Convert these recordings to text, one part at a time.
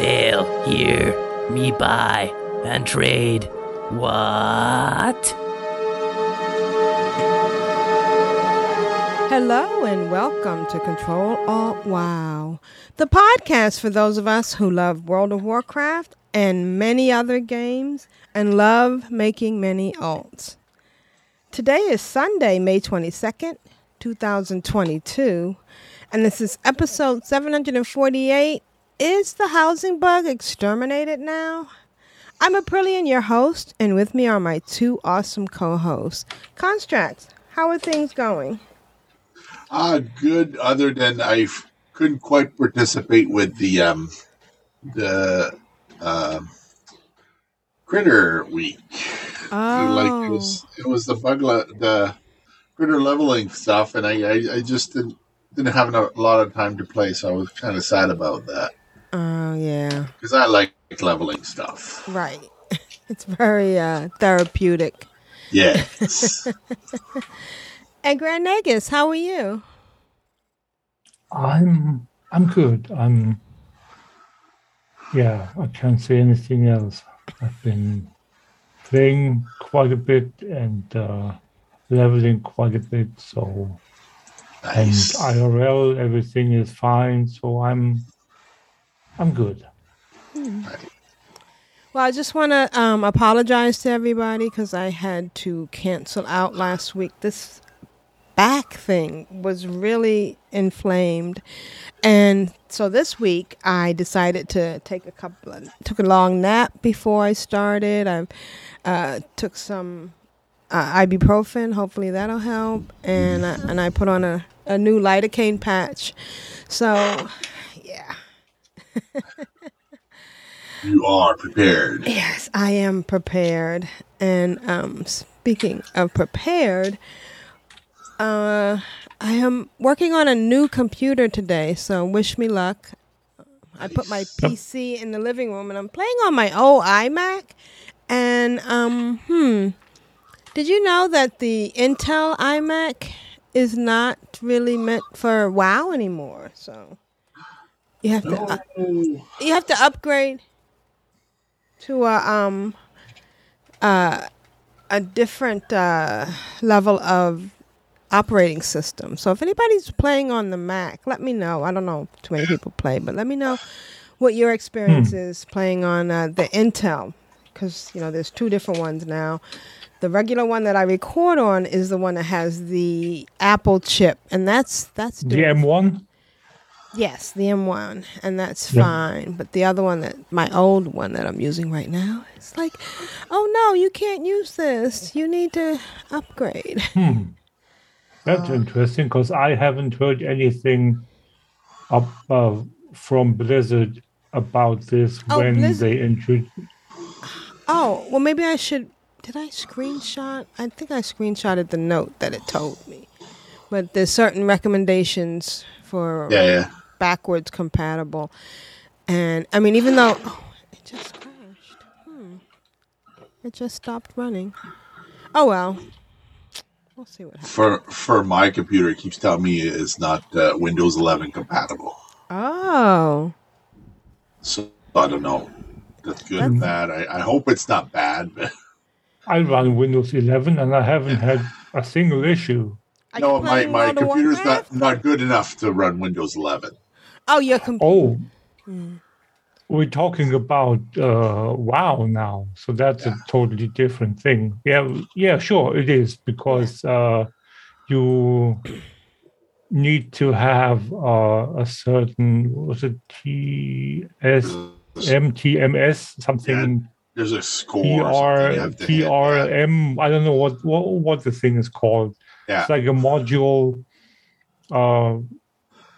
Sail here, me buy and trade. What? Hello and welcome to Control Alt Wow, the podcast for those of us who love World of Warcraft and many other games and love making many alts. Today is Sunday, May 22nd, 2022, and this is episode 748. Is the housing bug exterminated now? I'm Aprillian, your host, and with me are my two awesome co hosts. Constrax, how are things going? Ah, good. Other than I f- couldn't quite participate with the um the um critter week. Oh. Like it was it was the bug le- the critter leveling stuff, and I I, I just didn't didn't have a lot of time to play, so I was kind of sad about that Oh, yeah. because I like leveling stuff. Right. It's very uh, therapeutic. Yes. And Grand Nagus, how are you? I'm I'm good. I'm yeah, I can't say anything else. I've been playing quite a bit and uh, leveling quite a bit, so nice. and IRL everything is fine, so I'm I'm good. Well, I just want to um, apologize to everybody because I had to cancel out last week. This back thing was really inflamed. And so this week I decided to take a couple of, took a long nap before I started. I uh, took some uh, ibuprofen. Hopefully that'll help. And uh, and I put on a, a new lidocaine patch. So. You are prepared. Yes, I am prepared. And um, speaking of prepared, uh, I am working on a new computer today, so wish me luck. I put my PC in the living room, and I'm playing on my old iMac. And um, hmm, did you know that the Intel iMac is not really meant for WoW anymore? So you have to uh, you have to upgrade to a um uh a different uh level of operating system. So if anybody's playing on the Mac, let me know. I don't know if too many people play, but let me know what your experience is playing on uh, the Intel cuz you know there's two different ones now. The regular one that I record on is the one that has the Apple chip and that's that's The doing M1? Yes, the M1, and that's Yeah. fine. But the other one that my old one that I'm using right now, it's like, oh no, you can't use this. You need to upgrade. Hmm. That's Uh, interesting because I haven't heard anything up uh, from Blizzard about this Oh, when Blizzard- they introduced. Oh, well, maybe I should. Did I screenshot? I think I screenshotted the note that it told me. But there's certain recommendations for Yeah, yeah. Backwards compatible, and I mean, even though oh, it just crashed, hmm. it just stopped running. Oh well, we'll see what happens. For for my computer, it keeps telling me it's not uh, Windows 11 compatible. Oh. So I don't know. That's good and bad. I, I hope it's not bad, but I run Windows 11 and I haven't had a single issue. No, my, my World of computer's not, not good enough to run Windows 11. Oh, your computer. Oh, Hmm. we're talking about uh, WoW now, so that's a totally different thing. Yeah, yeah, sure, it is because uh, you need to have uh, a certain what was it TS MTMS something There's a score. or something you have to hit, TRM. I don't know what, what what the thing is called. Yeah. It's like a module uh,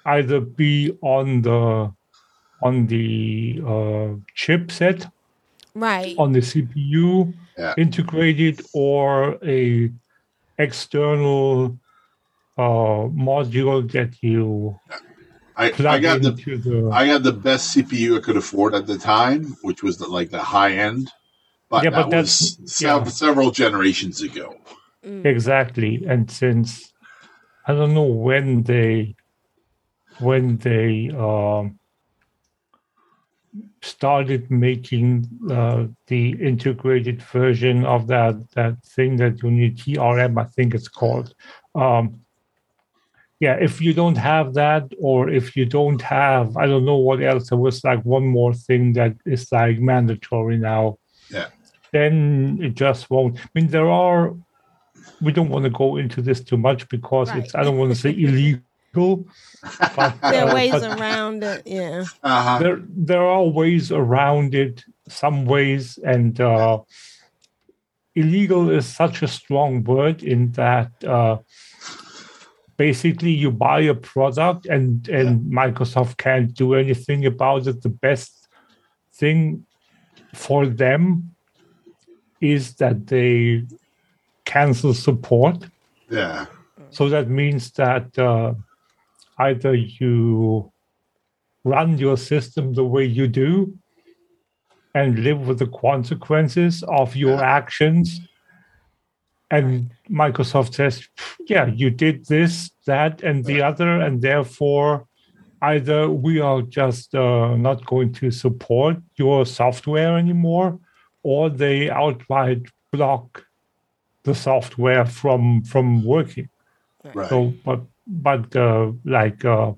either be on the on the uh, chipset Right. on the CPU Yeah. integrated or a external uh, module that you I, I got the the. I got the best CPU I could afford at the time, which was the, like the high end. But Yeah, that but was that's- sev- yeah. several generations ago. exactly, and since I don't know when they when they um, started making uh, the integrated version of that that thing that you need TRM, I think it's called. Um, yeah, if you don't have that, or if you don't have, I don't know what else. There was like one more thing that is like mandatory now. Yeah. Then it just won't. I mean, there are. We don't want to go into this too much because it's. I don't want to say illegal, but There are uh, ways but- around it. Yeah. Uh-huh. there there are ways around it some ways and uh, illegal is such a strong word in that uh, basically you buy a product and and microsoft can't do anything about it the best thing for them is that they cancel support Yeah. so that means that uh, either you run your system the way you do and live with the consequences of your actions. And Microsoft says, yeah, you did this, that, and the other, and therefore either we are just uh, not going to support your software anymore, or they outright block the software from from working. Right. So, but but uh, like uh,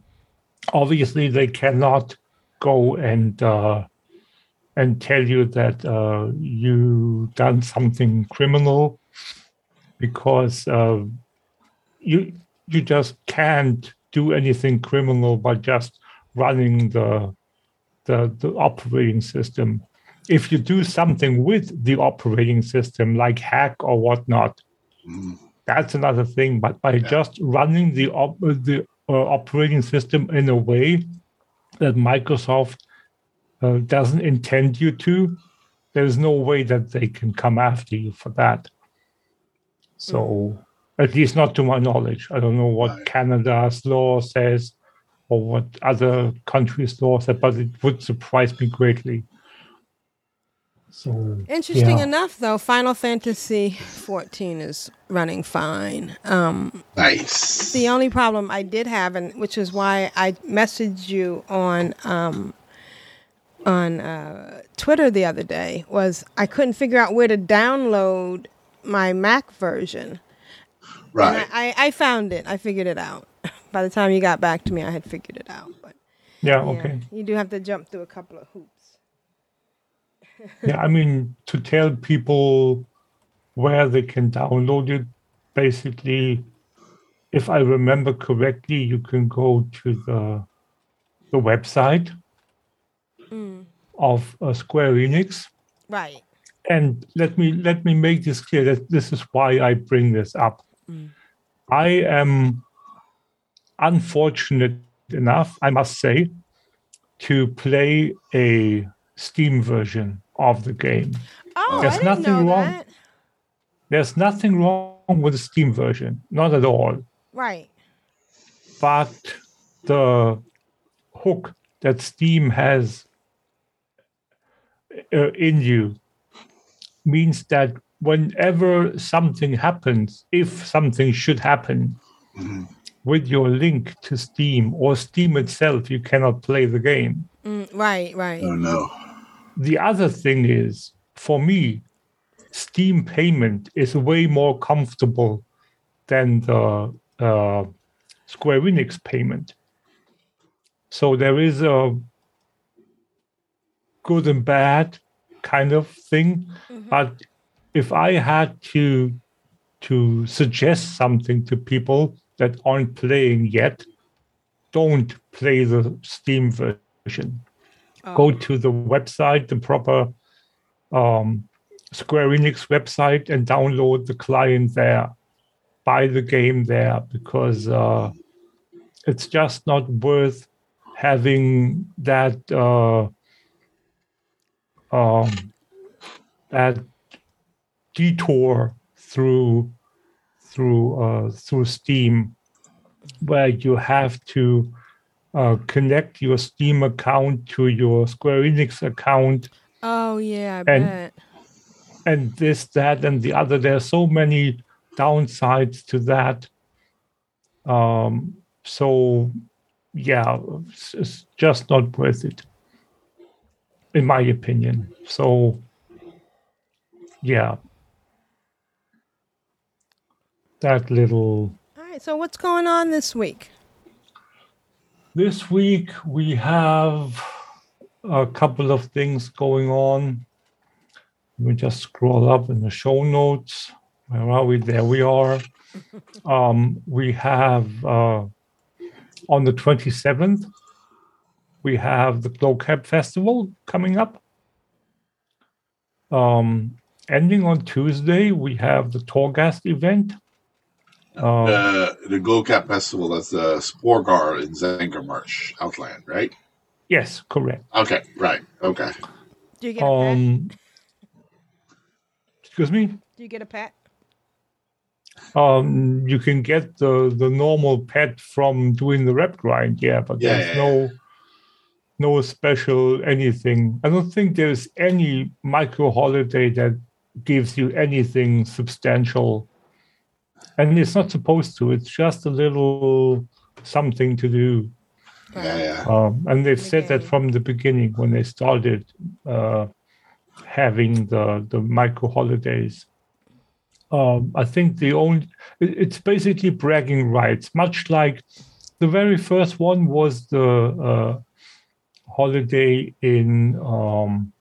obviously they cannot go and uh, and tell you that uh, you done something criminal because uh, you you just can't do anything criminal by just running the the, the operating system. If you do something with the operating system, like hack or whatnot, Mm. That's another thing. But by just running the op- the uh, operating system in a way that Microsoft uh, doesn't intend you to, there's no way that they can come after you for that. So, at least not to my knowledge. I don't know what Right. Canada's law says or what other countries' law says, but it would surprise me greatly. So Interesting yeah. enough, though, Final Fantasy 14 is running fine. Um, Nice. the only problem I did have, and which is why I messaged you on um, on uh, Twitter the other day, was I couldn't figure out where to download my Mac version. And right. I, I, I found it. I figured it out. By the time you got back to me, I had figured it out. But yeah, yeah, okay. you do have to jump through a couple of hoops. yeah, I mean, to tell people where they can download it, basically, if I remember correctly, you can go to the the website of uh, Square Enix, Right. and let me let me make this clear that this is why I bring this up. I am unfortunate enough, I must say, to play a Steam version of the game. Oh, There's I didn't nothing know wrong. that. There's nothing wrong with the Steam version, not at all. Right. But the hook that Steam has uh, in you means that whenever something happens, if something should happen with your link to Steam or Steam itself, you cannot play the game. Mm, right. Right. Oh no. The other thing is for me steam payment is way more comfortable than the uh, square enix payment. So there is a good and bad kind of thing but if i had to to suggest something to people that aren't playing yet don't play the steam version go to the website, the proper um, Square Enix website, and download the client there. Buy the game there because uh, it's just not worth having that uh, um, that detour through through uh, through Steam, where you have to uh, connect your Steam account to your Square Enix account, Oh yeah, I And- bet. and this, that, and the other. There are so many downsides to that. Um, so, yeah, it's, it's just not worth it, in my opinion. So, yeah, that little All right. So what's going on this week? This week we have a couple of things going on. Let me just scroll up in the show notes. Where are we? There we are. Um, we have uh, on the 27th, we have the Glowcap Festival coming up. Um, ending on Tuesday, we have the Torghast event. Um, Uh, the Glowcap Festival, that's the Sporeggar in Zangarmarsh, Outland, right? yes, correct. Okay, right. Okay. Do you get a pet? Um, excuse me. Do you get a pet? Um, you can get the the normal pet from doing the rep grind, yeah, but Yeah, there's yeah, no no special anything. I don't think there's any micro holiday that gives you anything substantial, and it's not supposed to. It's just a little something to do. Yeah, yeah. Um, and they've said that from the beginning when they started uh, having the the micro holidays. Um, I think the only it- it's basically bragging rights, much like the very first one was the uh, holiday in um,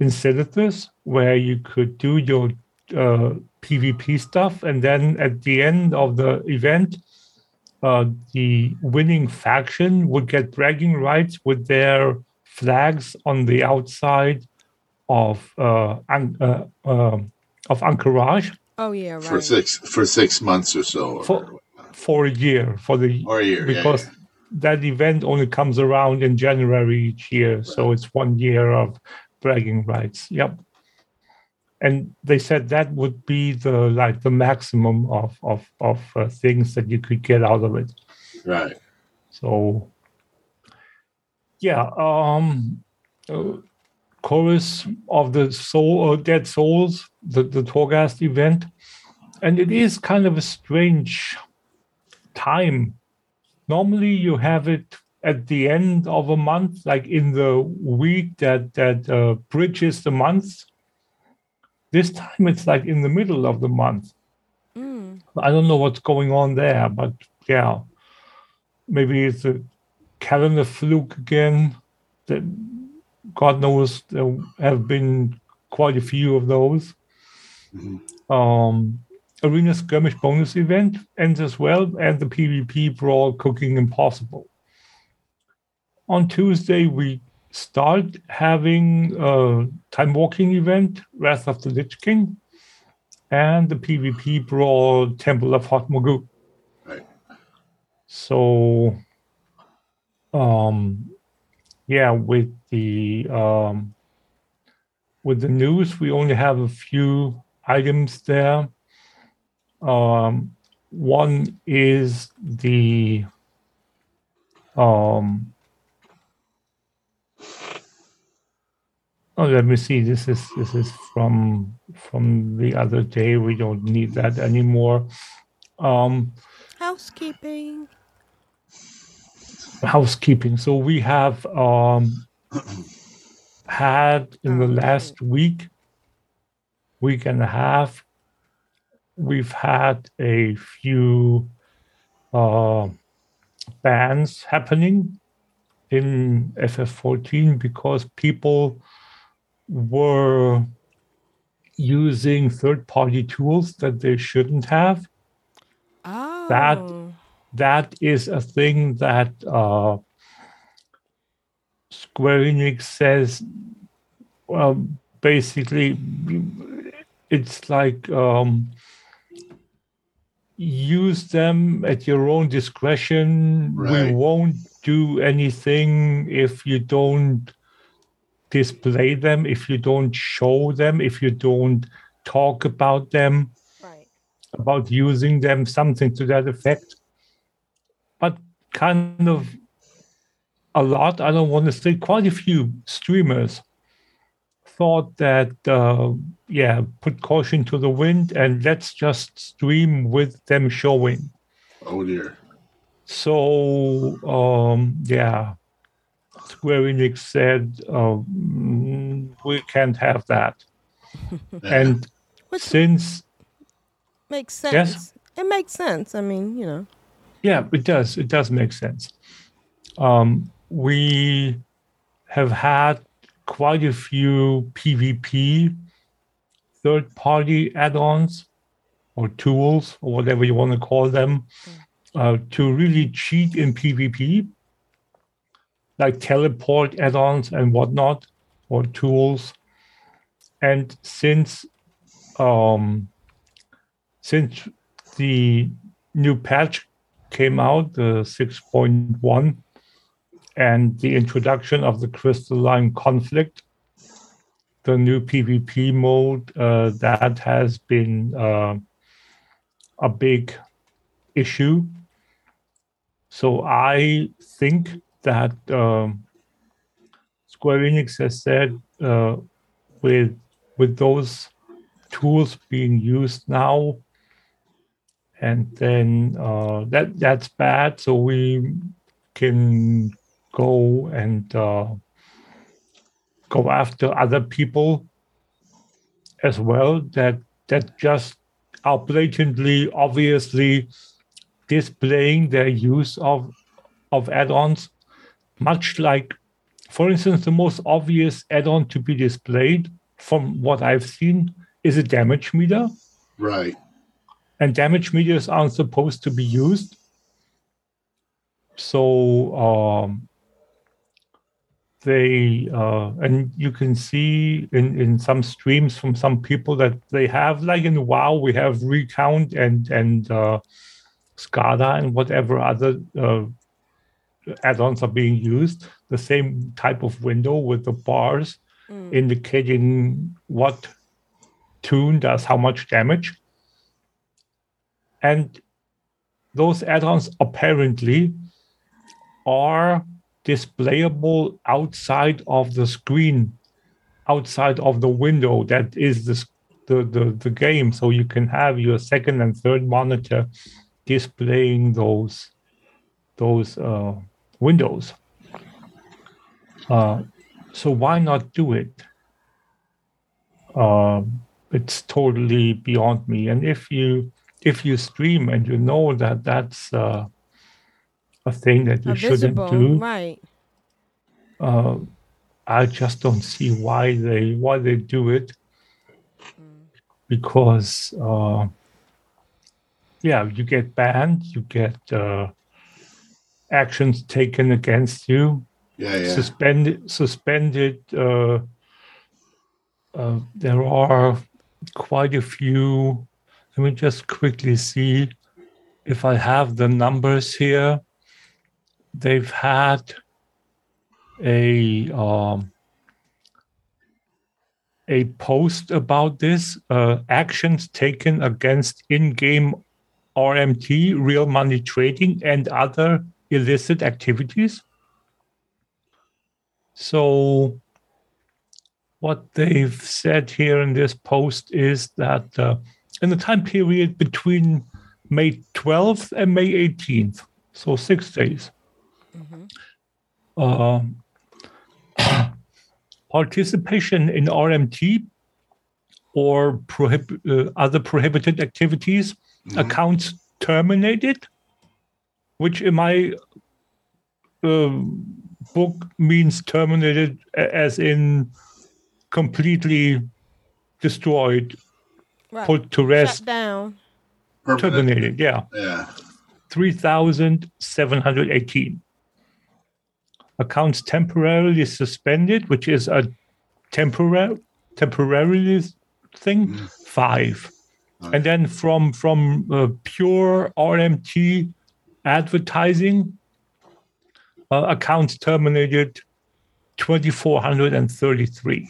in Senators, where you could do your uh, PvP stuff, and then at the end of the event, uh, the winning faction would get bragging rights with their flags on the outside of uh, An- uh, um of Ahn'Qiraj Oh yeah, right. For six for six months or so. or- For- for a year for the Or a year, yeah, because yeah. that event only comes around in January each year, so it's one year of bragging rights. Yep. And they said that would be the like the maximum of of of uh, things that you could get out of it. right. So, yeah, um, uh, chorus of the soul or dead souls, the the Torghast event, and it is kind of a strange time. Normally, you have it at the end of a month, like in the week that that uh, bridges the month. This time, it's like in the middle of the month. Mm. I don't know what's going on there, but yeah, maybe it's a calendar fluke again. That God knows there have been quite a few of those. Mhm. Um, Arena skirmish bonus event ends as well, and the PvP brawl cooking impossible. On Tuesday, we start having a time walking event, Wrath of the Lich King and the PvP brawl Temple of Hotmogu. Right. So, um, yeah, with the um, with the news, we only have a few items there. Um, one is the um, Oh, let me see. This is this is from from the other day. We don't need that anymore. Um, Housekeeping. housekeeping. So we have um, had in the last week, week and a half, we've had a few uh, bans happening in FF14 because people were using third-party tools that they shouldn't have Oh. That- that is a thing that uh, Square Enix says. Well, basically, it's like um, use them at your own discretion. We won't do anything if you don't display them, if you don't show them, if you don't talk about them, Right. about using them, something to that effect. But kind of a lot, I don't want to say, quite a few streamers thought that, uh, yeah, put caution to the wind and let's just stream with them showing. Oh dear. So, um, yeah, Square Enix said, uh, mm, we can't have that. And Which since makes sense. Yes? It makes sense. I mean, you know. Yeah, it does. It does make sense. Um, we have had quite a few PvP third party add ons or tools or whatever you want to call them uh, to really cheat in PvP, like teleport add ons and whatnot, or tools. And since um, since the new patch came out, the 6.1, and the introduction of the crystalline conflict, the new PvP mode, uh, that has been uh, a big issue. So I think that Square Enix has said uh, with with those tools being used now, and then uh, that that's bad. So we can go and uh, go after other people as well that that just are blatantly, obviously displaying their use of of add-ons, much like, for instance, the most obvious add-on to be displayed from what I've seen is a damage meter Right. and damage meters aren't supposed to be used. So um, they uh, and you can see in in some streams from some people that they have like in WoW we have recount and and uh, Skada and whatever other uh, add-ons are being used. The same type of window with the bars indicating what tune does how much damage. And those add-ons apparently are displayable outside of the screen, outside of the window that is the, the, the, the game. So you can have your second and third monitor displaying those those uh, windows. Uh, so why not do it? Um, it's totally beyond me. And if you if you stream and you know that that's uh, a thing that you shouldn't do, Right. uh, I just don't see why they why they do it. Because uh, yeah, you get banned, you get uh, actions taken against you, Yeah, yeah. suspended suspended uh, uh, there are quite a few. Let me just quickly see if i have the numbers here. They've had a um, a post about this uh, actions taken against in-game rmt real money trading and other illicit activities. So, what they've said here in this post is that uh, in the time period between May 12th and May 18th, so six days, uh, participation in RMT or prohib- uh, other prohibited activities accounts terminated, which in my um, book means terminated as in completely destroyed, Right. put to rest, Shut down. Permanent. terminated. Yeah, Yeah. 3,718. Accounts temporarily suspended, which is a temporary temporarily thing, five. And then from from uh, pure RMT advertising, uh, accounts terminated 2433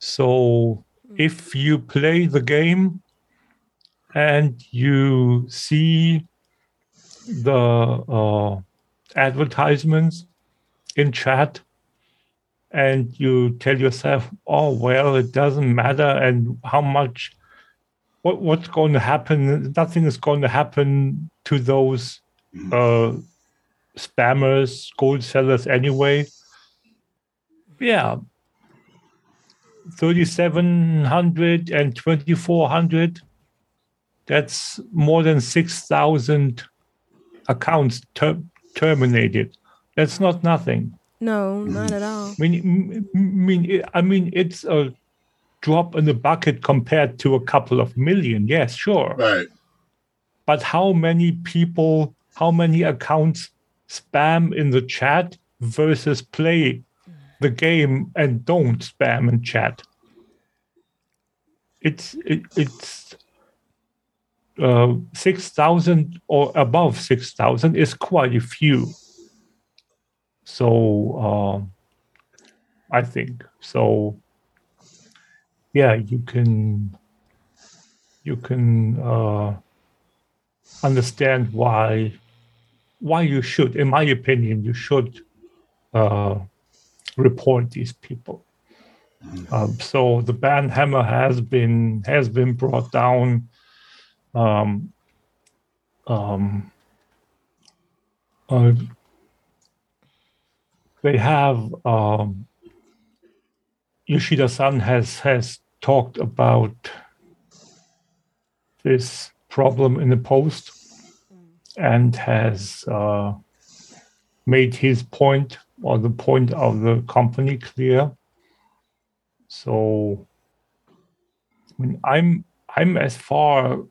so if you play the game and you see the uh, advertisements in chat and you tell yourself oh well it doesn't matter and how much what what's going to happen nothing is going to happen to those uh, spammers gold sellers anyway yeah 3700 and 2400 that's more than 6000 accounts ter- terminated that's not nothing No, not at all. I mean, m- m- mean, it- I mean, it's a drop in the bucket compared to a couple of million. Yes, sure. Right. But how many people, how many accounts spam in the chat versus play the game and don't spam in chat? It's it, it's uh, six thousand or above six thousand is quite a few. So um, I think so. Yeah, you can you can uh, understand why why you should, in my opinion, you should uh, report these people. Um, so the ban hammer has been has been brought down. Um, um, uh, they have um, Yoshida-san has has talked about this problem in the post and has uh, made his point or the point of the company clear. So, I mean, I'm I'm as far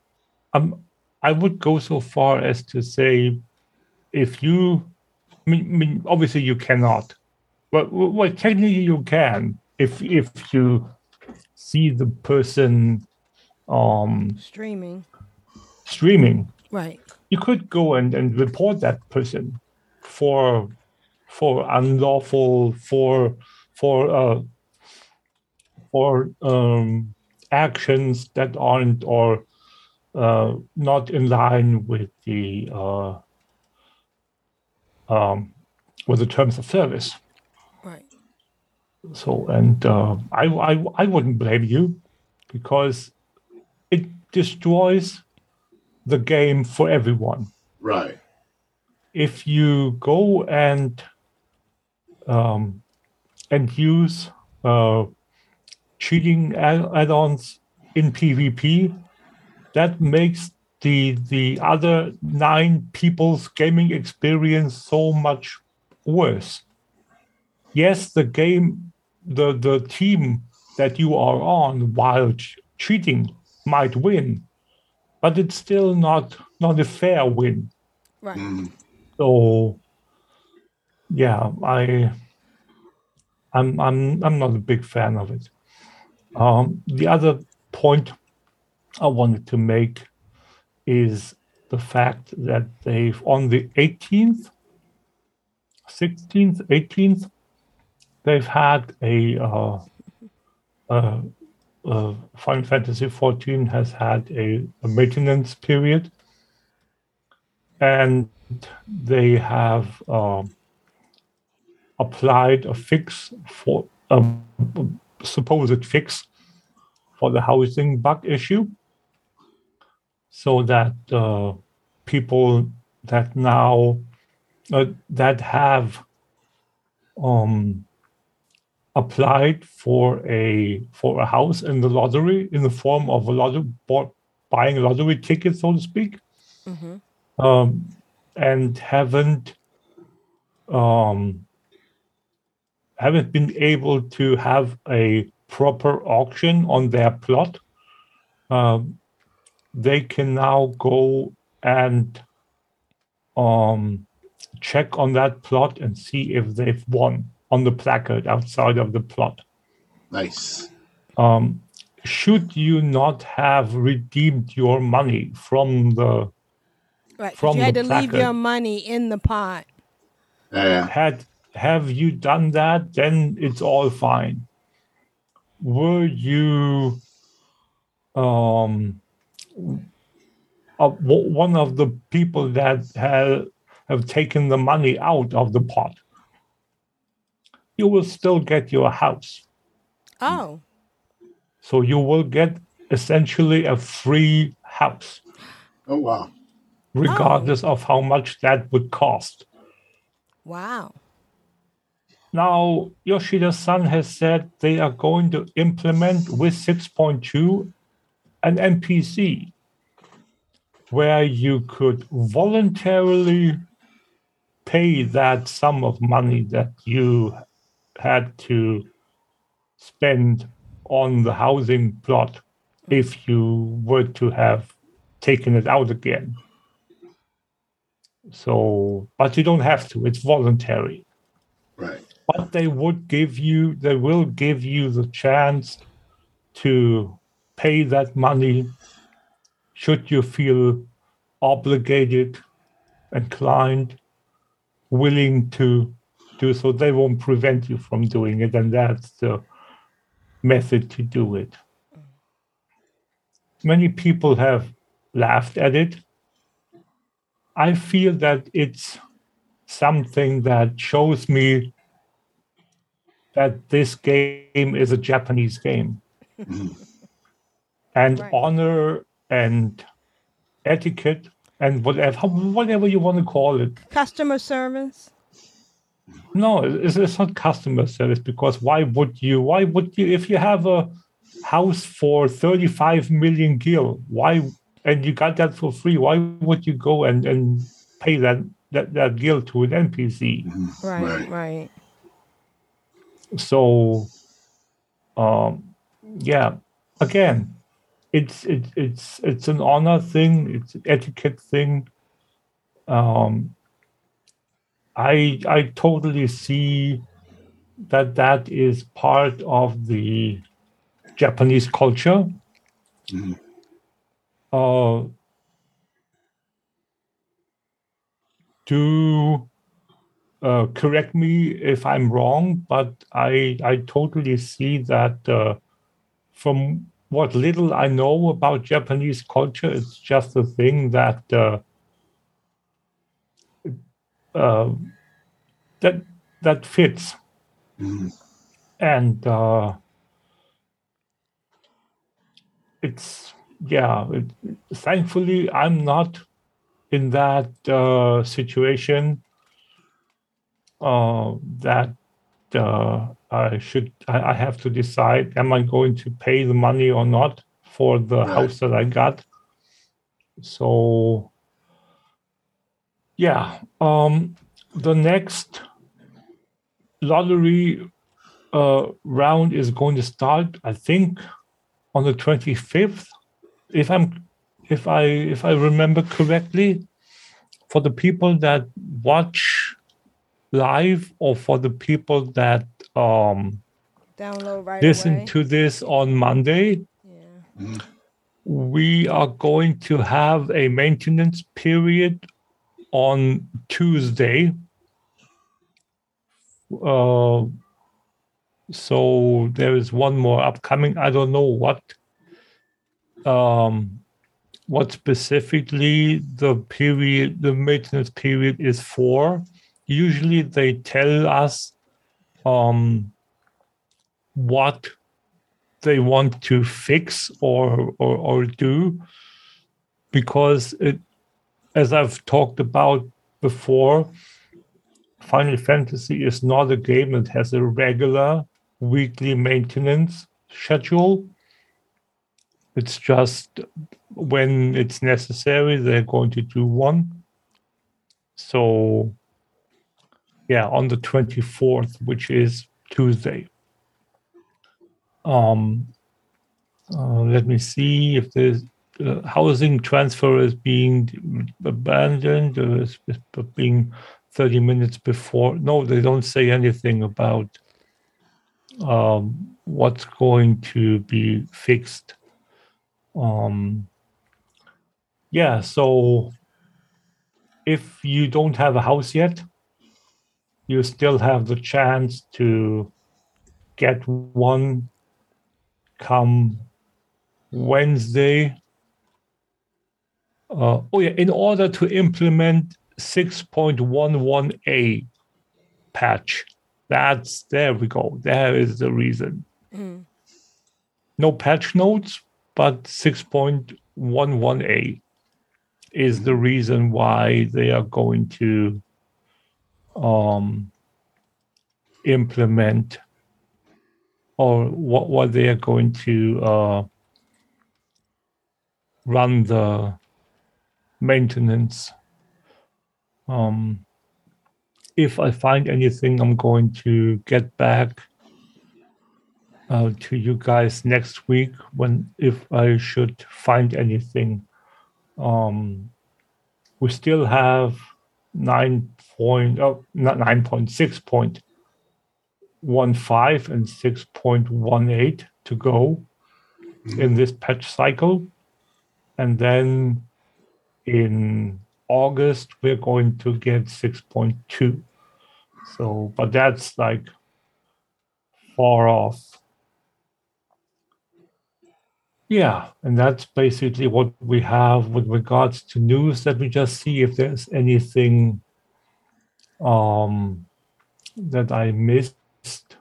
I'm I would go so far as to say, if you, I mean, I mean obviously you cannot, but well, technically you can if if you see the person um Streaming. Streaming Right. you could go and, and report that person for for unlawful for for uh for um actions that aren't or uh not in line with the uh um with the terms of service Right. so and uh, I, I I wouldn't blame you because it destroys the game for everyone Right. if you go and um, and use uh, cheating add- add-ons in PvP, that makes the the other nine people's gaming experience so much worse. Yes, the game, the the team that you are on while ch- cheating might win, but it's still not not a fair win. Right. Mm. So yeah, I I'm I'm I'm not a big fan of it. Um, the other point I wanted to make is the fact that they've on the 18th, 16th, 18th, they've had a uh, uh, uh, Final Fantasy 14 has had a, a maintenance period, and they have um, applied a fix for a supposed fix for the housing bug issue so that uh, people that now uh, that have um, applied for a for a house in the lottery in the form of a lottery buying a lottery ticket so to speak. Um, and haven't um, haven't been able to have a proper auction on their plot, um, they can now go and um, check on that plot and see if they've won on the placard outside of the plot. Nice. Um, should you not have redeemed your money from the right? From you had the to leave your money in the pot. Yeah. had have you done that then it's all fine were you um uh, w- one of the people that have have taken the money out of the pot you will still get your house Oh, so you will get essentially a free house Oh wow. regardless of how much that would cost wow. Now, Yoshida-san has said they are going to implement with 6.2 an NPC where you could voluntarily pay that sum of money that you had to spend on the housing plot if you were to have taken it out again. So, but you don't have to, it's voluntary Right. but they would give you they will give you the chance to pay that money should you feel obligated inclined willing to do so they won't prevent you from doing it and that's the method to do it many people have laughed at it i feel that it's something that shows me that this game is a Japanese game. and Right. honor and etiquette and whatever whatever you want to call it. Customer service. No, it's, it's not customer service because why would you? Why would you? If you have a house for 35 million gil, why and you got that for free? Why would you go and and pay that that that gil to an NPC? Right, Right. right. so um yeah again it's it, it's it's an honor thing it's an etiquette thing um i i totally see that that is part of the japanese culture Mhm. uh do uh, correct me if I'm wrong, but I I totally see that uh, from what little I know about Japanese culture, it's just a thing that uh, that that fits, Mhm. and uh, it's yeah. It, thankfully, I'm not in that uh, situation uh, that uh, I should I, I have to decide am I going to pay the money or not for the house that I got. So yeah, um, the next lottery uh, round is going to start. I think on the twenty fifth, if I'm if I if I remember correctly. For the people that watch live or for the people that um, Download right listen away. to this on Monday, yeah. we are going to have a maintenance period on Tuesday. Uh, so there is one more upcoming. I don't know what um, what specifically the period, the maintenance period is for. Usually they tell us um, what they want to fix or or, or do because it as I've talked about before, Final Fantasy is not a game that has a regular weekly maintenance schedule. It's just when it's necessary, they're going to do one. So, yeah, on the 24th, which is Tuesday. Um, uh, let me see if there's uh, housing transfer is being abandoned or is is being 30 minutes before. No, they don't say anything about um, what's going to be fixed. Um, yeah, so if you don't have a house yet, you still have the chance to get one come Wednesday. Uh, oh yeah, in order to implement 6.11a patch. That's there we go. There is the reason. No patch notes, but 6.11a is the reason why they are going to um, implement or what, what they are going to uh, run the maintenance. Um, if I find anything, I'm going to get back uh, to you guys next week when if I should find anything. Um, we still have nine point oh not nine point six point one five and six point one eight to go in this patch cycle, and then in August we're going to get six point two. So, but that's like far off. Yeah, and that's basically what we have with regards to news. Let me just see if there's anything um, that I missed.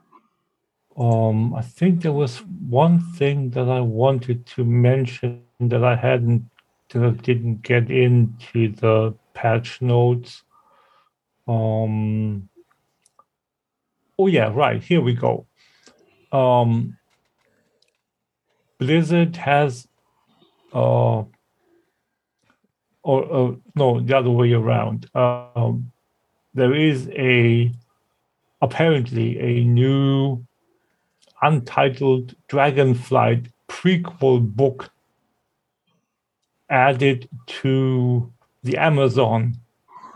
Um, I think there was one thing that I wanted to mention that I hadn't, didn't get into the patch notes. Um, oh yeah, right. Here we go. Um, Blizzard has, uh, or uh, no, the other way around. Um, there is a apparently a new untitled Dragonflight prequel book added to the Amazon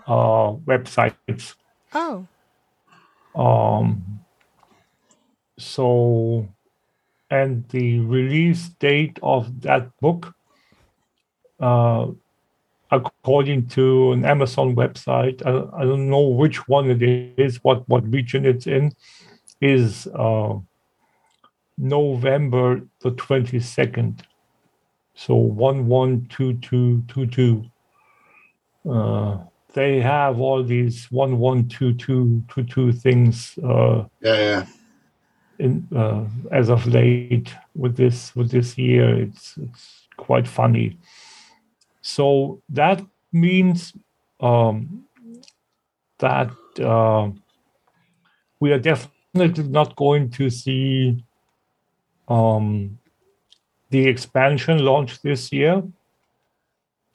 uh, websites. Oh, Um, so, and the release date of that book, uh, according to an Amazon website, I, I don't know which one it is, what what region it's in, is uh, November the twenty second. So one one two two two two. Uh, they have all these one one two two two two things uh, Yeah, yeah. in uh, as of late with this with this year. It's it's quite funny. So that means um, that uh, we are definitely not going to see um, the expansion launch this year.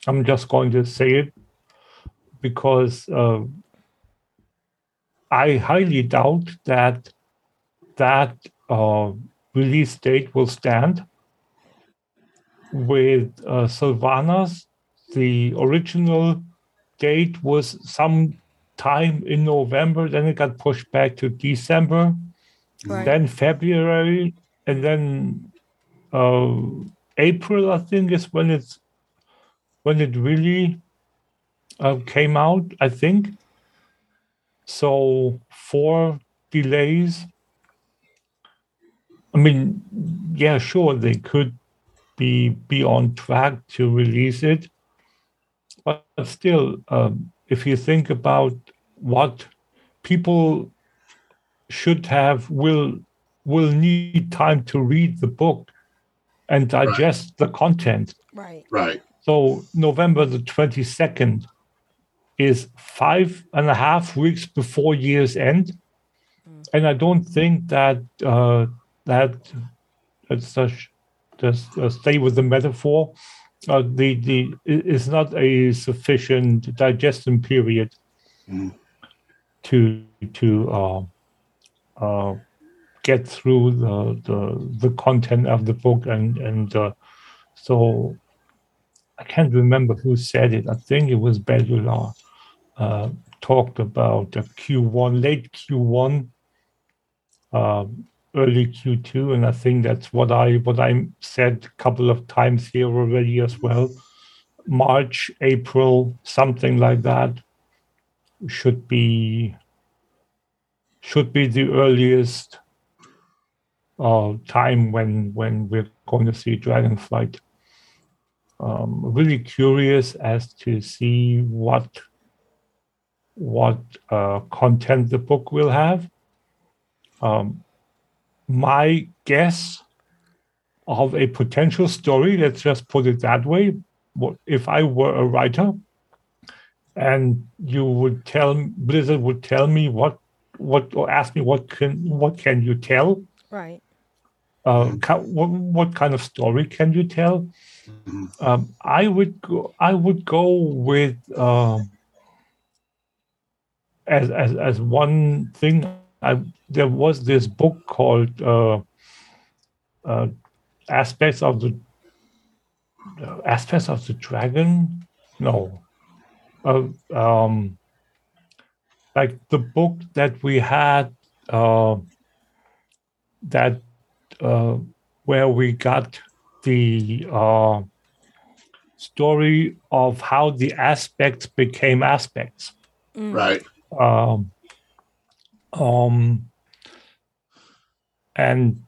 I'm just going to say it because uh, I highly doubt that that uh, release date will stand. With uh, Sylvanas, the original date was some time in November, then it got pushed back to December, right. then February, and then uh, April. I think is when it's when it really uh, came out. I think so. Four delays. I mean, yeah, sure, they could be be on track to release it, but still, um, if you think about what people should have will will need time to read the book and digest the content. right. Right. So November the twenty second is five and a half weeks before year's end, and I don't think that uh, that let's just just uh, stay with the metaphor. Uh, the the it is not a sufficient digestion period Mm. to to uh, uh, get through the, the the content of the book and and uh, so I can't remember who said it. I think it was Bellular uh, talked about the Q1, late Q1, uh, early Q2, and I think that's what I what I said a couple of times here already as well. March, April, something like that should be should be the earliest uh, time when when we're going to see Dragonflight. Um, really curious as to see what what uh, content the book will have. Um, my guess of a potential story, let's just put it that way, if I were a writer and you would tell Blizzard would tell me what what or ask me what can what can you tell Right. Uh, what, what kind of story can you tell? Um, I would go. I would go with um, as as as one thing. I there was this book called uh, uh, Aspects of the uh, Aspects of the Dragon. No, uh, um, like the book that we had. Uh, that uh, where we got the uh, story of how the aspects became aspects. Right. Um, um, and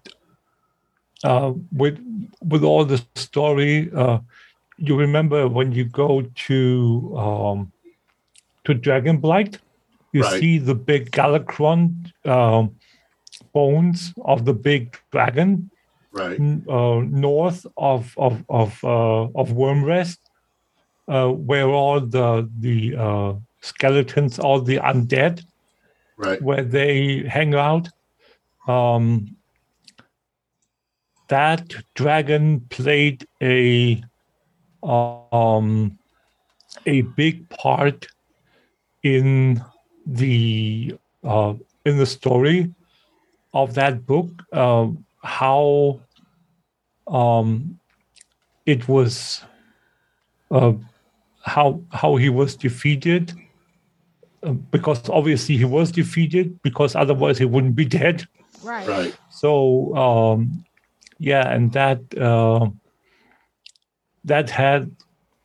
uh, with with all the story, uh, you remember when you go to um, to Dragonblight, you Right. see the big Galakrond um, bones of the big dragon Right. uh, north of of of uh, of Wyrmrest, uh, where all the the uh, skeletons, all the undead, Right. where they hang out. Um, that dragon played a um, a big part in the uh, in the story of that book. Uh, how um, it was uh, how how he was defeated uh, because obviously he was defeated because otherwise he wouldn't be dead Right. Right. so um, yeah and that uh, that had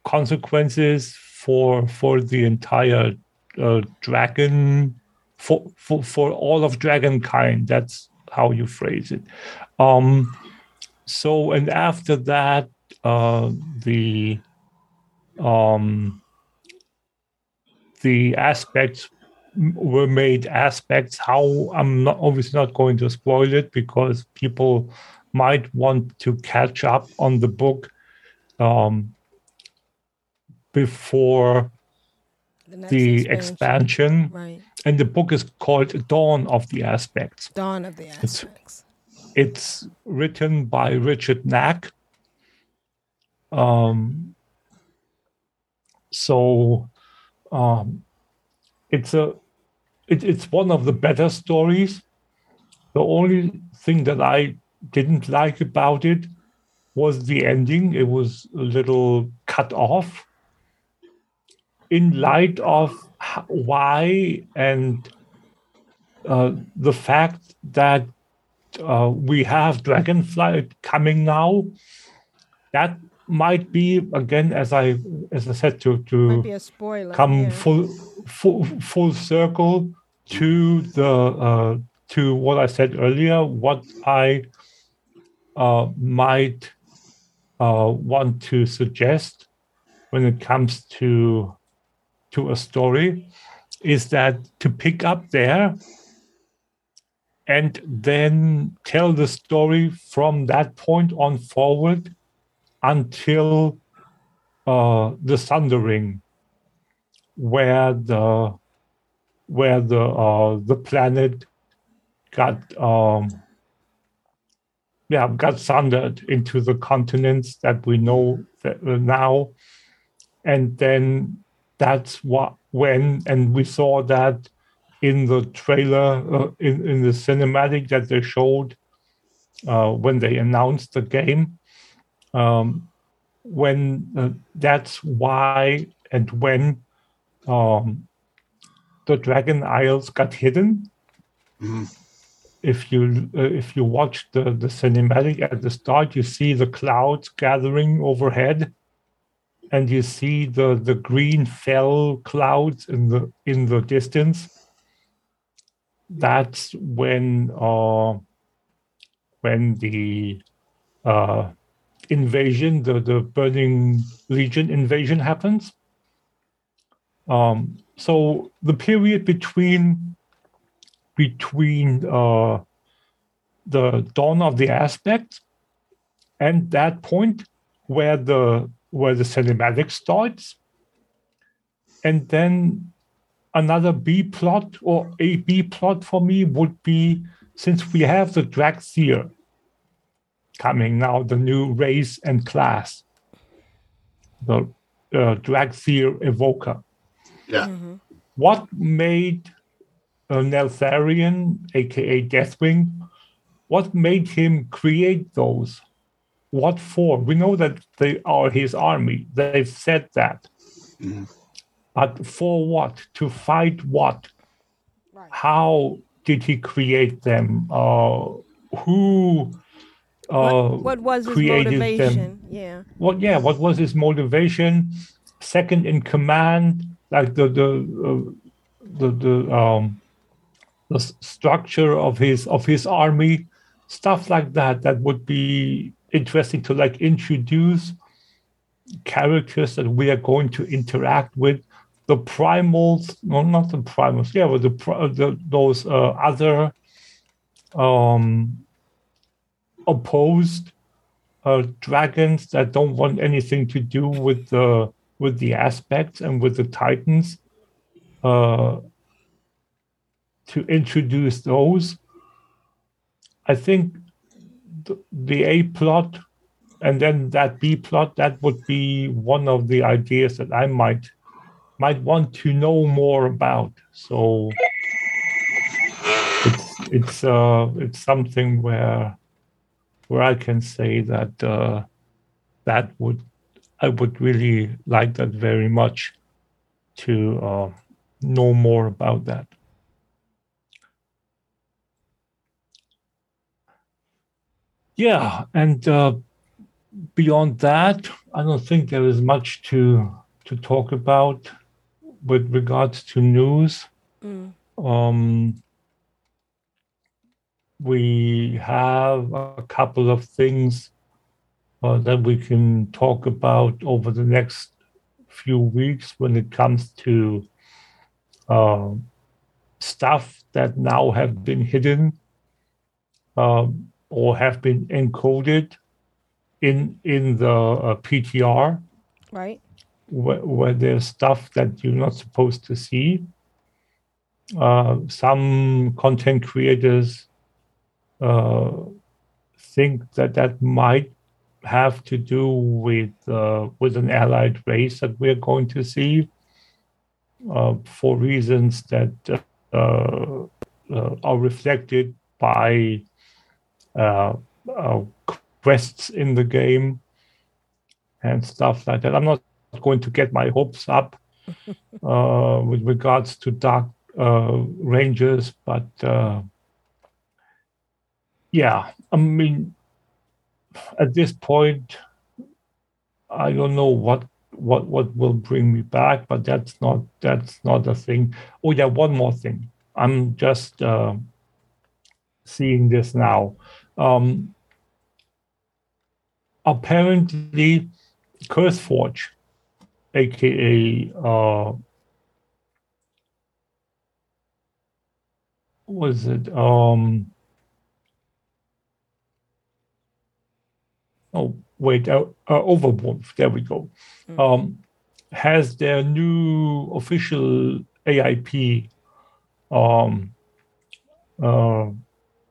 consequences for for the entire uh, dragon for, for for all of dragonkind. That's how you phrase it. Um so and after that uh the um the aspects were made aspects. How i'm not obviously not going to spoil it because people might want to catch up on the book um before The, the expansion Right. and the book is called dawn of the aspects Dawn of the aspects. it's written by Richard Knaak. Um, so um, it's a it, it's one of the better stories. The only thing that I didn't like about it was the ending. It was a little cut off. In light of why and uh, the fact that uh, we have Dragonflight coming now. That might be again, as I as I said, to to spoiler. come yeah. full full full circle to the uh, to what I said earlier. What I uh, might uh, want to suggest when it comes to to a story is that to pick up there and then tell the story from that point on forward until uh, the Sundering, where the where the uh, the planet got um, yeah got sundered into the continents that we know that, uh, now, and then that's what when and we saw that in the trailer uh, in, in the cinematic that they showed uh, when they announced the game. Um, when uh, that's why and when um, the dragon isles got hidden. Mhm. if you uh, if you watch the, the cinematic at the start you see the clouds gathering overhead and you see the the green fell clouds in the in the distance that's when uh, when the uh, invasion, the the Burning Legion invasion happens. Um, so the period between between uh, the dawn of the aspect and that point where the where the cinematic starts and then another b plot or a b plot for me would be since we have the Dracthyr coming now the new race and class the uh, Dracthyr evoker Yeah. what made uh, Neltharion, aka Deathwing, what made him create those? What for? We know that they are his army. They've said that. But for what? To fight what? How did he create them? Uh, who uh, what, what was his motivation? them? Yeah. what yeah what was his motivation second in command like the the uh, the, the um the structure of his of his army stuff like that that would be interesting to like introduce characters that we are going to interact with. The primals no not the primals yeah but the, pri- the those uh, other um opposed uh, dragons that don't want anything to do with the with the aspects and with the titans uh, to introduce those. I think the, a plot and then that b plot that would be one of the ideas that i might might want to know more about so it's it's uh it's something where where I can say that uh, that would I would really like that very much to uh, know more about that. Yeah, and uh, beyond that, I don't think there is much to to talk about with regards to news. Um, we have a couple of things uh, that we can talk about over the next few weeks when it comes to uh, stuff that now have been hidden um, or have been encoded in in the uh, PTR Right. where, where there's stuff that you're not supposed to see. Uh, some content creators uh, think that that might have to do with uh, with an allied race that we're going to see uh, for reasons that uh, uh, are reflected by quests in the game and stuff like that. I'm not going to get my hopes up uh, with regards to Dark uh, Rangers, but uh, yeah, I mean, at this point, I don't know what what what will bring me back, but that's not that's not a thing. Oh yeah, one more thing. I'm just uh, seeing this now. Um, apparently, CurseForge, aka uh, was it? Um, oh wait, uh, uh, Overwolf. There we go. Um, has their new official AIP um, uh,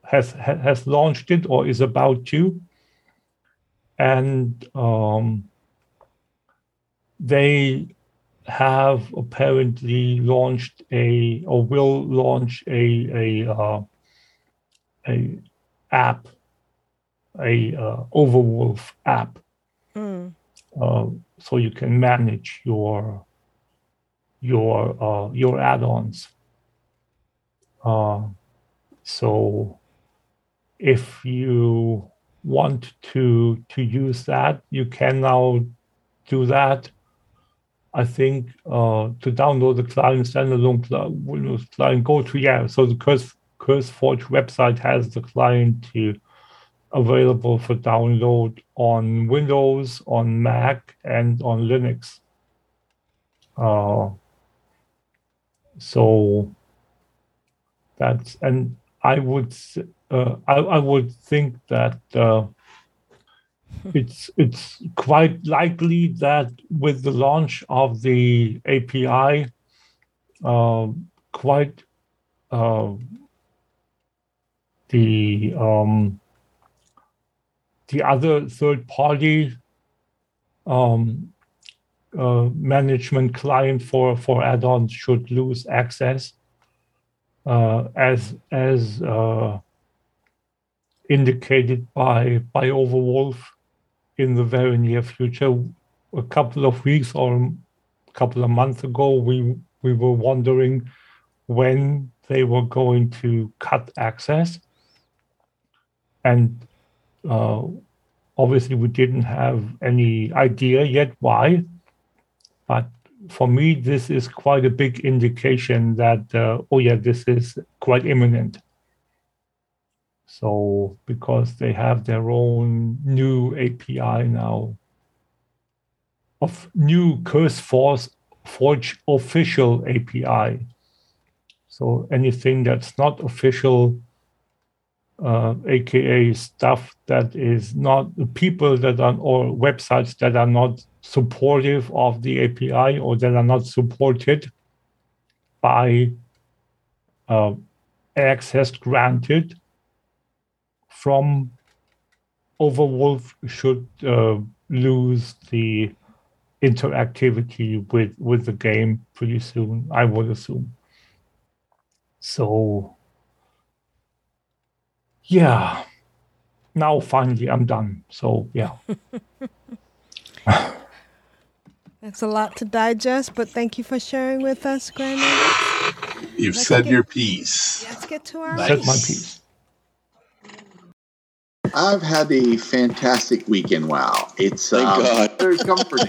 has has launched it or is about to, and um, they have apparently launched a or will launch a a uh, a app, a uh, Overwolf app, uh, so you can manage your your uh, your add-ons. Uh, so if you want to to use that, you can now do that. I think uh, to download the client standalone cl- Windows client, go to yeah. So the Curse CurseForge website has the client to available for download on Windows, on Mac, and on Linux. Uh, so that's and I would uh, I, I would think that uh, it's it's quite likely that with the launch of the API, uh, quite uh, the um, the other third party um, uh, management client for for add-ons should lose access uh, as as uh, indicated by by Overwolf in the very near future. A couple of weeks or a couple of months ago, we we were wondering when they were going to cut access, and uh, obviously we didn't have any idea yet why. But for me, this is quite a big indication that uh, oh yeah, this is quite imminent. So because they have their own new API now of new Curse Force Forge official API. So anything that's not official, uh, aka stuff that is not the people that are or websites that are not supportive of the API or that are not supported by uh, access granted from Overwolf should uh, lose the interactivity with with the game pretty soon. I would assume. So, yeah. Now finally I'm done. So yeah. That's a lot to digest, but thank you for sharing with us, Grandma. You've Let's said get- your piece. Let's get to our Said my piece. I've had a fantastic weekend. Wow, it's um, very comforting.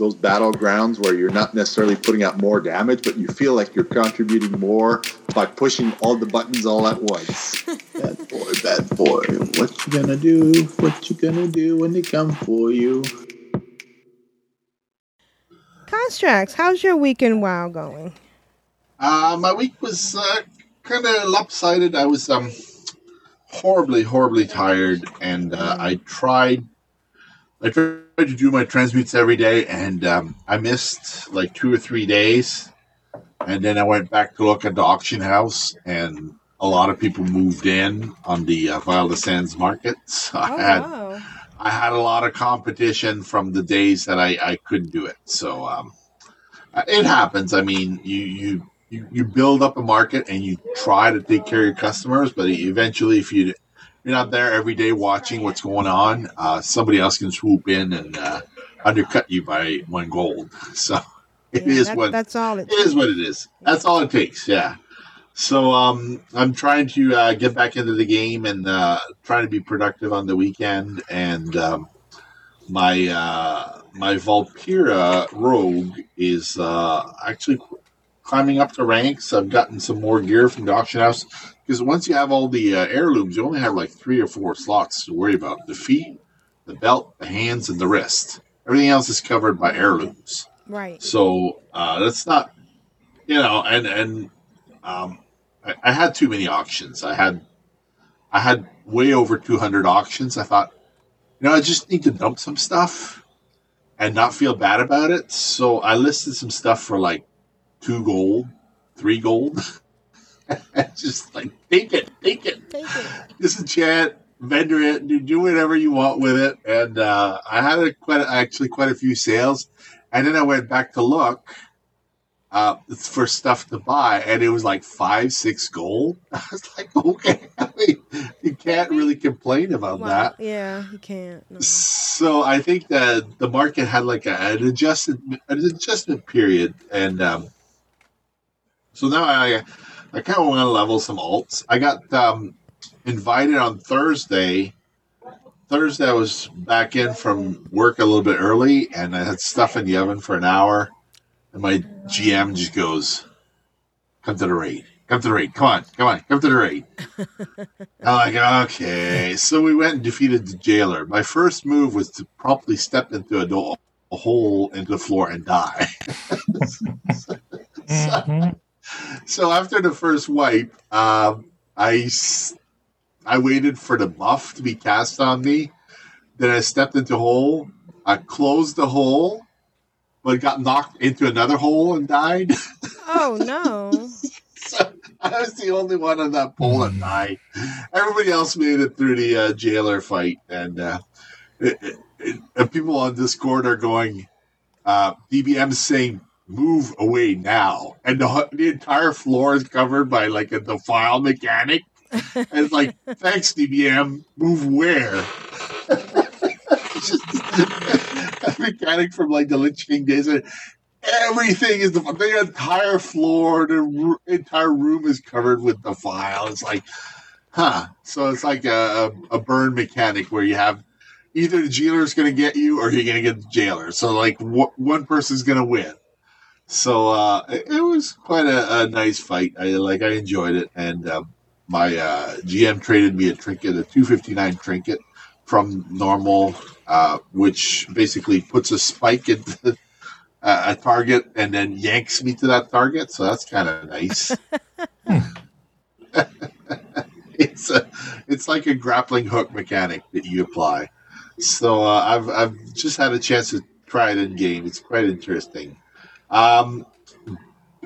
Those battlegrounds where you're not necessarily putting out more damage, but you feel like you're contributing more by pushing all the buttons all at once. bad boy, bad boy, what you gonna do? What you gonna do when they come for you? Constrax, how's your weekend wow going? Uh, my week was uh, kind of lopsided. I was um, horribly, horribly tired, and uh, I tried. I tried to do my transmutes every day, and um, I missed like two or three days. And then I went back to look at the auction house, and a lot of people moved in on the uh, Vile de Sands market. So I Oh, had wow. I had a lot of competition from the days that I, I couldn't do it. So um, it happens. I mean, you, you you you build up a market and you try to take care of your customers, but eventually, if you you're not there every day watching what's going on, uh, somebody else can swoop in and uh, undercut you by one gold. So it Yeah, is that- what that's all it it is what it is. That's all it takes. Yeah. So um, I'm trying to uh, get back into the game and uh, trying to be productive on the weekend. And um, my uh, my Vulpera rogue is uh, actually climbing up the ranks. I've gotten some more gear from the auction house because once you have all the uh, heirlooms, you only have like three or four slots to worry about: the feet, the belt, the hands, and the wrist. Everything else is covered by heirlooms. Right. So uh, that's not, you know, and and um, I, I had too many auctions. I had I had way over two hundred auctions. I thought, you know, I just need to dump some stuff and not feel bad about it. So I listed some stuff for like two gold, three gold. just like take it, take it Take it. disenchant, vendor it, do, do whatever you want with it. And uh, I had a, quite actually quite a few sales, and then I went back to look uh, for stuff to buy, and it was like five, six gold. I was like, okay, I mean, you can't really complain about Wow. that. Yeah, you can't. No. So I think that the market had like a, an adjustment an adjustment period, and um, so now I I kind of want to level some alts. I got um, invited on Thursday. Thursday I was back in from work a little bit early, and I had stuff in the oven for an hour, and my GM just goes, "Come to the raid." come to the raid. Come on, come on, come to the raid. I'm like, okay. So we went and defeated the jailer. My first move was to promptly step into a, door, a hole into the floor and die. so, Mm-hmm. So after the first wipe, um, I I waited for the buff to be cast on me. Then I stepped into a hole. I closed the hole, but got knocked into another hole and died. Oh no. so I was the only one on that pole that died. Everybody else made it through the uh, jailer fight, and uh, it, it, it, people on Discord are going. Uh, DBM saying move away now. And the, the entire floor is covered by like a defile mechanic. and it's like, thanks, DBM. Move where? a mechanic from like the Lich King days. Everything is the, the entire floor, the r- entire room is covered with the defile. It's like, huh. So it's like a, a, burn mechanic where you have either the jailer's going to get you or you're going to get the jailer. So like w- one person's going to win. So uh, it, it was quite a, a, nice fight. I like I enjoyed it, and uh, my uh, GM traded me a trinket, a 259 trinket from normal, uh, which basically puts a spike into a target and then yanks me to that target. So that's kind of nice. it's a, it's like a grappling hook mechanic that you apply. So uh, I've I've just had a chance to try it in game. It's quite interesting. Um,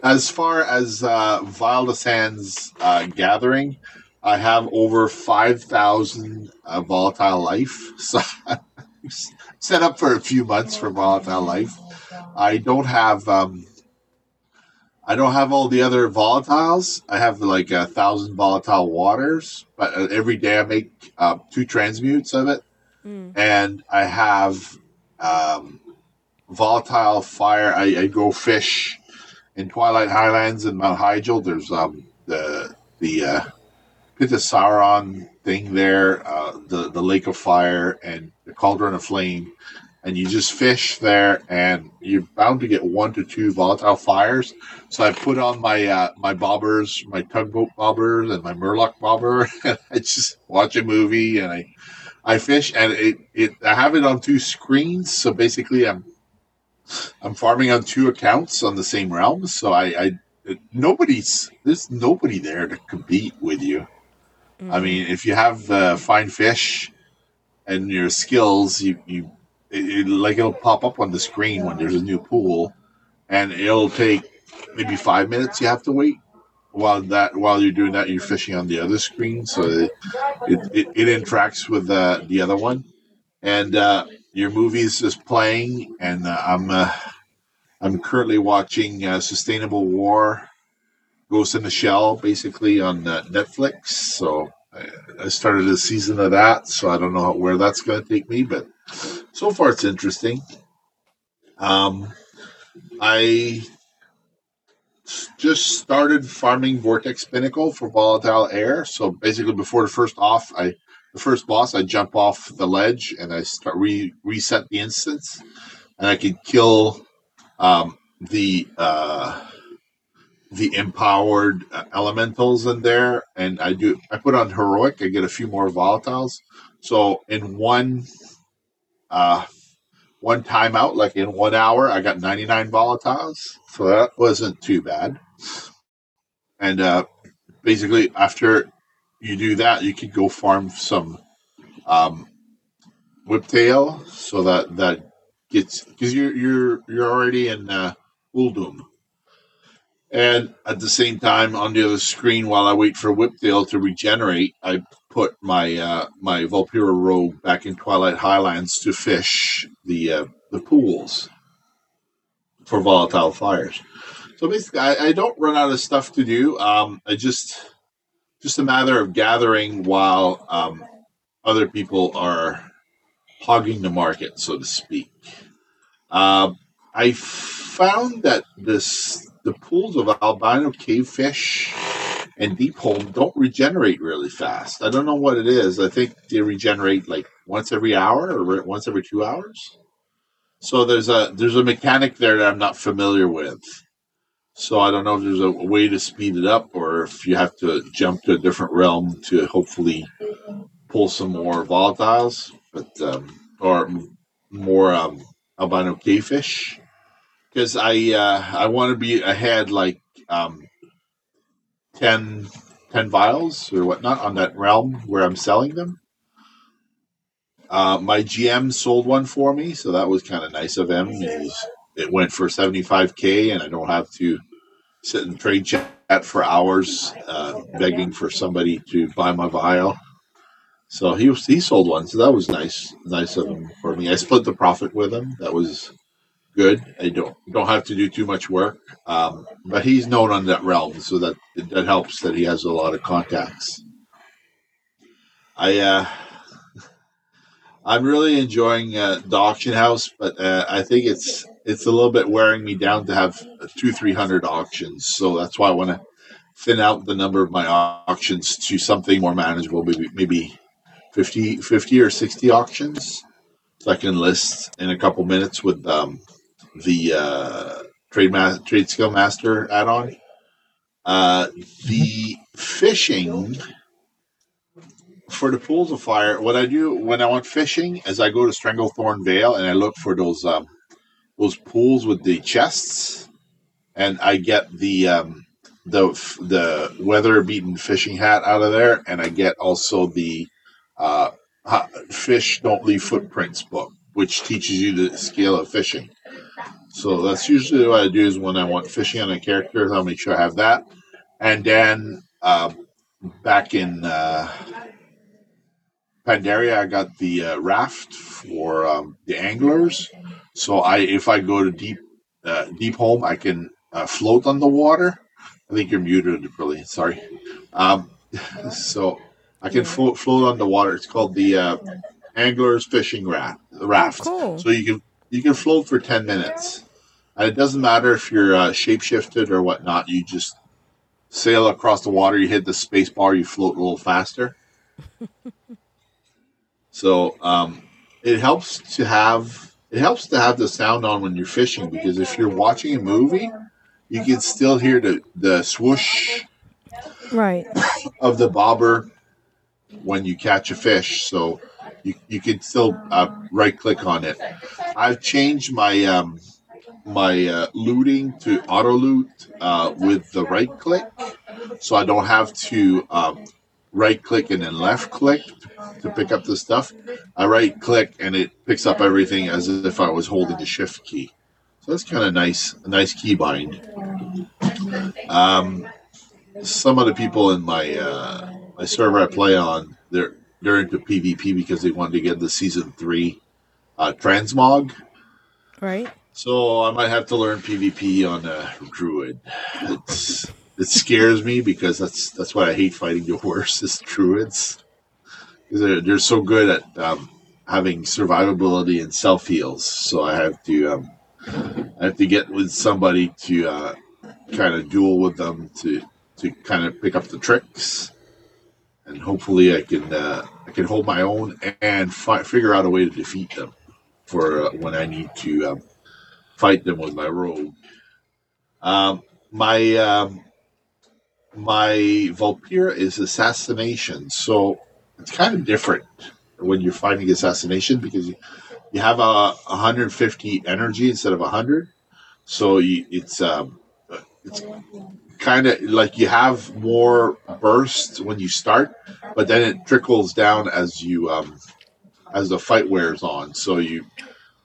as far as uh, Sands uh, gathering, I have over 5,000 uh, volatile life. So set up for a few months for volatile life. I don't have um, I don't have all the other volatiles. I have like a thousand volatile waters, but uh, every day I make uh, two transmutes of it, mm. and I have um, volatile fire. I, I, go fish in Twilight Highlands and Mount Hyjal. There's um, the the uh, Sauron thing there, uh, the the Lake of Fire and the Cauldron of Flame, and you just fish there, and you're bound to get one to two volatile fires. So I put on my uh, my bobbers, my tugboat bobbers, and my Murloc bobber, and I just watch a movie and I. I fish and it, it I have it on two screens, so basically I'm I'm farming on two accounts on the same realm, so I, I nobody's there's nobody there to compete with you. Mm-hmm. I mean, if you have uh, fine fish and your skills, you you it, it, like it'll pop up on the screen when there's a new pool, and it'll take maybe five minutes. You have to wait while that while you're doing that, you're fishing on the other screen, so it it, it interacts with uh, the other one, and uh, your movies is playing, and uh, I'm uh, I'm currently watching uh, Sustainable War, Ghost in the Shell, basically on uh, Netflix. So I, I started a season of that, so I don't know where that's going to take me, but so far it's interesting. Um, I just started farming Vortex Pinnacle for volatile air. So basically, before the first off, I the first boss, I jump off the ledge and I start re- reset the instance, and I can kill um, the uh, the empowered uh, elementals in there. And I do I put on heroic. I get a few more volatiles. So in one uh, one timeout, like in one hour, I got 99 volatiles. So that wasn't too bad. And uh, basically, after you do that, you could go farm some um, whiptail, so that that gets because you're you're you're already in uh, Uldum. And at the same time, on the other screen, while I wait for Whiptail to regenerate, I put my uh, my Vulpera rogue back in Twilight Highlands to fish the uh, the pools for volatile fires. So basically, I, I, don't run out of stuff to do. Um, I just just a matter of gathering while um, other people are hogging the market, so to speak. Uh, I found that this the pools of albino cavefish and Deepholm don't regenerate really fast. I don't know what it is. I think they regenerate like once every hour or once every two hours. So there's a there's a mechanic there that I'm not familiar with. So I don't know if there's a way to speed it up or if you have to jump to a different realm to hopefully pull some more volatiles, but um, or more um, albino cavefish. Because I uh, I want to be ahead like um, 10, 10 vials or whatnot on that realm where I'm selling them. Uh, my GM sold one for me, so that was kind of nice of him. It, was, it went for 75k, and I don't have to sit in trade chat for hours uh, begging for somebody to buy my vial. So he he sold one, so that was nice, nice of him for me. I split the profit with him. That was good. I don't don't have to do too much work, um, but he's known on that realm, so that that helps that he has a lot of contacts. I uh, I'm really enjoying uh, the auction house, but uh, I think it's it's a little bit wearing me down to have two three hundred auctions. So that's why I want to thin out the number of my auctions to something more manageable. Maybe maybe 50, 50 or sixty auctions. So I can list in a couple minutes with um, the uh, trade ma- trade skill master add-on. Uh, the fishing for the pools of fire, what I do when I want fishing is I go to Stranglethorn Vale and I look for those um, those pools with the chests, and I get the um, the the weather beaten fishing hat out of there, and I get also the uh, fish don't leave footprints book, which teaches you the scale of fishing. So that's usually what I do is when I want fishing on a character, I'll make sure I have that, and then uh, back in. Uh, Pandaria, I got the uh, raft for um, the anglers. So I, if I go to deep, uh, Deepholm, I can uh, float on the water. I think you're muted, really. Sorry. Um, so I can float, float on the water. It's called the uh, anglers fishing raft. Raft. Cool. So you can you can float for ten minutes, and it doesn't matter if you're uh, shapeshifted or whatnot. You just sail across the water. You hit the space bar. You float a little faster. So um, it helps to have it helps to have the sound on when you're fishing because if you're watching a movie, you can still hear the the swoosh right of the bobber when you catch a fish. So you, you can still uh, right click on it. I've changed my um, my uh, looting to auto loot uh, with the right click, so I don't have to um, right click and then left click to pick up the stuff. I right click and it picks up everything as if I was holding the shift key. So that's kind of nice, a nice keybind. Um, some of the people in my uh, my server I play on, they're they're into PvP because they wanted to get the season three uh, transmog. Right. So I might have to learn PvP on a druid. It's it scares me because that's that's why I hate fighting the worst is druids. They're, they're so good at um, having survivability and self heals. So I have to um, I have to get with somebody to uh, kind of duel with them to to kind of pick up the tricks, and hopefully I can uh, I can hold my own and fi- figure out a way to defeat them for uh, when I need to um, fight them with my rogue. Um, my um, my Vulpera is assassination, so it's kind of different when you're fighting assassination because you, you have a 150 energy instead of 100 so you, it's um, it's kind of like you have more burst when you start but then it trickles down as you um, as the fight wears on. So you,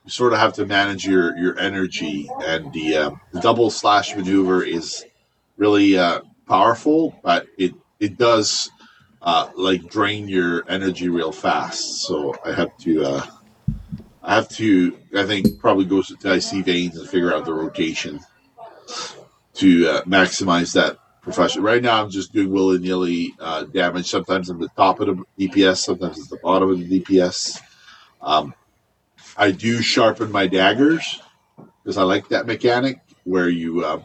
you sort of have to manage your your energy and the, uh, double slash maneuver is really uh, powerful but it it does uh, like drain your energy real fast. So I have to, uh, I have to, I think probably go to Icy Veins and figure out the rotation to uh, maximize that profession. Right now, I'm just doing willy nilly uh, damage. Sometimes I'm the top of the DPS, sometimes it's the bottom of the DPS. Um, I do sharpen my daggers because I like that mechanic where you uh,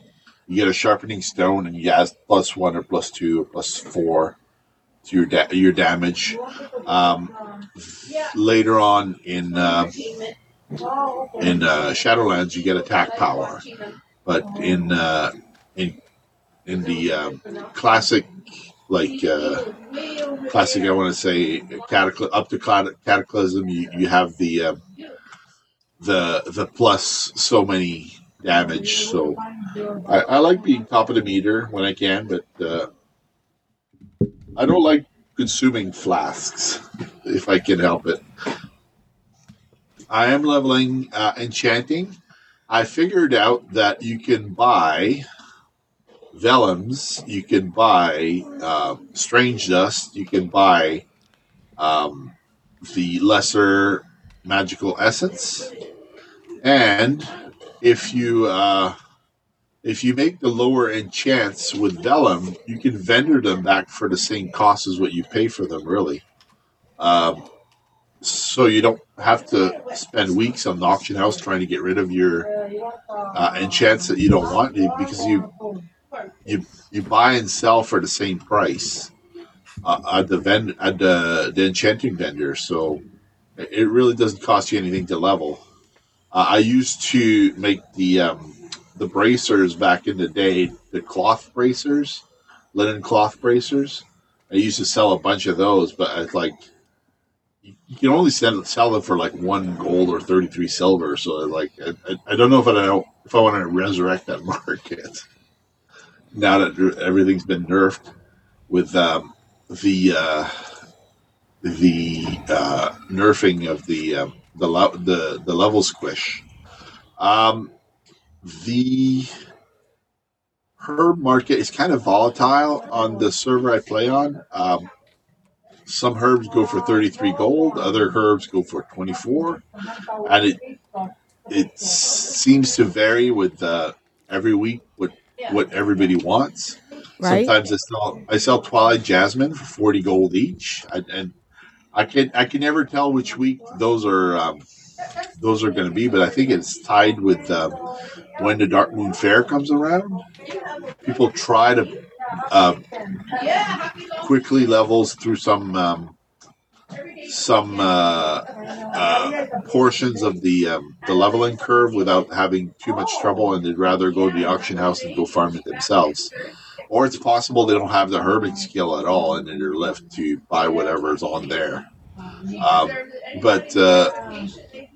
you get a sharpening stone and you add plus one or plus two or plus four to your da- your damage. Um, later on in uh, in uh, Shadowlands, you get attack power, but in uh, in in the um, classic like uh, classic I want to say catacly- up to cataclysm you, you have the uh, the the plus so many damage so I, I like being top of the meter when I can but uh, I don't like consuming flasks if I can help it. I am leveling uh, enchanting. I figured out that you can buy vellums, you can buy uh, strange dust, you can buy um, the lesser magical essence, and if you uh, if you make the lower enchants with vellum, you can vendor them back for the same cost as what you pay for them. Really, um, so you don't have to spend weeks on the auction house trying to get rid of your uh, enchants that you don't want because you you you buy and sell for the same price uh, at the vend at the, the enchanting vendor. So it really doesn't cost you anything to level. Uh, I used to make the um, the bracers back in the day, the cloth bracers, linen cloth bracers. I used to sell a bunch of those, but it's like you can only sell, them for like one gold or 33 silver. So like, I, I don't know if I if I want to resurrect that market now that everything's been nerfed with um, the uh, the uh, nerfing of the uh, the, the the level squish. Um, the herb market is kind of volatile on the server I play on. Um, some herbs go for 33 gold, other herbs go for 24, and it it seems to vary with uh, every week what what everybody wants. Right. Sometimes I sell I sell Twilight Jasmine for 40 gold each, I, and I can I can never tell which week those are um, those are going to be, but I think it's tied with uh, when the Darkmoon Faire comes around. People try to uh, quickly levels through some um, some uh, uh, portions of the um, the leveling curve without having too much trouble, and they'd rather go to the auction house and go farm it themselves. Or it's possible they don't have the herbing skill at all, and they're left to buy whatever's on there. Um, but uh,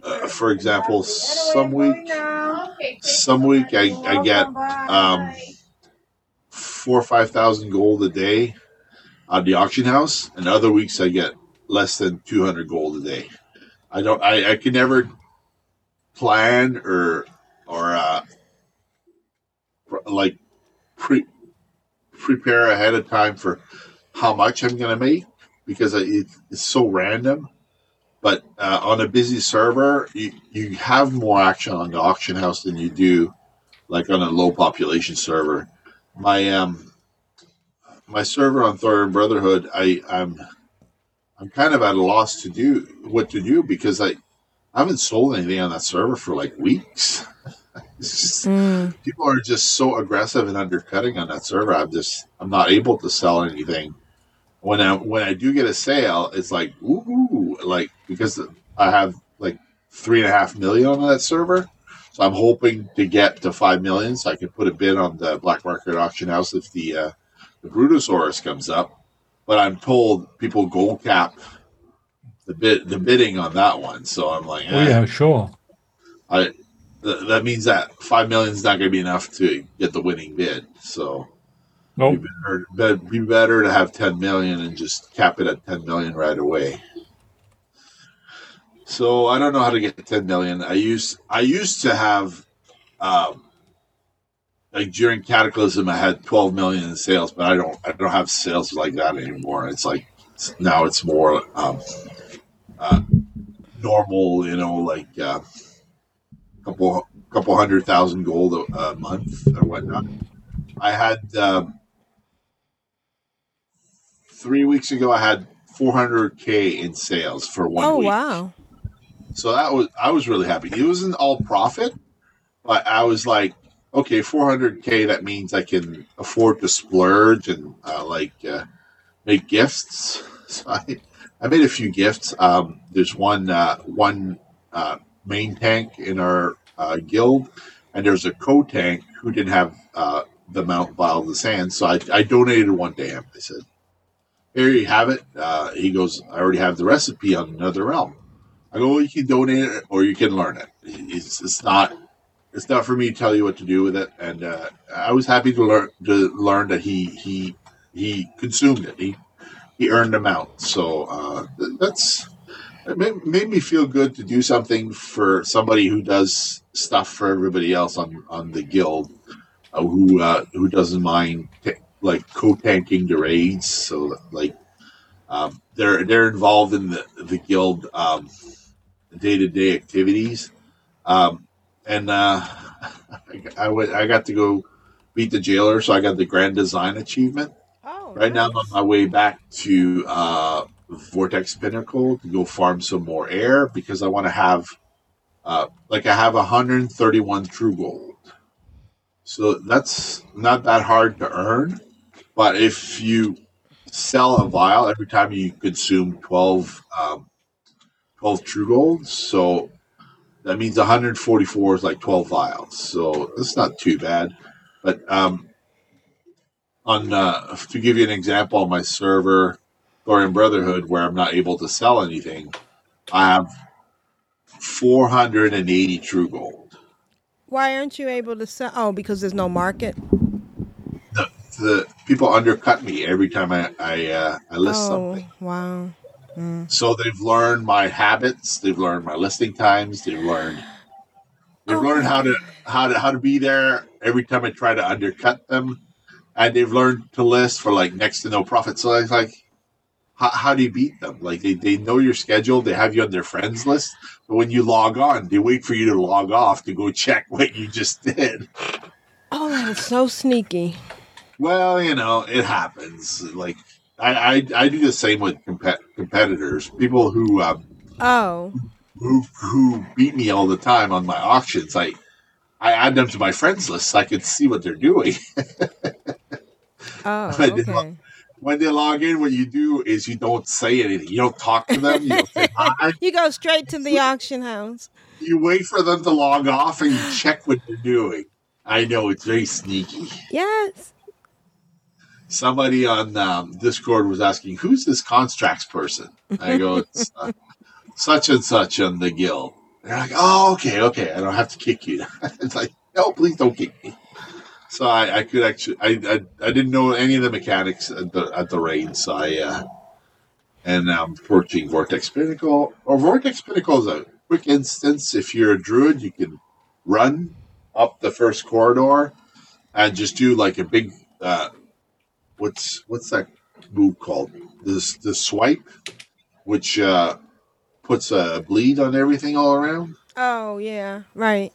uh, for example, some week, some week I, I get um, four or five thousand gold a day at the auction house, and other weeks I get less than two hundred gold a day. I don't. I, I can never plan or or uh, like pre prepare ahead of time for how much I'm going to make because it's so random. But uh, on a busy server, you, you have more action on the auction house than you do like on a low population server. My um my server on Thorium Brotherhood, I I'm I'm kind of at a loss to do what to do because I I haven't sold anything on that server for like weeks. just, mm. People are just so aggressive and undercutting on that server. I'm just I'm not able to sell anything when I when I do get a sale, it's like ooh, like because I have like three and a half million on that server. So I'm hoping to get to five million, so I can put a bid on the black market auction house if the uh, the Brutosaurus comes up. But I'm told people gold cap the bid the bidding on that one. So I'm like, eh. oh yeah, sure. I th- that means that five million is not going to be enough to get the winning bid. So Nope. Be better, be better to have 10 million and just cap it at 10 million right away. So I don't know how to get 10 million. I used I used to have um, like during Cataclysm I had 12 million in sales, but I don't I don't have sales like that anymore. It's like now it's more um, uh, normal, you know, like uh, couple couple hundred thousand gold a, a month or whatnot. I had um, three weeks ago, I had 400k in sales for one oh, week. wow! So that was I was really happy. It wasn't all profit, but I was like, okay, 400k. That means I can afford to splurge and uh, like uh, make gifts. So I, I made a few gifts. Um, there's one uh, one uh, main tank in our uh, guild, and there's a co tank who didn't have uh, the Mount Vial of the Sand. So I, I donated one to him. I said, "Here you have it." Uh, he goes, "I already have the recipe on another realm." I go, well, "You can donate it, or you can learn it. It's, it's not." It's not for me to tell you what to do with it, and uh, I was happy to learn to learn that he he he consumed it. He he earned them out. So uh, that's it made, made me feel good to do something for somebody who does stuff for everybody else on on the guild, uh, who uh, who doesn't mind t- like co-tanking the raids. So like um, they're they're involved in the the guild day to day activities, um, and uh, I, I, went, I got to go beat the jailer, so I got the grand design achievement. Oh, Right now, I'm on my way back to uh, Vortex Pinnacle to go farm some more air because I want to have, uh, like, I have 131 Truegold. So that's not that hard to earn. But if you sell a vial every time you consume 12, um, 12 Truegold, so that means 144 is like 12 vials. So that's not too bad. But um, on uh, to give you an example on my server Thorium Brotherhood where I'm not able to sell anything, I have 480 Truegold. Why aren't you able to sell? Oh, because there's no market. The, the people undercut me every time I I, uh, I list oh, something. wow. Mm. So they've learned my habits. They've learned my listing times. They've learned they've learned how to how to how to be there every time I try to undercut them, and they've learned to list for like next to no profit. So it's like, how, how do you beat them? Like they, they know your schedule. They have you on their friends list. But when you log on, they wait for you to log off to go check what you just did. Oh, that is so sneaky. Well, you know, it happens. Like I, I, I do the same with compet- competitors. People who um, Oh, who who beat me all the time on my auctions. I I add them to my friends list so I can see what they're doing. oh, okay. When they log in, what you do is you don't say anything. You don't talk to them. You don't say. You go straight to the auction house. You wait for them to log off and you check what they're doing. I know it's very sneaky. Yes. Somebody on um, Discord was asking, "Who's this contracts person?" I go, "It's uh, such and such on the guild." They're like, "Oh, okay, okay. I don't have to kick you." it's like, "No, please don't kick me." So I, I could actually, I, I, I didn't know any of the mechanics at the at the raid, so I, uh, and I'm approaching Vortex Pinnacle. Or Vortex Pinnacle is a quick instance. If you're a druid, you can run up the first corridor and just do like a big, uh, what's what's that move called? This the swipe, which uh, puts a bleed on everything all around. Oh, yeah. Right.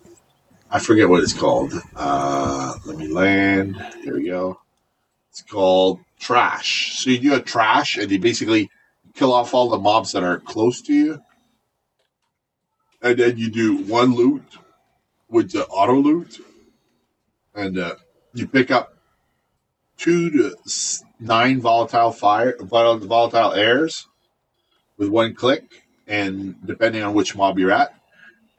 I forget what it's called. Uh, let me land. Here we go. It's called Thrash. So you do a Thrash, and you basically kill off all the mobs that are close to you, and then you do one loot with the auto loot, and uh, you pick up two to nine volatile fire vol- volatile airs with one click, and depending on which mob you're at,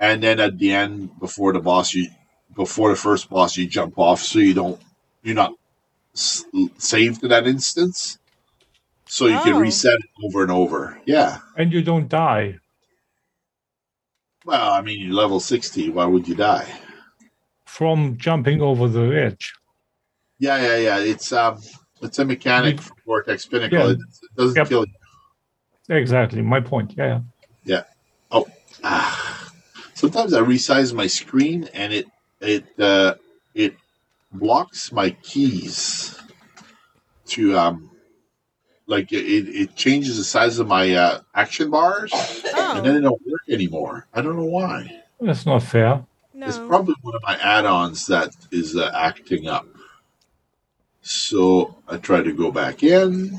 and then at the end before the boss you before the first boss you jump off so you don't you're not s- saved to that instance so you can Oh. reset it over and over yeah And you don't die. well i mean you're level 60 why would you die from jumping over the edge. yeah yeah yeah it's um it's a mechanic You- for vortex pinnacle Yeah. it, it doesn't Yep. kill you Exactly, my point. Yeah, yeah. oh ah. Sometimes i resize my screen and it it uh it blocks my keys to um like it, it changes the size of my uh, action bars and then Oh, it don't work anymore. I don't know why. That's not fair. it's probably one of my add-ons that is uh, acting up. So i try to go back in.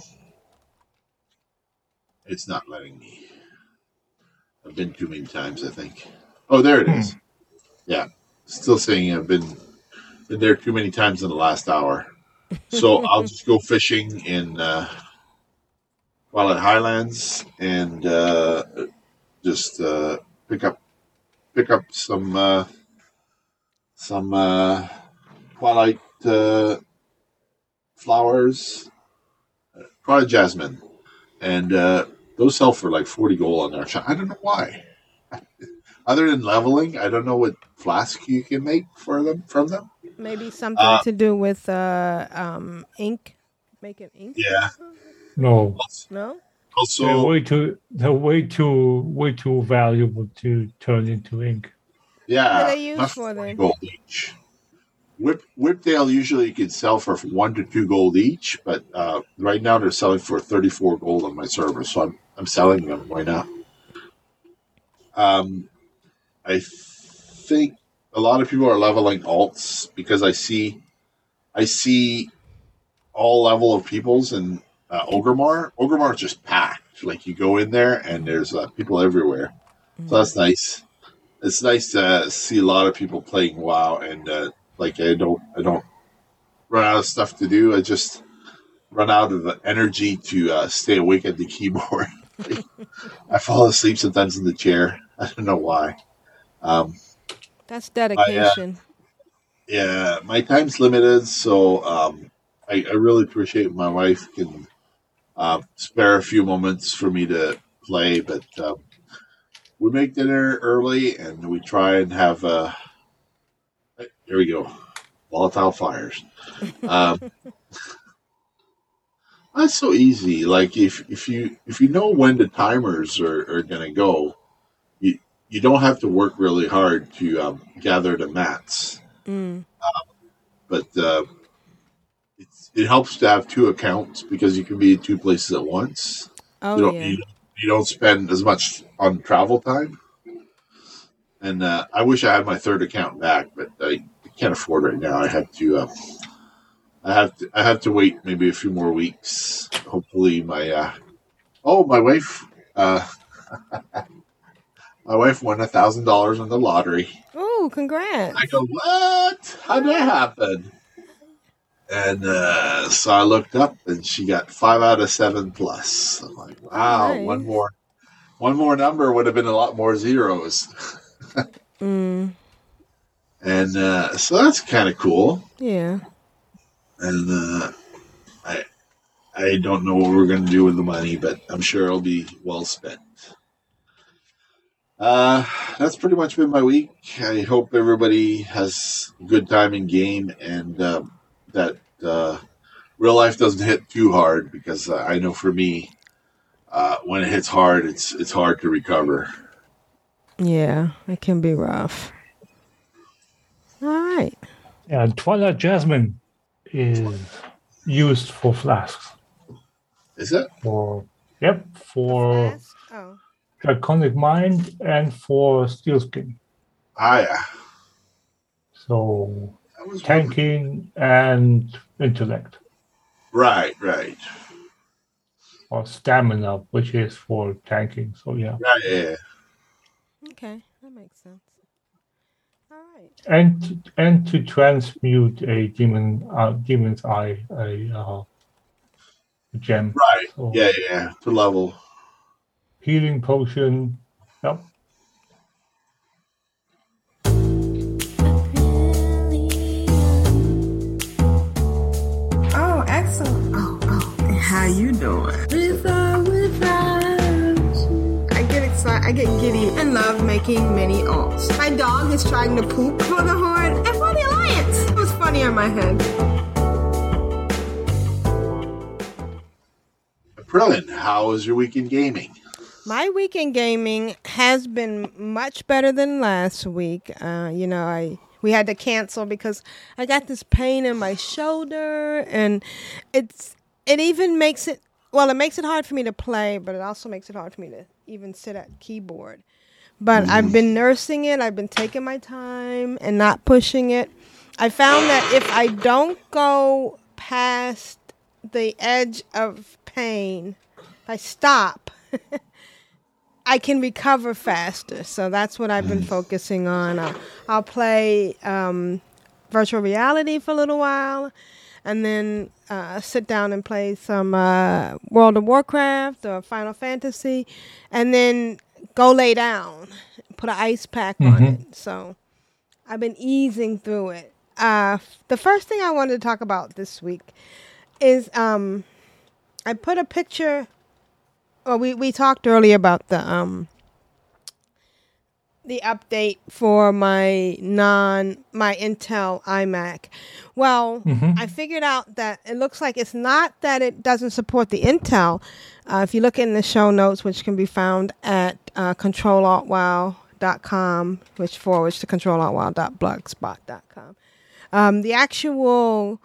It's not letting me. I've been too many times i think oh there it is. Yeah. Still saying i've been been there too many times in the last hour. So i'll just go fishing in uh Twilight Highlands and uh just uh pick up pick up some uh some uh twilight uh flowers, uh, Product Jasmine, and uh, those sell for like 40 gold on our shop. I don't know why. Other than leveling, I don't know what flask you can make for them from them. Maybe something Uh, to do with uh, um, ink, making ink. Yeah. No, No. Also, they're way too they're way too way too valuable to turn into ink. Yeah. What are they used not for 40 then? Gold each. Whip Whiptail usually you can sell for one to two gold each, but uh, right now they're selling for thirty four gold on my server, so I'm I'm selling them. Why not? Um, I think a lot of people are leveling alts because I see, I see all level of peoples in uh, Orgrimmar. Orgrimmar is just packed. Like you go in there and there's uh, people everywhere, so that's nice it's nice to see a lot of people playing WoW, and uh, like I don't, I don't run out of stuff to do. I just run out of the energy to uh, stay awake at the keyboard. I fall asleep sometimes in the chair. I don't know why. Um, That's dedication. yeah, my time's limited, so um, I, I really appreciate my wife can uh, spare a few moments for me to play, but um, we make dinner early and we try and have uh, here we go, volatile fires. Um, that's so easy. Like if if you if you know when the timers are, are gonna go, you don't have to work really hard to um, gather the mats Mm. but uh, it's, it helps to have two accounts because you can be in two places at once. Oh you don't, yeah. you, you don't spend as much on travel time. And uh, I wish I had my third account back, but I can't afford right now. I have to. Uh, I have to. I have to wait maybe a few more weeks. Hopefully, my. Uh, oh, my wife. My wife won a thousand dollars on the lottery. Oh, congrats. I go, what? How'd that happen? And uh, so I looked up, and she got five out of seven plus. I'm like, wow, Nice. one more, one more number would have been a lot more zeros. Mm. And uh, so that's kind of cool. Yeah. And uh, I, I don't know what we're going to do with the money, but I'm sure it'll be well spent. Uh, that's pretty much been my week. I hope everybody has a good time in game and uh, that uh, real life doesn't hit too hard because uh, I know for me, uh, when it hits hard, it's it's hard to recover. Yeah. It can be rough. All right. Yeah, Twilight Jasmine is used for flasks. Is it? For yep, for Flask? Oh. Draconic Mind and for Steelskin. Ah, yeah. So I was tanking and intellect Right, right, or stamina, which is for tanking. So yeah, right. Yeah. Okay. That makes sense. All right. and and to transmute a demon uh, demon's eye a, uh, a gem. Right. So Yeah, yeah. To level. Healing potion. Yep. Oh, excellent. Oh, oh. How you doing? With or without I get excited. I get giddy and love making mini alts. My dog is trying to poop for the horn and for the Alliance. It was funny on my head. Brilliant. How was your week in gaming? My weekend gaming has been much better than last week. Uh, you know, I we had to cancel because I got this pain in my shoulder, and it's it even makes it well. It makes it hard for me to play, but it also makes it hard for me to even sit at keyboard. But I've been nursing it. I've been taking my time and not pushing it. I found that if I don't go past the edge of pain, if I stop, I can recover faster. So that's what I've been focusing on. I'll, I'll play um, virtual reality for a little while and then uh, sit down and play some uh, World of Warcraft or Final Fantasy and then go lay down, put an ice pack on it. So I've been easing through it. Uh, the first thing I wanted to talk about this week is um, I put a picture. Well, we we talked earlier about the um the update for my non my Intel iMac. Well, Mhm. I figured out that it looks like it's not that it doesn't support the Intel. Uh, if you look in the show notes, which can be found at uh, controlaltwow.com, which forwards to controlaltwow.blogspot.com, um, the actual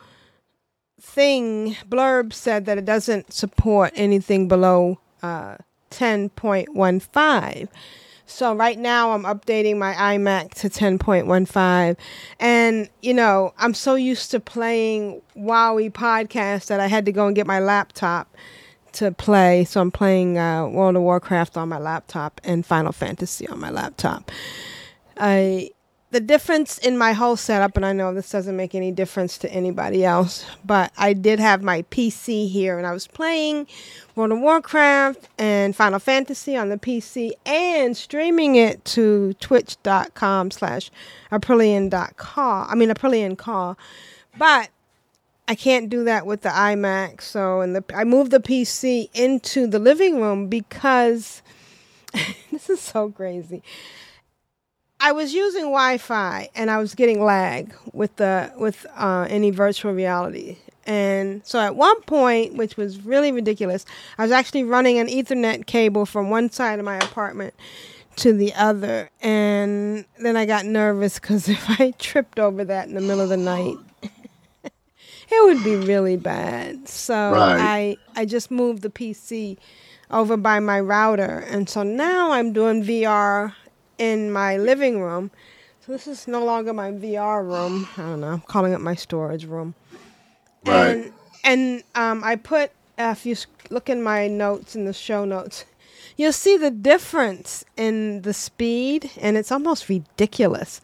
thing blurb said that it doesn't support anything below uh, 10.15. So right now I'm updating my iMac to 10.15 and you know, I'm so used to playing Wowie podcast that I had to go and get my laptop to play. So I'm playing uh, World of Warcraft on my laptop and Final Fantasy on my laptop. I the difference in my whole setup, and I know this doesn't make any difference to anybody else, but I did have my PC here and I was playing World of Warcraft and Final Fantasy on the PC and streaming it to twitch.com slash aprillian.call. I mean, Aprillian call. But I can't do that with the iMac. So, and the, I moved the PC into the living room because this is so crazy. I was using Wi-Fi and I was getting lag with the with uh, any virtual reality. And so at one point, which was really ridiculous, I was actually running an Ethernet cable from one side of my apartment to the other. And then I got nervous because if I tripped over that in the middle of the night, it would be really bad. So Right. I I just moved the PC over by my router, and so now I'm doing VR in my living room. So this is no longer my VR room. I don't know. I'm calling it my storage room. Right. And and um, I put uh, if you look in my notes in the show notes, you'll see the difference in the speed, and it's almost ridiculous.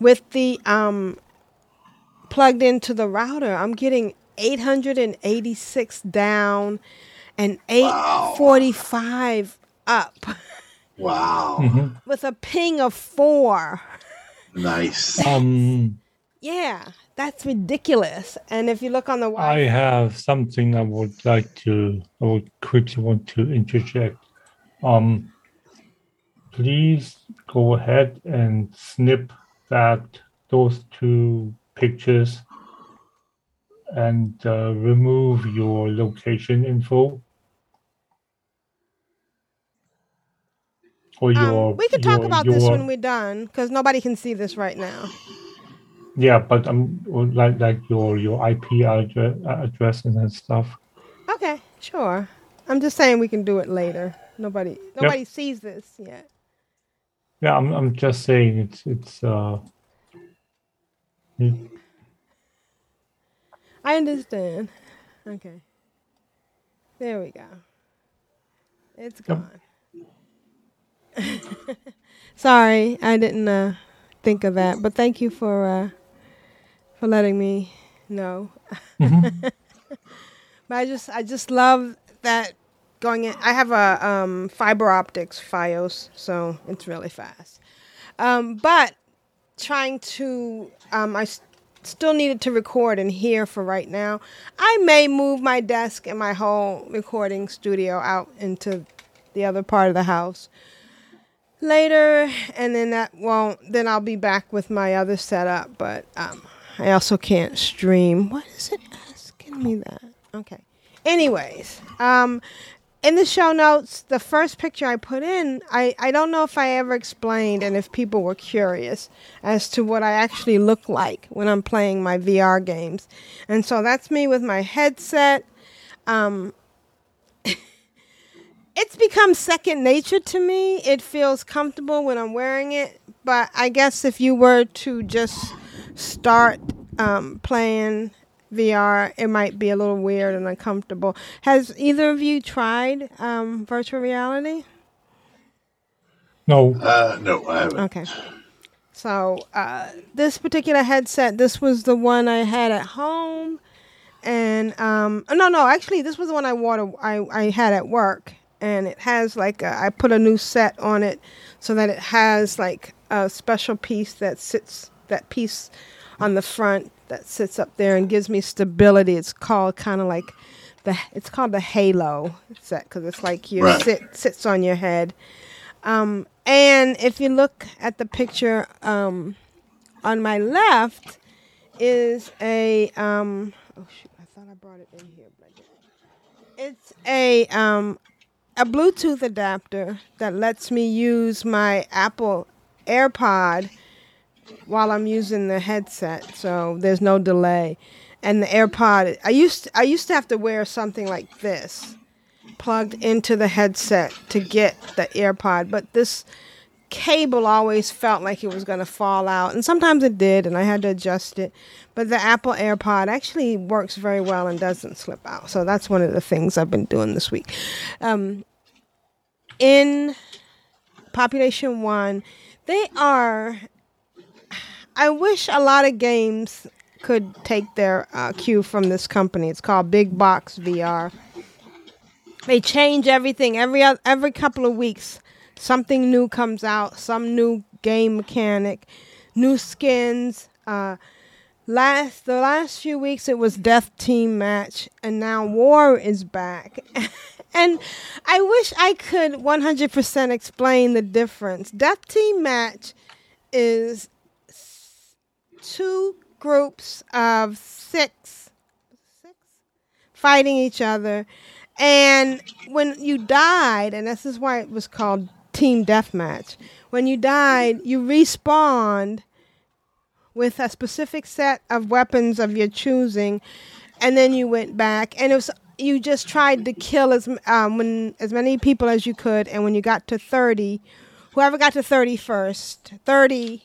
With the um, plugged into the router, I'm getting 886 down and 845 up Wow. Mhm. with a ping of four. Nice. Um, Yeah, that's ridiculous. And if you look on the I have something I would like to, I would quickly want to interject. Um, please go ahead and snip that those two pictures and uh, remove your location info. Or your, um, we could talk your- about this when we're done because nobody can see this right now. Yeah, but um, like like your your IP address, address and stuff. Okay, sure. I'm just saying we can do it later. Nobody nobody sees this yet. Yeah, I'm I'm just saying it's it's uh mm, I understand. Okay. There we go. It's gone. Sorry, I didn't uh, think of that, but thank you for uh, for letting me know. but I just I just love that going in. I have a um, fiber optics FiOS, so it's really fast. Um, but trying to um, I s- still needed to record in here for right now. I may move my desk and my whole recording studio out into the other part of the house later and then that won't then I'll be back with my other setup but um I also can't stream. What is it asking me that? Okay. Anyways, um in the show notes, the first picture I put in, I, I don't know if I ever explained and if people were curious as to what I actually look like when I'm playing my VR games. And so that's me with my headset. Um, it's become second nature to me. It feels comfortable when I'm wearing it. But I guess if you were to just start um, playing VR, it might be a little weird and uncomfortable. Has either of you tried um, virtual reality? no. Uh, no, I haven't. Okay. So uh, this particular headset, this was the one I had at home, and um, no, no, actually, this was the one I wore. To, I I had at work, and it has like a, I put a new set on it, so that it has like a special piece that sits that piece on the front that sits up there and gives me stability. It's called kind of like the it's called the halo set because it's like you Right. sit sits on your head. Um, and if you look at the picture um, on my left is a um, oh shoot, I thought I brought it in here, but It's a um, a Bluetooth adapter that lets me use my Apple AirPod while I'm using the headset, so there's no delay. And the AirPod, I used I used to have to wear something like this, plugged into the headset to get the AirPod, but this cable always felt like it was going to fall out, and sometimes it did, and I had to adjust it. But the Apple AirPod actually works very well and doesn't slip out, so that's one of the things I've been doing this week. Um, in Population One, they are. I wish a lot of games could take their uh, cue from this company. It's called Big Box VR. They change everything every every couple of weeks. Something new comes out, some new game mechanic, new skins. Uh, last the last few weeks it was Death Team Match, and now War is back. and I wish I could 100% explain the difference. Death Team Match is two groups of six, six fighting each other. And when you died, and this is why it was called Team Deathmatch, when you died, you respawned with a specific set of weapons of your choosing, and then you went back, and it was you just tried to kill as um, when as many people as you could, and when you got to thirty, whoever got to 30 first, 30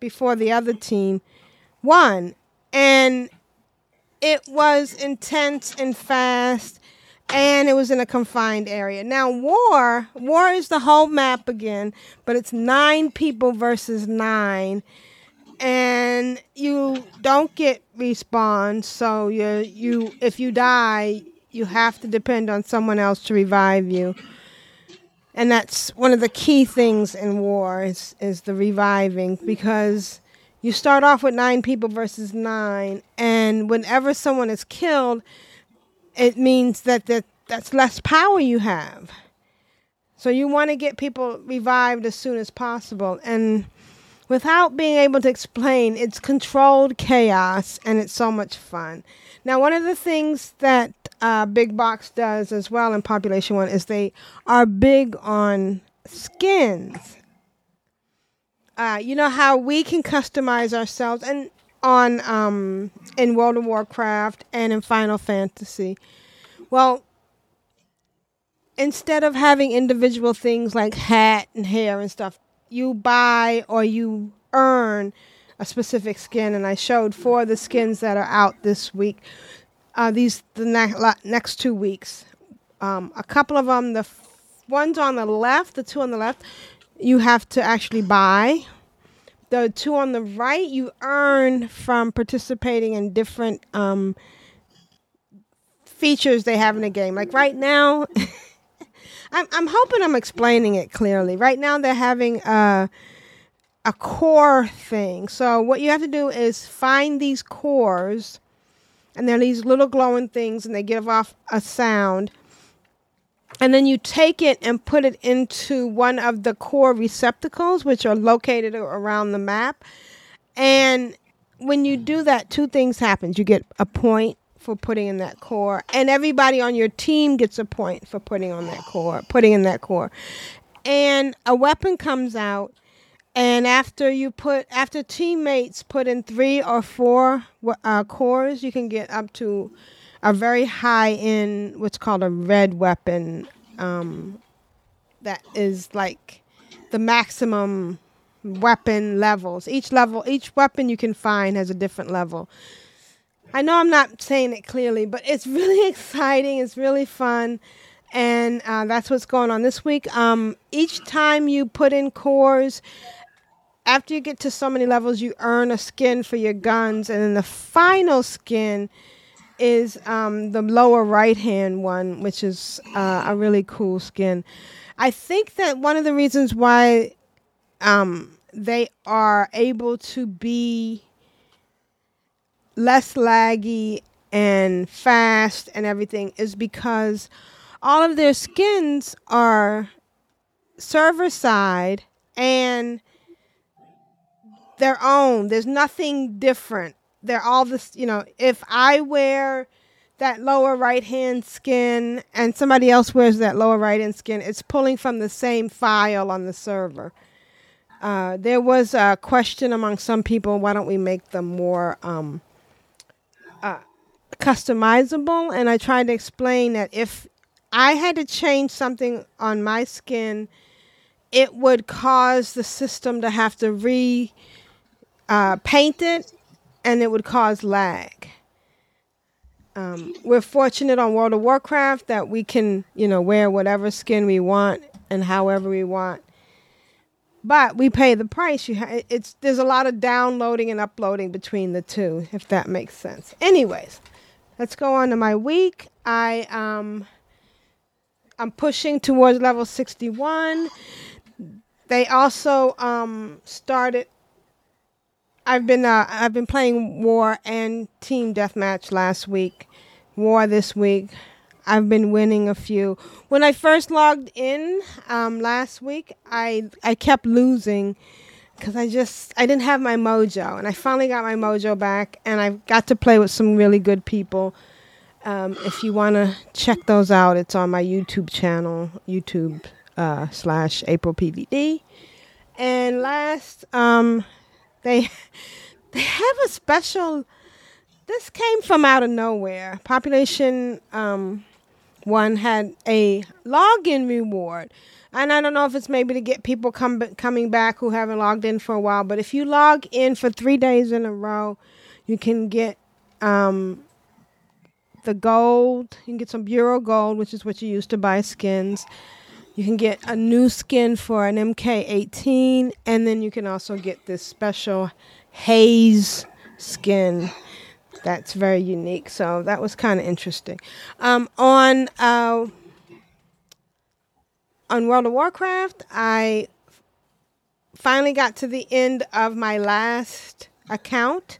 before the other team won, and it was intense and fast and it was in a confined area. Now, war, war is the whole map again, but it's nine people versus nine, and you don't get respawn. So you you if you die, you have to depend on someone else to revive you, and that's one of the key things in war is is the reviving because. You start off with nine people versus nine, and whenever someone is killed, it means that, that that's less power you have. So you want to get people revived as soon as possible. And without being able to explain, it's controlled chaos and it's so much fun. Now, one of the things that uh, Big Box does as well in Population One is they are big on skins. Uh, you know how we can customize ourselves and on um, in World of Warcraft and in Final Fantasy. Well, instead of having individual things like hat and hair and stuff, you buy or you earn a specific skin. And I showed four of the skins that are out this week. Uh, these the ne- next two weeks. Um, a couple of them, the f- ones on the left, the two on the left, you have to actually buy. The two on the right, you earn from participating in different um, features they have in the game. Like right now, I'm, I'm hoping I'm explaining it clearly. Right now, they're having a, a core thing. So, what you have to do is find these cores, and they're these little glowing things, and they give off a sound. And then you take it and put it into one of the core receptacles, which are located around the map. And when you do that, two things happen. You get a point for putting in that core, and everybody on your team gets a point for putting on that core, putting in that core. And a weapon comes out, and after you put, after teammates put in three or four uh, cores, you can get up to a very high end, what's called a red weapon, um, that is like the maximum weapon levels. Each level, each weapon you can find has a different level. I know I'm not saying it clearly, but it's really exciting. It's really fun. And uh, that's what's going on this week. Um, each time you put in cores, after you get to so many levels, you earn a skin for your guns. And then the final skin is um, the lower right hand one, which is uh, a really cool skin. I think that one of the reasons why um, they are able to be less laggy and fast and everything is because all of their skins are server side and their own. There's nothing different. They're all this, you know, if I wear that lower right hand skin and somebody else wears that lower right hand skin, it's pulling from the same file on the server. Uh, there was a question among some people why don't we make them more um, uh, customizable? And I tried to explain that if I had to change something on my skin, it would cause the system to have to re uh, paint it and it would cause lag. Um, we're fortunate on World of Warcraft that we can, you know, wear whatever skin we want and however we want. But we pay the price. You ha- it's there's a lot of downloading and uploading between the two, if that makes sense. Anyways, let's go on to my week. I um I'm pushing towards level 61. They also um started I've been uh, I've been playing War and Team Deathmatch last week, War this week. I've been winning a few. When I first logged in um, last week, I I kept losing because I just I didn't have my mojo, and I finally got my mojo back, and I got to play with some really good people. Um, if you want to check those out, it's on my YouTube channel, YouTube uh, slash April PVD. And last, um, they they have a special. This came from out of nowhere. Population um, one had a login reward, and I don't know if it's maybe to get people come coming back who haven't logged in for a while. But if you log in for three days in a row, you can get um, the gold. You can get some bureau gold, which is what you use to buy skins. You can get a new skin for an MK18, and then you can also get this special haze skin that's very unique. So that was kind of interesting. Um, on uh, on World of Warcraft, I finally got to the end of my last account,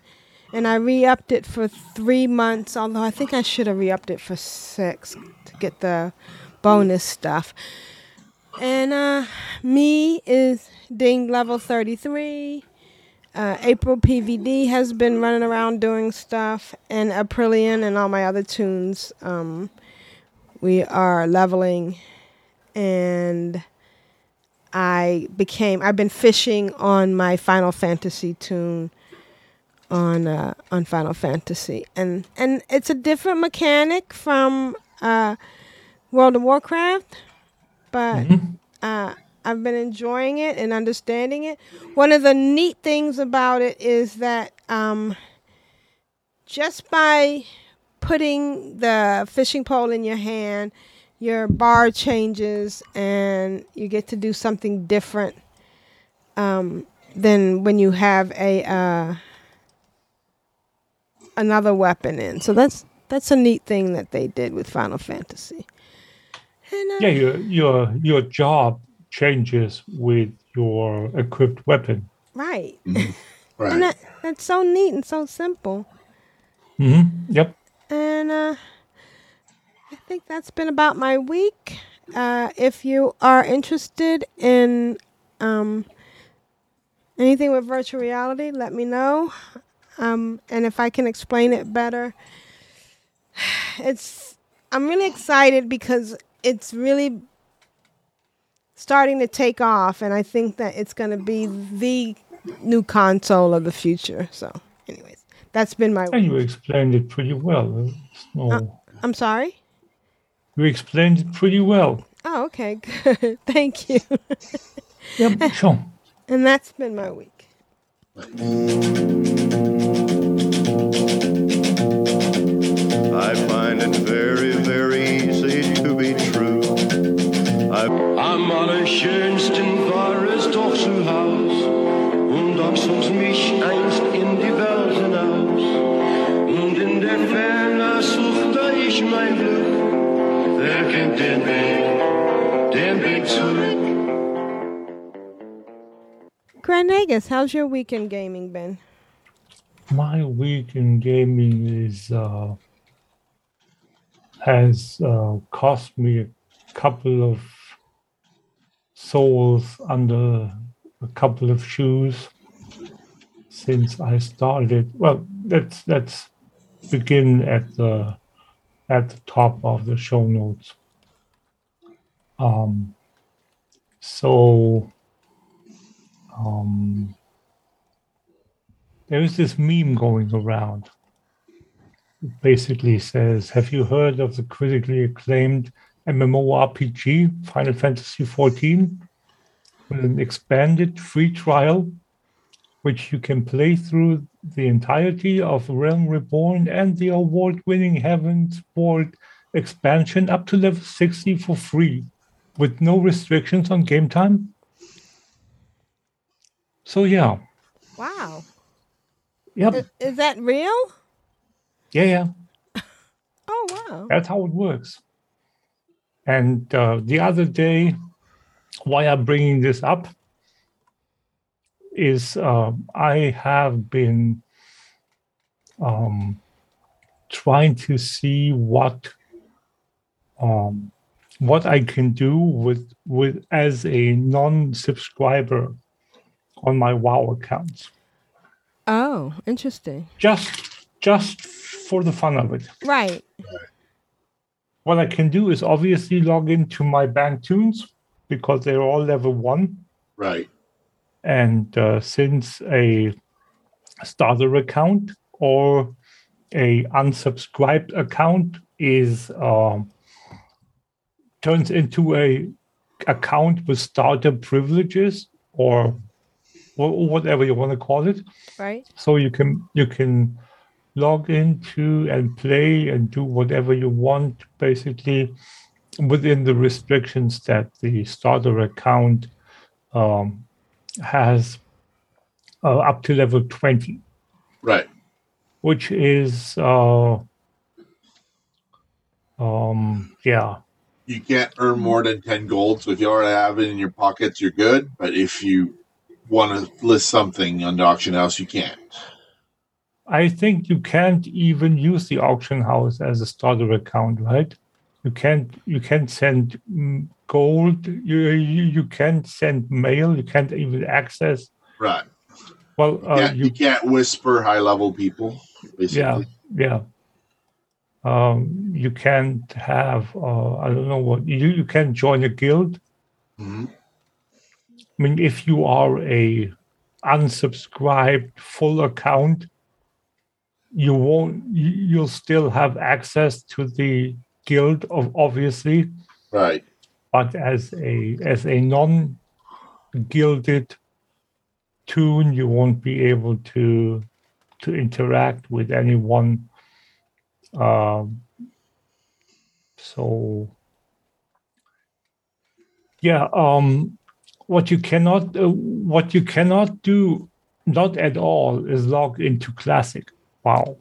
and I re-upped it for three months. Although I think I should have re-upped it for six to get the bonus stuff. And uh, me is ding level 33. Uh, April PVD has been running around doing stuff, and Aprillian and all my other tunes. Um, we are leveling, and I became. I've been fishing on my Final Fantasy tune on uh, on Final Fantasy, and and it's a different mechanic from uh, World of Warcraft but mm-hmm. uh, I've been enjoying it and understanding it. One of the neat things about it is that um, just by putting the fishing pole in your hand, your bar changes and you get to do something different um, than when you have a uh, another weapon in. So that's that's a neat thing that they did with Final Fantasy. And, uh, yeah, your your your job changes with your equipped weapon. Right. Mm-hmm. Right. and that, that's so neat and so simple. Mm-hmm. Yep. And uh, I think that's been about my week. Uh, if you are interested in um, anything with virtual reality, let me know. Um, and if I can explain it better, it's I'm really excited because it's really starting to take off, and I think that it's going to be the new console of the future. So, anyways, that's been my. And you explained it pretty well. No... Uh, I'm sorry. You explained it pretty well. Oh, okay, good. Thank you. yep, sure. And that's been my week. I find it very, very I Am allerschönsten war es doch zu Haus und doch zog mich einst in die Welt hinaus. Und in der Ferne suchte ich mein Glück. Wer kennt den Weg, den Weg zurück? Grand how's your weekend gaming been? my week in gaming is uh, has uh, cost me a couple of souls under a couple of shoes since I started. Well, let's let's begin at the at the top of the show notes. Um, so um, there is this meme going around. It basically says, "Have you heard of the critically acclaimed MMORPG Final Fantasy XIV with an expanded free trial, which you can play through the entirety of Realm Reborn and the award-winning Heavensward expansion up to level 60 for free, with no restrictions on game time?" So yeah, Wow. Yep. Is, is that real? yeah, yeah. Oh wow. That's how it works. And uh, the other day, why I'm bringing this up is uh, I have been um, trying to see what um, what I can do with with as a non-subscriber on my WoW accounts, Oh, interesting. just just for the fun of it. Right. What I can do is obviously log into my bank toons because they're all level one. Right. And uh, since a starter account or a unsubscribed account is um, turns into a account with starter privileges or wha- whatever you want to call it, Right. so you can you can log into and play and do whatever you want basically within the restrictions that the starter account um, has uh, up to level 20 Right. which is uh, um yeah You can't earn more than 10 gold. So if you already have it in your pockets, you're good. But if you want to list something on the auction house, you can't. I think you can't even use the auction house as a starter account, right? You can't you can't send mm, gold. You, you you can't send mail. You can't even access. Right. Well, You uh, can't, you you can't whisper high level people, basically. yeah yeah. Um, you can't have uh, I don't know what you you can join a guild. Mhm. I mean, if you are a unsubscribed full account, you won't. you- You'll still have access to the guild of obviously, Right. but as a as a non gilded toon, you won't be able to to interact with anyone. Um, so yeah, um, what you cannot uh, what you cannot do not at all is log into classic. Wow.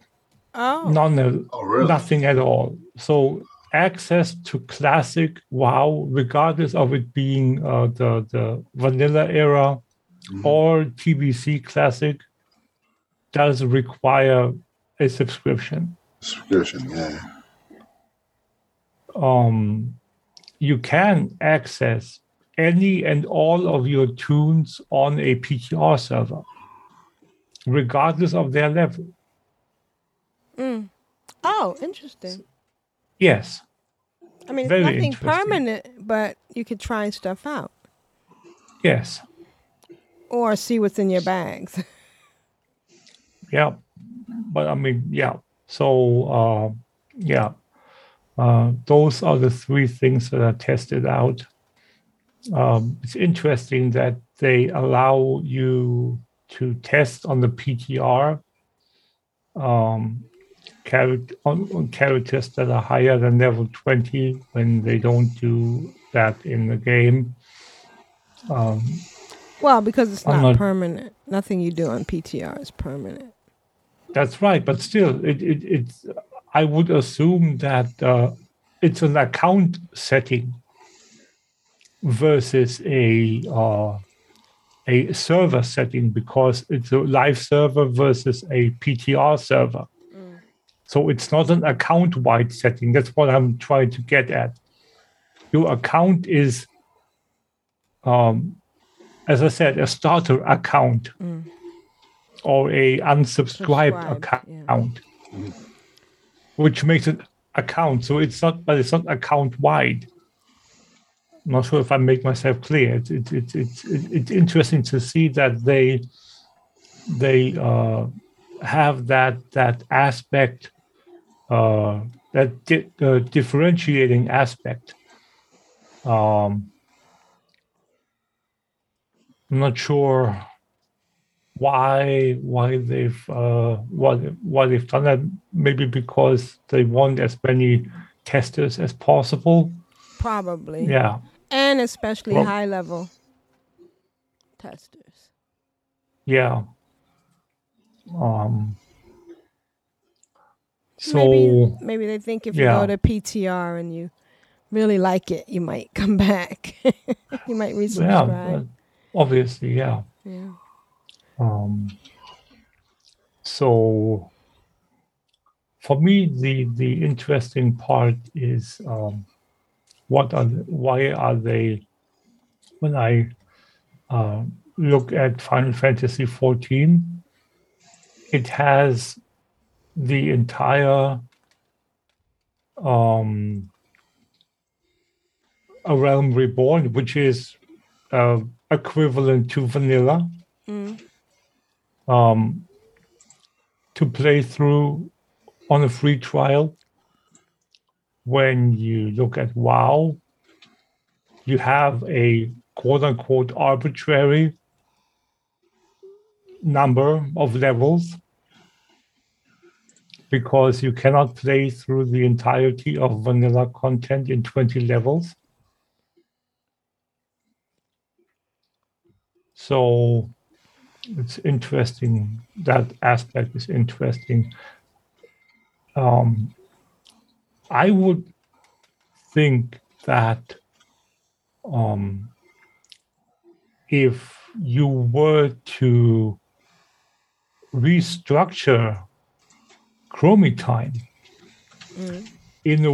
Oh. None Oh, really? nothing at all. So access to classic WoW, regardless of it being uh, the the vanilla era or TBC classic, does require a subscription. Subscription, yeah. Um, you can access any and all of your toons on a PTR server, regardless of their level. Mm. Oh, interesting. Yes. I mean, Very nothing permanent, but you could try stuff out Yes. or see what's in your bags. Yeah. But I mean, yeah. So, uh, yeah. Uh, those are the three things that are tested out. Um, it's interesting that they allow you to test on the PTR um, character, on, on characters that are higher than level 20 when they don't do that in the game. Um, Well, because it's not, not- permanent. Nothing you do on PTR is permanent. That's right, but still, it, it it's. I would assume that uh, it's an account setting versus a uh, a server setting because it's a live server versus a PTR server. So it's not an account wide setting. That's what I'm trying to get at. Your account is, um, as I said, a starter account or a unsubscribed account, which makes it account. So it's not, but it's not account wide. I'm not sure if I make myself clear. It's it's it's it's, it's interesting to see that they they uh, have that that aspect, uh, that di- uh, differentiating aspect. Um, I'm not sure why why they've uh, what why they've done that. Maybe because they want as many testers as possible. Probably. Yeah. And especially Well- high level testers. Yeah. Um. So maybe, maybe they think if you go to PTR and you really like it, you might come back. you might yeah, resubscribe. uh, obviously, yeah. Yeah. Um. So for me, the the interesting part is um, what are the, why are they when I uh, look at Final Fantasy 14, it has the entire um, a realm reborn, which is uh, equivalent to vanilla, Mm. um, to play through on a free trial. When you look at WoW, you have a quote unquote arbitrary number of levels because you cannot play through the entirety of vanilla content in 20 levels. So it's interesting. That aspect is interesting. Um, I would think that um, if you were to restructure Chromie time in a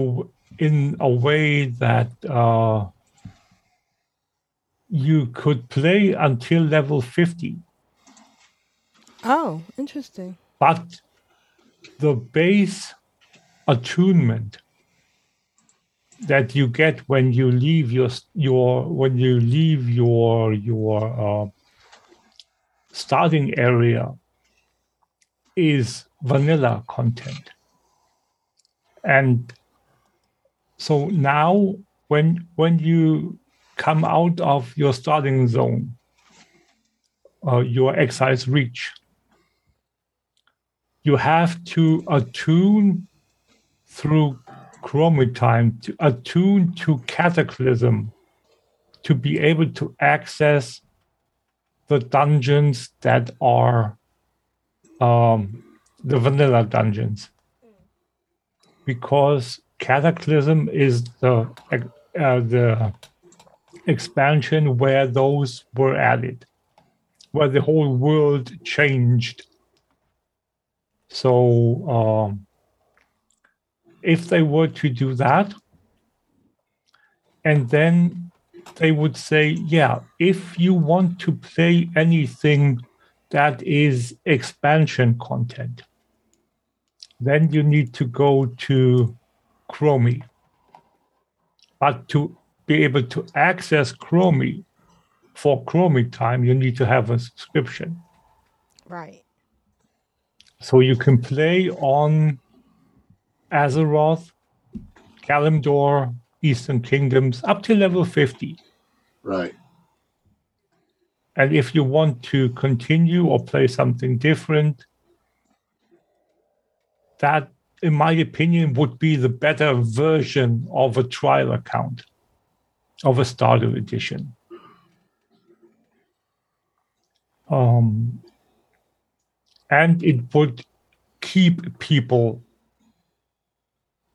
in a way that uh, you could play until level fifty. Oh, interesting. but the base attunement that you get when you leave your your when you leave your your uh, starting area is vanilla content. And so now when when you come out of your starting zone uh, your exile's reach you have to attune through Chromie time to attune to Cataclysm to be able to access the dungeons that are um, the vanilla dungeons. Because Cataclysm is the uh, the expansion where those were added, where the whole world changed. So um, if they were to do that, and then they would say, yeah, if you want to play anything that is expansion content, then you need to go to Chromie. But to be able to access Chromie for Chromie time, you need to have a subscription. Right. So you can play on Azeroth, Kalimdor, Eastern Kingdoms up to level 50. Right. And if you want to continue or play something different, that, in my opinion, would be the better version of a trial account, of a starter edition. Um, and it would keep people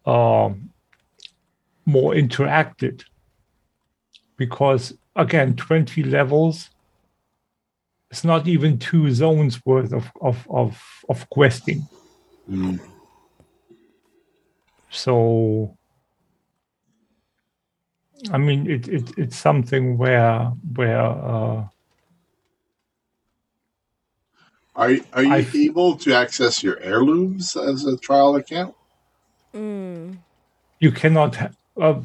um, more interacted because again 20 levels it's not even two zones worth of of of, of questing. Mm. So I mean, it, it it's something where where uh, Are are you I- able to access your heirlooms as a trial account? Mm. you cannot ha- uh,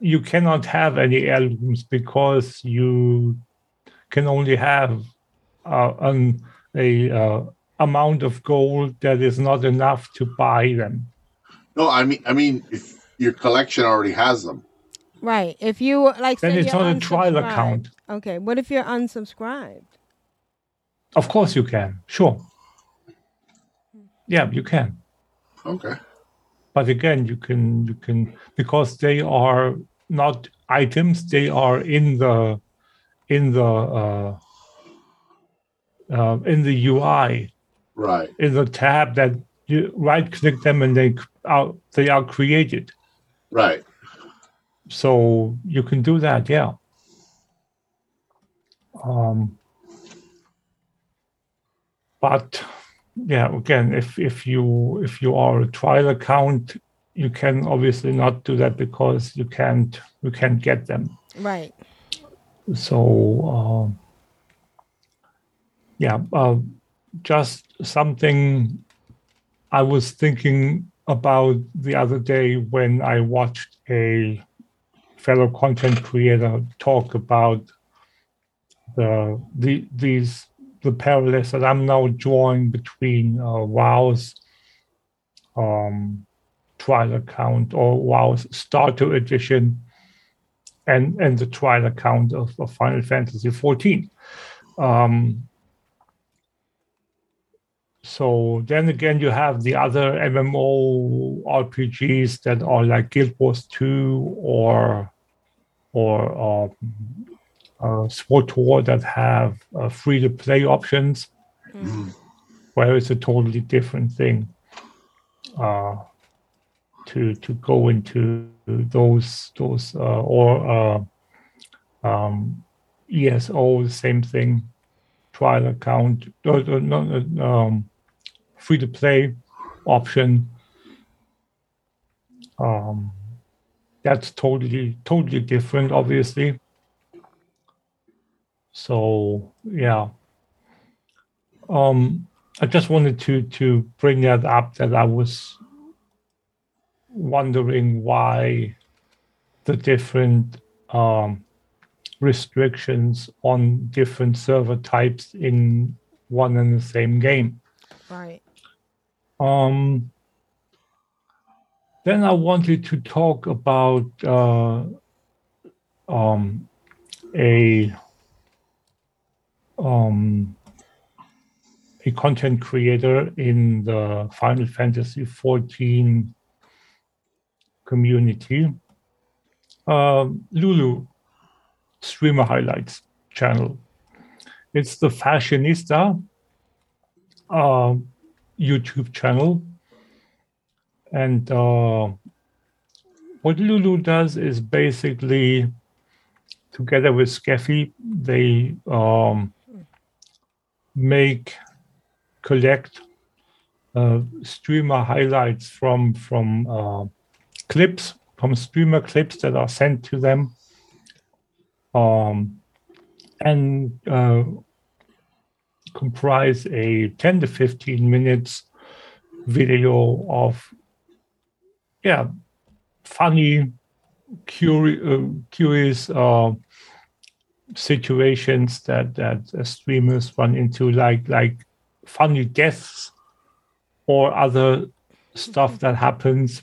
you cannot have any heirlooms because you can only have uh, an a uh, amount of gold that is not enough to buy them. No, I mean I mean if your collection already has them. Right. If you like, Then it's you're not a trial account. Okay. What if you're unsubscribed? Of course, you can. Sure. Yeah, you can. Okay. But again, you can you can because they are not items; they are in the in the uh, uh, in the UI Right. in the tab that you right click them and they are they are created. Right. So you can do that, yeah. Um, but yeah, again, if if you if you are a trial account, you can obviously not do that because you can't you can't get them. Right. So um, yeah, uh, just something I was thinking about the other day when I watched a fellow content creator talk about the, the these the parallels that I'm now drawing between uh, WoW's um, trial account or WoW's starter edition and and the trial account of, of Final Fantasy 14. Um, so then again, you have the other MMO RPGs that are like Guild Wars 2 or or um, uh, SWTOR that have uh, free to play options, where it's a totally different thing. Uh, to to go into those those uh, or uh, um, ESO, the same thing, trial account, no, um, free to play option. Um, that's totally totally different, obviously. So yeah, um, I just wanted to to bring that up that I was wondering why the different um, restrictions on different server types in one and the same game. Right. Um, then I wanted to talk about uh, um, a um, a content creator in the Final Fantasy 14 community, uh, Lulu Streamer Highlights channel. It's the Fashionista uh, YouTube channel. And uh, what Lulu does is basically, together with Skeffy, they um, make, collect uh, streamer highlights from from uh, clips, from streamer clips that are sent to them, um, and uh, comprise a 10 to 15 minutes video of yeah funny curi- uh, curious uh, situations that that uh, streamers run into like like funny deaths or other stuff that happens.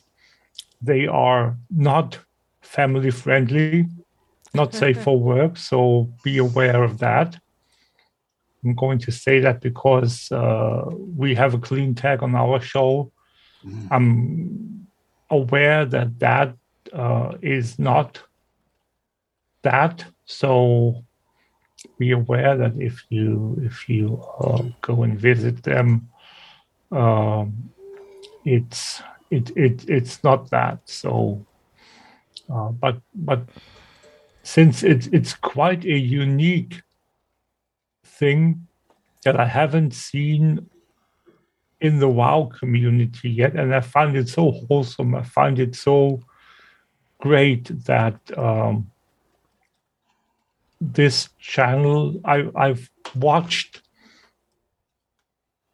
They are not family friendly not safe for work so be aware of that i'm going to say that because uh, we have a clean tag on our show. I'm aware that that uh, is not that. So be aware that if you if you uh, go and visit them um, it's it, it it's not that. So uh, but but since it's it's quite a unique thing that I haven't seen in the WoW community yet, and I find it so wholesome. I find it so great that um, this channel I, I've watched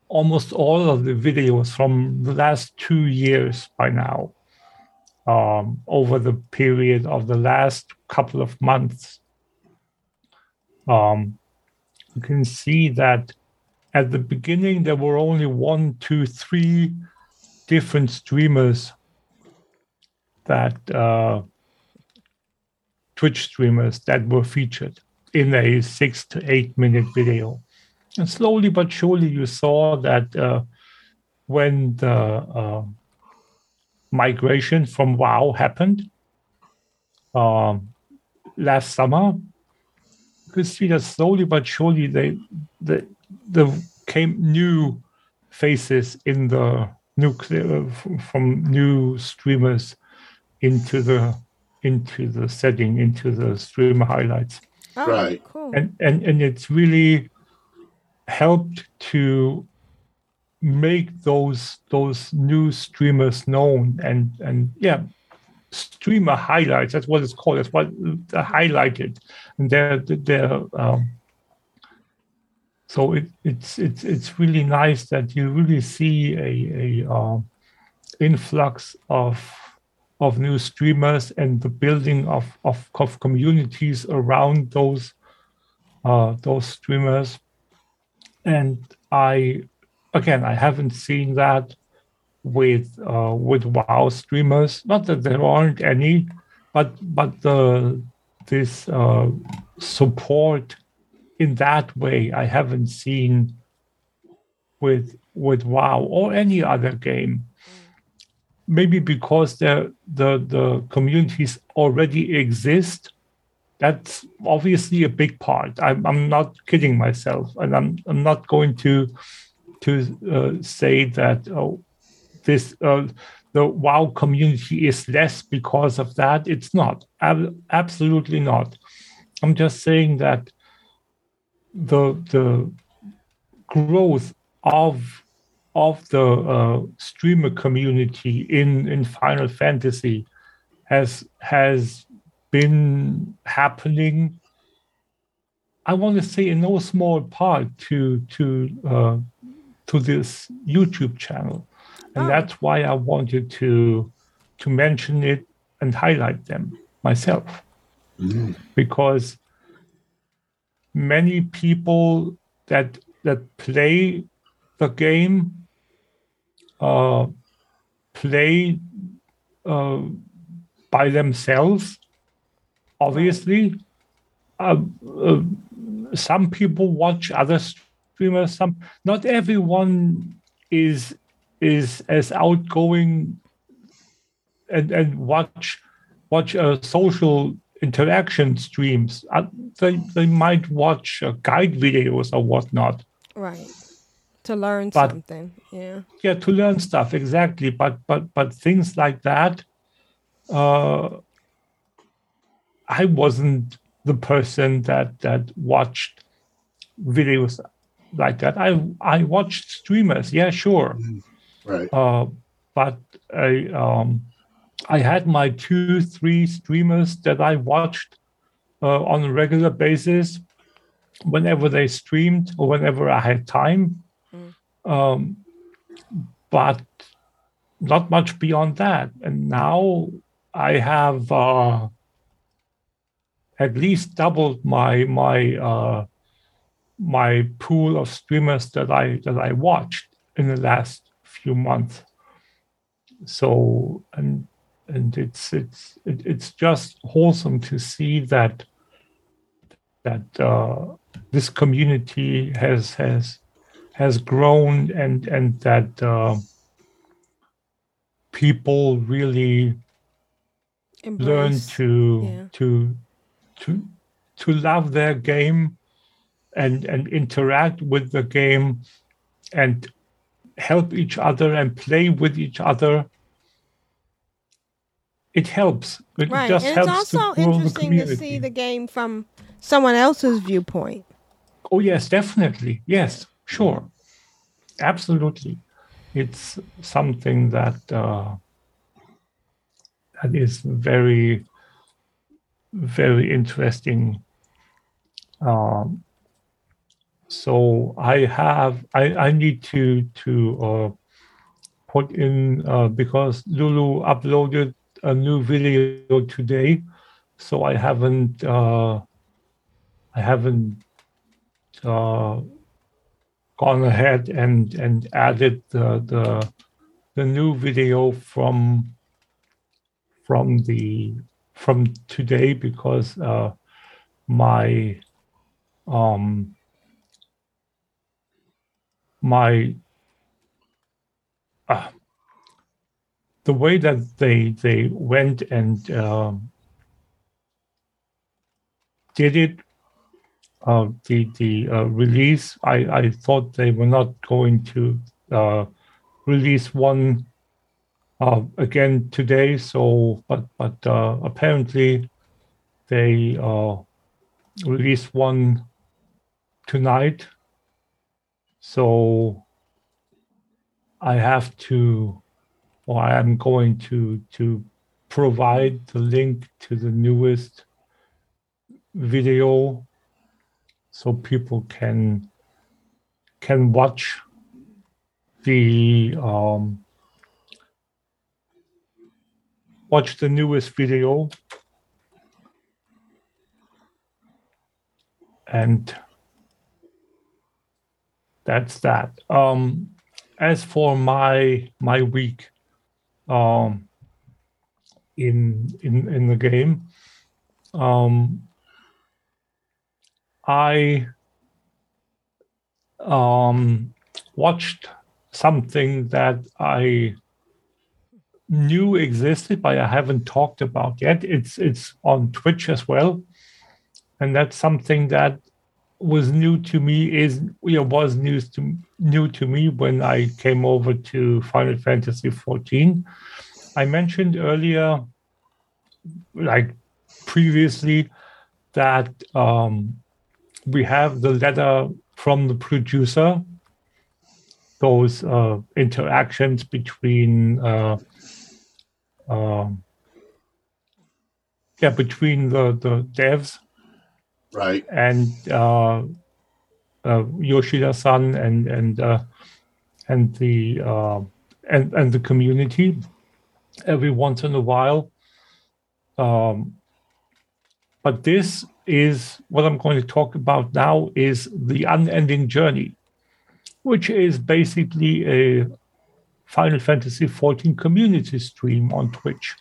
almost all of the videos from the last two years by now um, over the period of the last couple of months. Um, you can see that at the beginning there were only one, two, three different streamers that uh, Twitch streamers that were featured in a six to eight minute video. And slowly but surely, you saw that uh, when the uh, migration from WoW happened um, last summer, could see that slowly but surely they, they, there came new faces in the nuclear from new streamers into the into the setting into the streamer highlights Oh, Right. Cool. and and and it's really helped to make those those new streamers known and and yeah streamer highlights. That's what it's called. That's what they're highlighted. And they're they're um so it, it's it's it's really nice that you really see a a um, influx of of new streamers and the building of of, of communities around those uh, those streamers. And I again I haven't seen that with uh, with WoW streamers. Not that there aren't any, but but the this uh, support in that way I haven't seen with with WoW or any other game. Maybe because the the the communities already exist. That's obviously a big part. I'm I'm not kidding myself, and I'm I'm not going to to uh, say that oh, this uh, the WoW community is less because of that. It's not. Ab- absolutely not. I'm just saying that the the growth of of the uh, streamer community in in Final Fantasy has has been happening. I want to say in no small part to to uh, to this YouTube channel, and that's why I wanted to to mention it and highlight them myself because many people that that play the game uh, play uh, by themselves. Obviously, uh, uh, some people watch other streamers. Some not everyone is is as outgoing and and watch watch uh, social interaction streams. Uh, they they might watch uh, guide videos or whatnot. Right. To learn But- something. Yeah. Yeah, to learn stuff exactly. But but but things like that. Uh, I wasn't the person that that watched videos like that. I I watched streamers. Yeah, sure. Right. Uh, but I um, I had my two, three streamers that I watched uh, on a regular basis whenever they streamed or whenever I had time. Um, but not much beyond that. And now I have uh, at least doubled my my uh, my pool of streamers that I that I watched in the last few months. So and and it's it's it, it's just wholesome to see that that uh, this community has has has grown and and that uh, people really learn to yeah. to to to love their game and and interact with the game and help each other and play with each other it helps it Right. just And it's helps to also the interesting to see the game from someone else's viewpoint. Oh yes, definitely. Yes, sure, absolutely. It's something that uh, that is very, very interesting. Um, so I have I, I need to to uh, put in uh, because Lulu uploaded a new video today, so I haven't uh, I haven't uh, gone ahead and and added the the, the new video from from the from today because uh, my um my uh, the way that they they went and um, did it uh, the the uh, release I, I thought they were not going to uh, release one uh, again today so but but uh, apparently they uh, released one tonight so I have to, or I am going to to provide the link to the newest video so people can can watch the um, watch the newest video. And that's that. Um, as for my my week, um, in in in the game, um, I um watched something that I knew existed, but I haven't talked about yet. It's it's on Twitch as well, and that's something that was new to me is you know, was news to new to me when I came over to Final Fantasy 14. I mentioned earlier, like previously, that um, we have the letter from the producer, those uh, interactions between uh, uh, yeah between the the devs right? And uh, uh, Yoshida-san and and uh, and the uh, and and the community every once in a while. Um, but this is what I'm going to talk about now is the unending journey, which is basically a Final Fantasy XIV community stream on Twitch,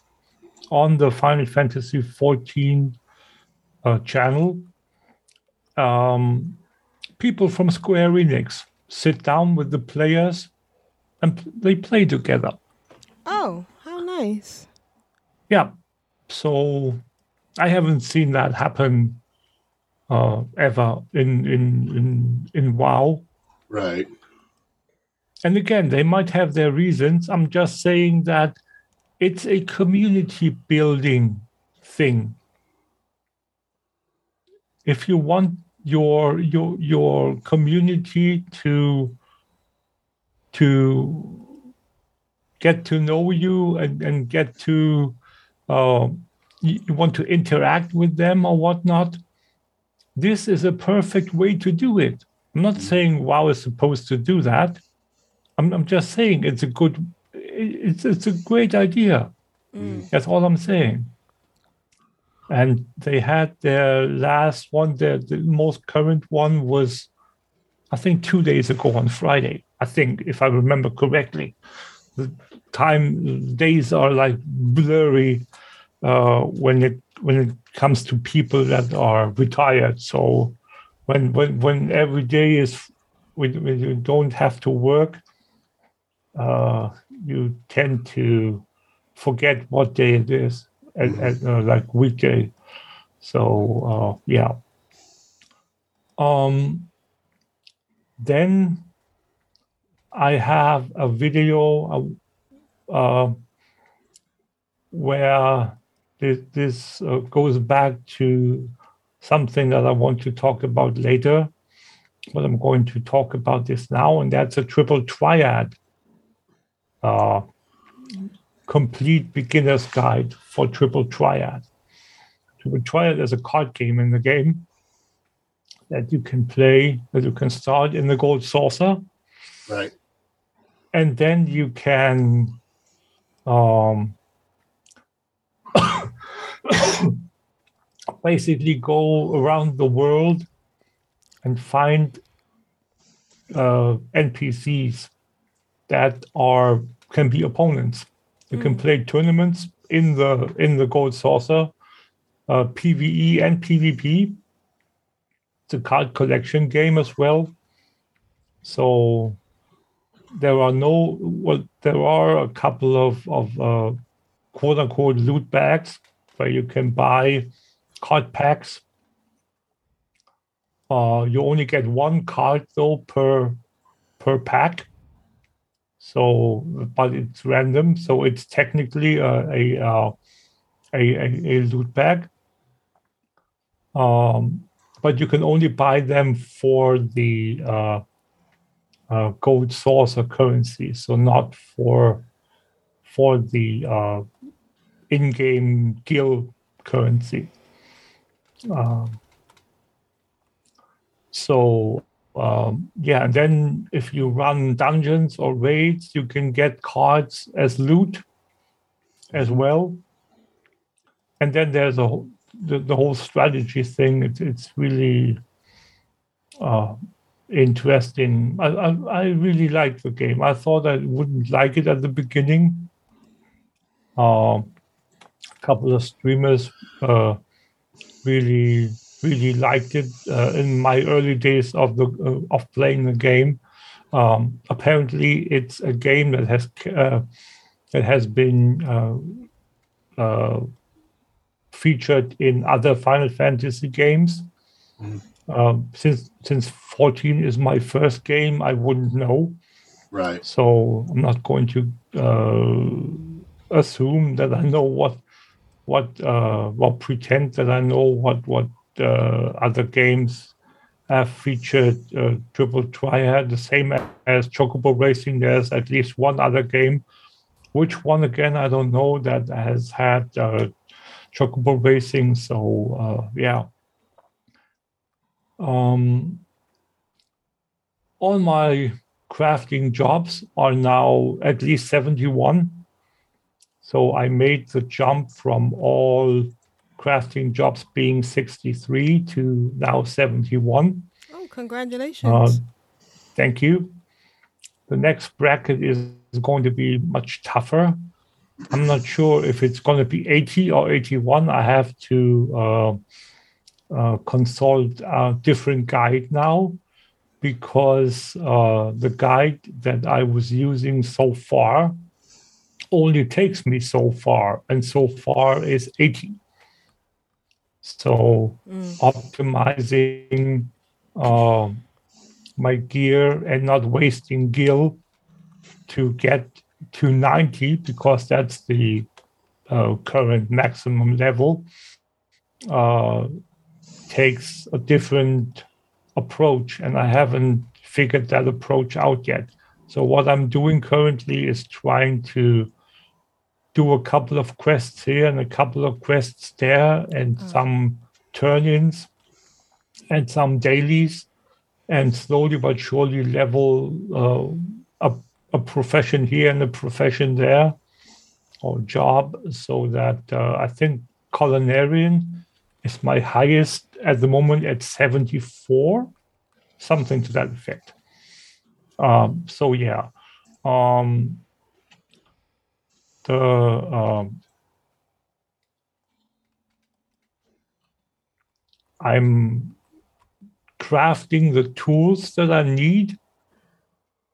on the Final Fantasy XIV uh, channel um, people from Square Enix sit down with the players and they play together. Oh, how nice. Yeah. So I haven't seen that happen uh, ever in, in in in WoW. Right. And again, they might have their reasons. I'm just saying that it's a community building thing. If you want your your your community to to get to know you and, and get to uh, you, want to interact with them or whatnot this is a perfect way to do it. I'm not saying wow is supposed to do that. I'm, I'm just saying it's a good it's, it's a great idea. Mm. that's all i'm saying and they had their last one the, most current one was i think two days ago on friday i think if i remember correctly. The time days are like blurry uh, when it when it comes to people that are retired. So when when when every day is when, when you don't have to work uh, you tend to forget what day it is at, at uh, like weekday. So uh, yeah. Um, then I have a video uh, uh where this, this uh, goes back to something that I want to talk about later. but I'm going to talk about this now, and that's a triple triad. Uh, complete beginner's guide for triple triad. Triple triad is a card game in the game that you can play, that you can start in the gold saucer. Right. And then you can um, basically go around the world and find uh, NPCs that are can be opponents. You can play tournaments in the in the gold saucer, uh, PVE and PvP. It's a card collection game as well. So there are no well, there are a couple of of uh, quote unquote loot bags where you can buy card packs. Uh, you only get one card though per per pack. So, but it's random, so it's technically a a a, a, a loot bag. Um, but you can only buy them for the uh, uh, gold saucer currency, so not for for the uh, in-game gil currency. Um, so um, yeah, and then if you run dungeons or raids, you can get cards as loot as well. And then there's a whole- the, the whole strategy thing. It's it's really uh, interesting. I, I I really like the game. I thought I wouldn't like it at the beginning. Uh, a couple of streamers uh, really really liked it uh, in my early days of the uh, of playing the game. Um, apparently, it's a game that has uh, that has been uh, uh, featured in other Final Fantasy games. Um, since since 14 is my first game, I wouldn't know. Right. So I'm not going to uh, assume that I know what what uh, well pretend that I know what what other games have featured uh, triple triad. The same as Chocobo Racing, there's at least one other game. Which one again? I don't know. That has had uh, Chocobo Racing. So uh, yeah. Um, all my crafting jobs are now at least 71. So I made the jump from all crafting jobs being 63 to now 71. Oh, congratulations. Uh, thank you. The next bracket is going to be much tougher. I'm not sure if it's going to be 80 or 81. I have to uh, uh, consult a different guide now because uh, the guide that I was using so far only takes me so far, and so far is 80. So optimizing uh, my gear and not wasting gil to get to 90 because that's the uh, current maximum level uh, takes a different approach and i haven't figured that approach out yet. So what i'm doing currently is trying to do a couple of quests here and a couple of quests there and some turn-ins and some dailies. And slowly but surely level uh, a, a profession here and a profession there or job so that uh, i think culinarian is my highest at the moment at 74 something to that effect. Um, so yeah um, um, I'm crafting the tools that I need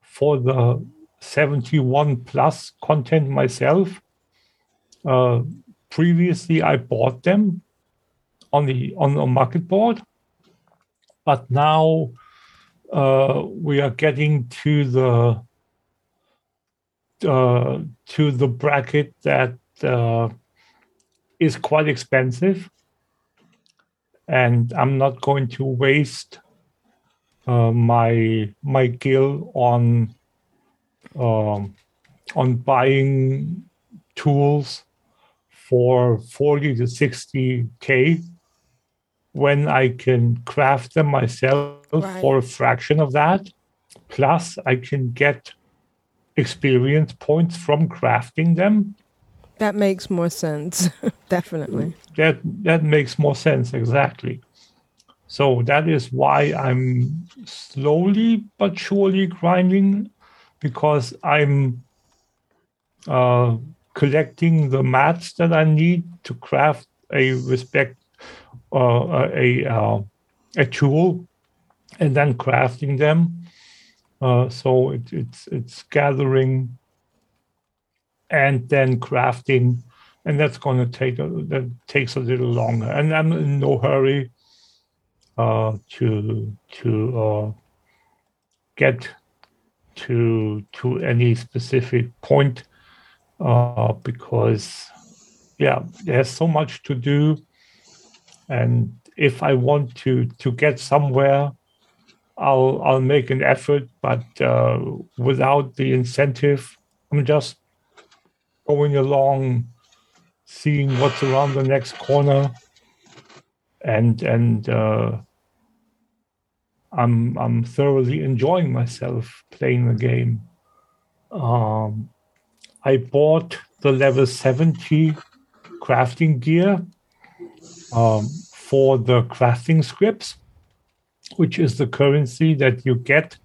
for the 71 plus content myself. Uh, previously, I bought them on the on the market board, but now uh, we are getting to the uh, to the bracket that uh, is quite expensive, and I'm not going to waste uh, my my guild on um, on buying tools for 40 to 60 k when I can craft them myself Right. for a fraction of that. Plus, I can get experience points from crafting them. That makes more sense. Definitely. That that makes more sense exactly. So that is why I'm slowly but surely grinding because I'm uh, collecting the mats that I need to craft a respect uh, a uh, a tool and then crafting them. Uh, so it, it's it's gathering and then crafting, and that's going to take a, that takes a little longer. And I'm in no hurry uh, to to uh, get to to any specific point uh, because yeah, there's so much to do, and if I want to to get somewhere, I'll I'll make an effort, but uh, without the incentive, I'm just going along, seeing what's around the next corner, and and uh, I'm I'm thoroughly enjoying myself playing the game. Um, I bought the level seventy crafting gear um, for the crafting scripts, which is the currency that you get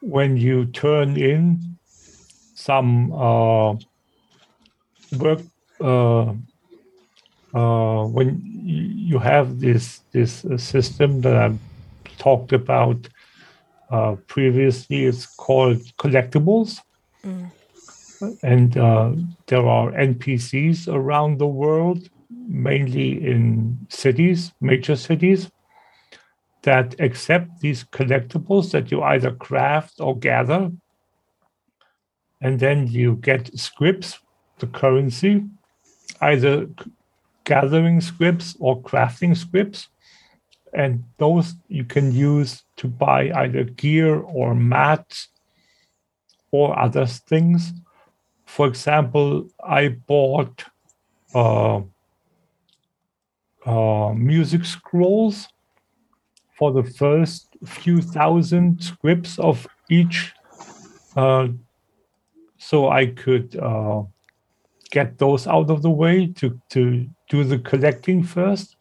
when you turn in some uh, work uh, uh, when you have this this system that I talked about uh, previously. It's called collectibles, and uh, there are NPCs around the world, mainly in cities, major cities, that accept these collectibles that you either craft or gather, and then you get scripts, the currency, either gathering scripts or crafting scripts, and those you can use to buy either gear or mats or other things. For example, I bought uh, uh, music scrolls for the first few thousand scripts of each, uh, so I could uh, get those out of the way to to do the collecting first,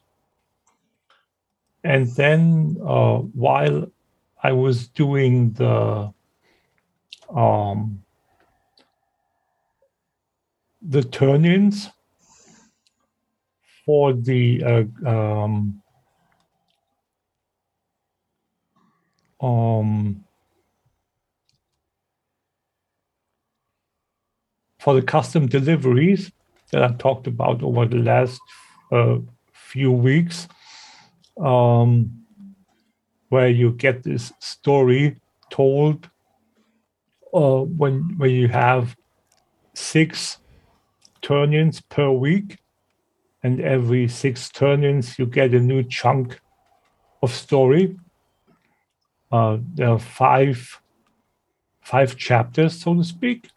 and then uh, while I was doing the um, the turn-ins for the uh, um, um, for the custom deliveries that I talked about over the last uh, few weeks, um, where you get this story told uh, when when you have six turn-ins per week, and every six turn-ins you get a new chunk of story. Uh, there are five five chapters, so to speak.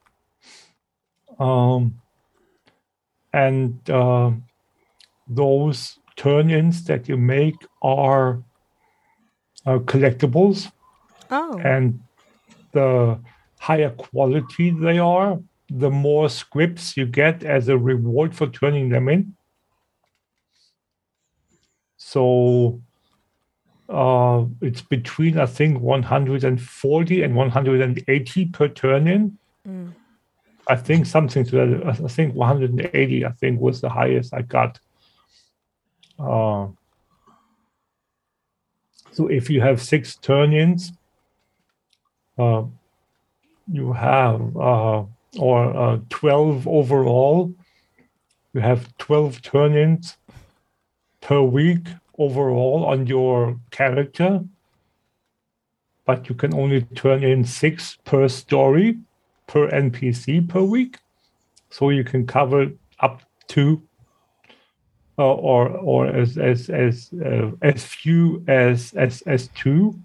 Um, and uh, those turn-ins that you make are uh, collectibles, Oh. and the higher quality they are, the more scripts you get as a reward for turning them in. So uh, it's between I think 140 and 180 per turn in. Mm. I think something to that. I think 180. I think was the highest I got. Uh, so if you have six turn-ins, uh, you have uh, or uh, 12 overall. You have 12 turn-ins per week overall on your character, but you can only turn in six per story per NPC per week. So you can cover up to uh, or or as as as uh, as few as as as two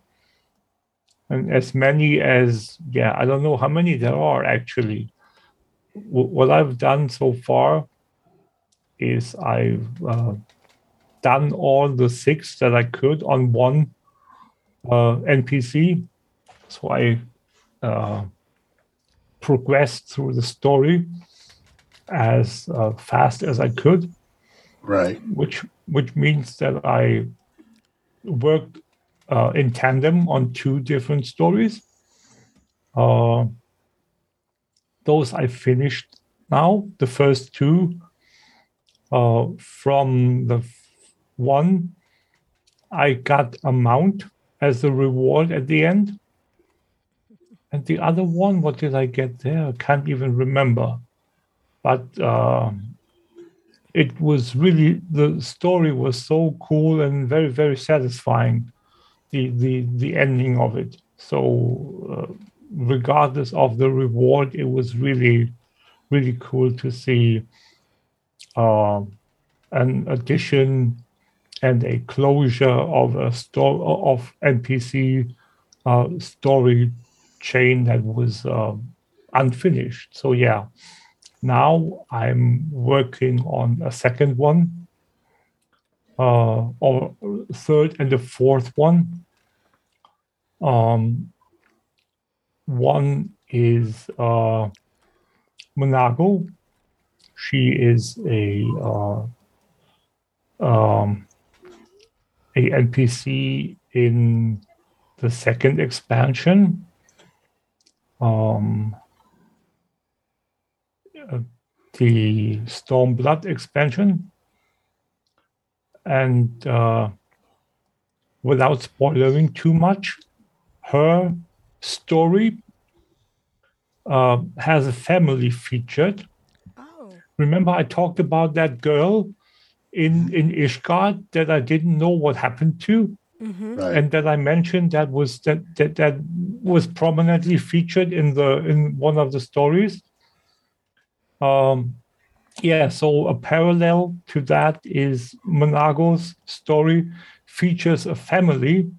and as many as yeah, I don't know how many there are actually. W- what I've done so far is I've uh, done all the six that I could on one uh, NPC. So I uh, progressed through the story as uh, fast as I could. Right. Which which means that I worked uh, in tandem on two different stories. Uh, those I finished now. The first two uh, from the one, I got a mount as a reward at the end. And the other one, what did I get there? I can't even remember. But uh, it was really the story was so cool and very very satisfying. The the the ending of it. So uh, regardless of the reward, it was really really cool to see uh, an addition and a closure of a story of NPC uh, story chain that was uh, unfinished. So yeah, now I'm working on a second one, uh, or third and the fourth one. Um, one is uh, M'naago. She is a uh, um, a NPC in the second expansion. Um, uh, the Stormblood expansion. And uh, without spoiling too much, her story uh, has a family featured. Oh. Remember, I talked about that girl in in Ishgard that I didn't know what happened to, Right. and that I mentioned that was that, that that was prominently featured in the in one of the stories. Um, yeah, so a parallel to that is M'naago's story features a family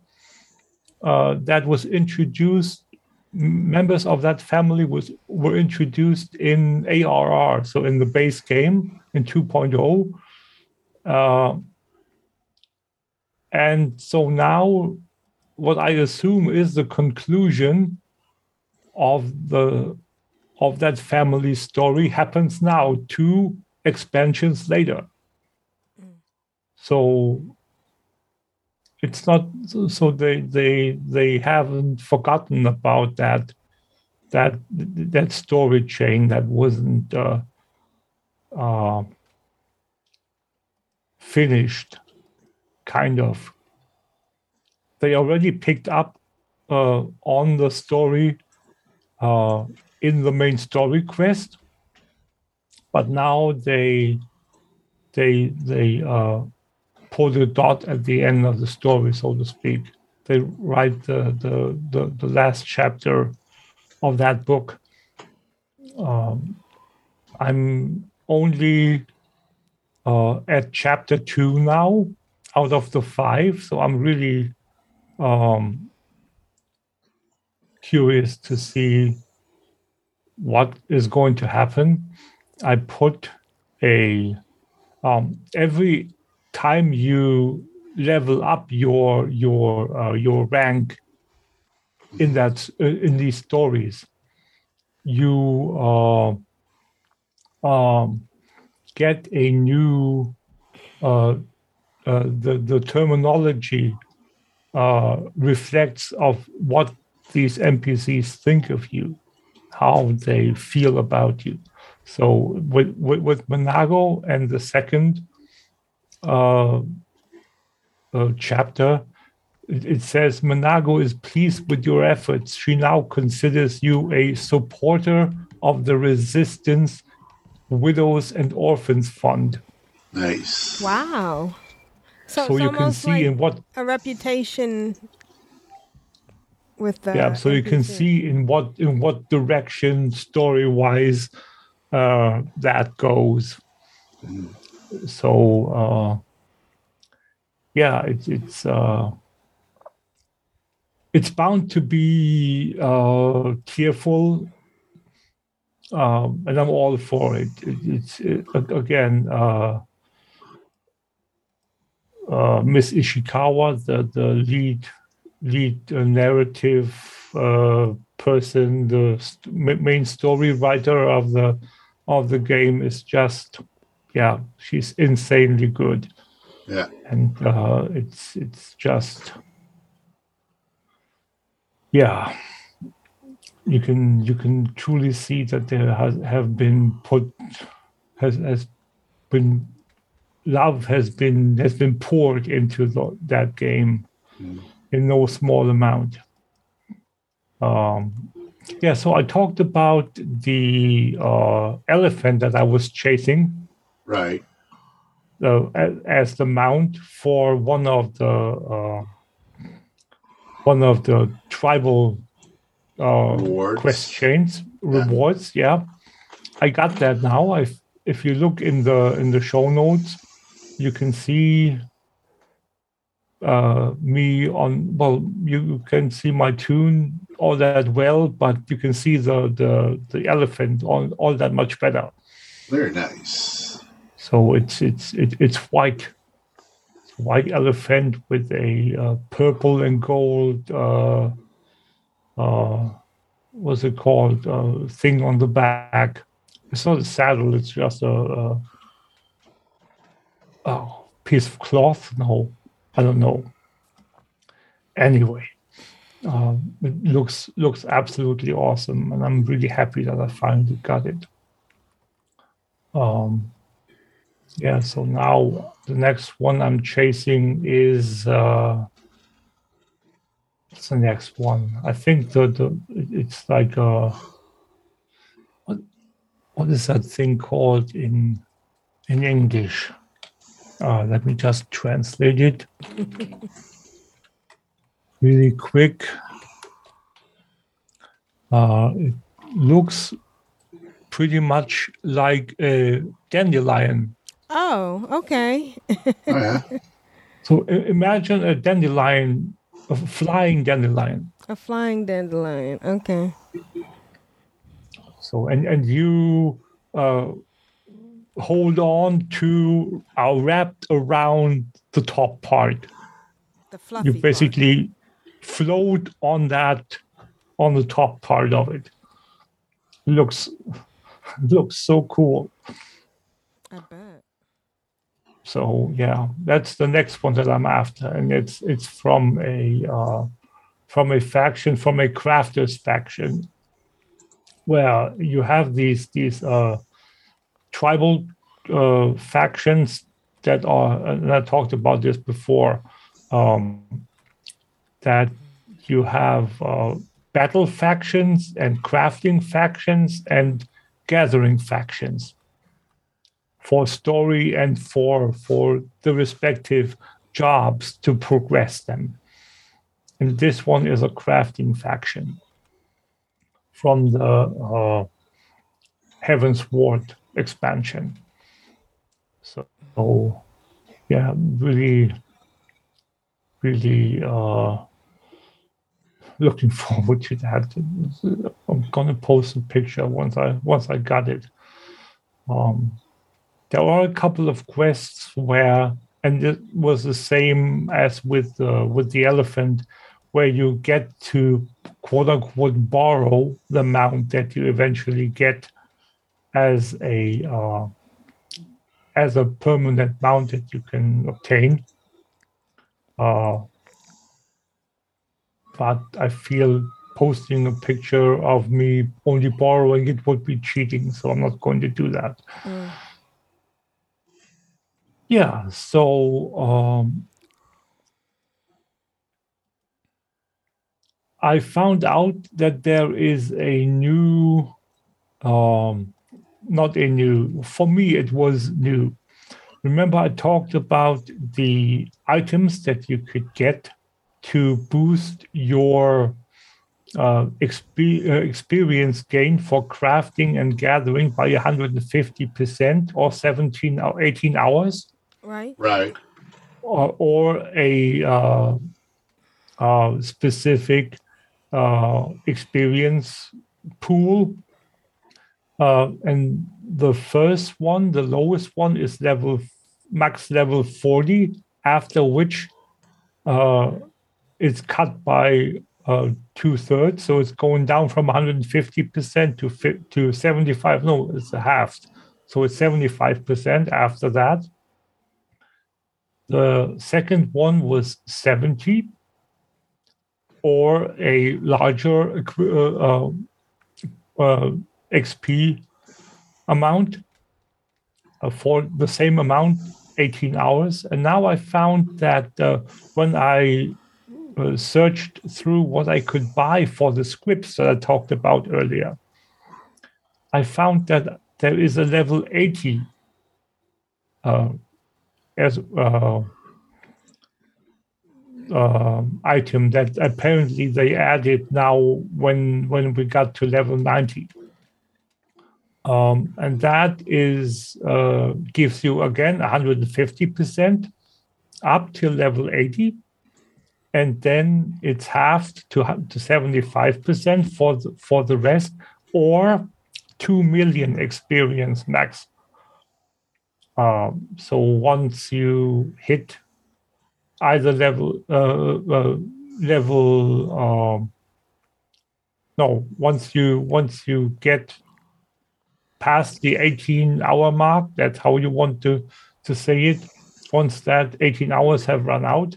uh, that was introduced. Members of that family was were introduced in ARR, so in the base game in 2.0. Uh, and so now, what I assume is the conclusion of the of that family story happens now two expansions later. So it's not so they they they haven't forgotten about that that that story chain that wasn't uh, uh, finished kind of. They already picked up uh, on the story uh, in the main story quest but now they they they uh, put a dot at the end of the story so to speak. They write the the the, the last chapter of that book. Um, i'm only uh, at chapter two now out of the five so i'm really um, curious to see what is going to happen. I put a um, every time you level up your your uh, your rank in that uh, in these stories, you uh, um, get a new uh, uh, the the terminology uh, reflects of what these NPCs think of you, how they feel about you. So with with, with M'naago and the second uh, uh, chapter, it, it says M'naago is pleased with your efforts. She now considers you a supporter of the Resistance Widows and Orphans Fund. Nice. Wow. So, So it's you can see like in what a reputation with the yeah so you can see in what in what direction story wise uh that goes so uh yeah it's it's uh it's bound to be uh, tearful, um, and I'm all for it. it it's it, again. Uh, uh, Miss Ishikawa, the, the lead lead uh, narrative uh, person, the st- main story writer of the of the game is just, yeah, she's insanely good. Yeah, and uh, it's it's just, yeah, you can you can truly see that there has have been put has has been love has been has been poured into the, that game mm. in no small amount. Um, yeah, so I talked about the uh, elephant that I was chasing. Right. Uh, as, as, the mount for one of the uh, one of the tribal uh, rewards. quest chains rewards. Yeah. yeah, I got that now. I if you look in the in the show notes, you can see uh, me on well you can see my toon all that well but you can see the the, the elephant all, all that much better very nice so it's it's it, it's white white elephant with a uh, purple and gold uh uh what's it called uh, thing on the back it's not a saddle it's just a, a oh, piece of cloth? No, I don't know. Anyway, uh, it looks looks absolutely awesome, and I'm really happy that I finally got it. Um, yeah, so now the next one I'm chasing is uh, what's the next one? I think the the it's like a uh, what what is that thing called in in English? Uh, let me just translate it really quick. Uh, it looks pretty much like a dandelion. Oh, okay. oh, yeah. So imagine a dandelion, a flying dandelion. A flying dandelion. Okay. So and and you uh, hold on to are wrapped around the top part. The fluffy you basically part. float on that on the top part of it. Looks looks so cool. I bet. So yeah, that's the next one that I'm after, and it's it's from a uh, from a faction from a crafters faction, where you have these these uh, tribal uh, factions that are, and I talked about this before, um, that you have uh, battle factions and crafting factions and gathering factions for story and for for the respective jobs to progress them. And this one is a crafting faction from the uh, Heavensward expansion. So, yeah, really, really uh, looking forward to that. I'm gonna post a picture once I once I got it. Um, there are a couple of quests where, and it was the same as with uh, with the elephant, where you get to quote unquote borrow the mount that you eventually get as a uh, as a permanent mount that you can obtain. Uh, but I feel posting a picture of me only borrowing it would be cheating, so I'm not going to do that. Mm. Yeah, so um, I found out that there is a new um, not a new. For me, it was new. Remember, I talked about the items that you could get to boost your uh, exp- uh, experience gain for crafting and gathering by 150% or 17 or 18 hours. Right. Right. Or, or a uh, uh, specific uh, experience pool. Uh, and the first one, the lowest one, is level max level 40, after which uh, it's cut by uh, two thirds. So it's going down from 150% to, fi- to 75. No, it's halved. So it's 75% after that. The second one was 70 or a larger uh, uh, XP amount uh, for the same amount, 18 hours. And now I found that uh, when I uh, searched through what I could buy for the scripts that I talked about earlier, I found that there is a level 80 uh, as uh, uh, item that apparently they added now when when we got to level 90 um, and that is uh, gives you again 150% up till level 80 and then it's halved to, to 75% for the, for the rest or 2 million experience max um, so once you hit either level uh, uh, level um, no once you once you get past the 18 hour mark that's how you want to to say it. Once that 18 hours have run out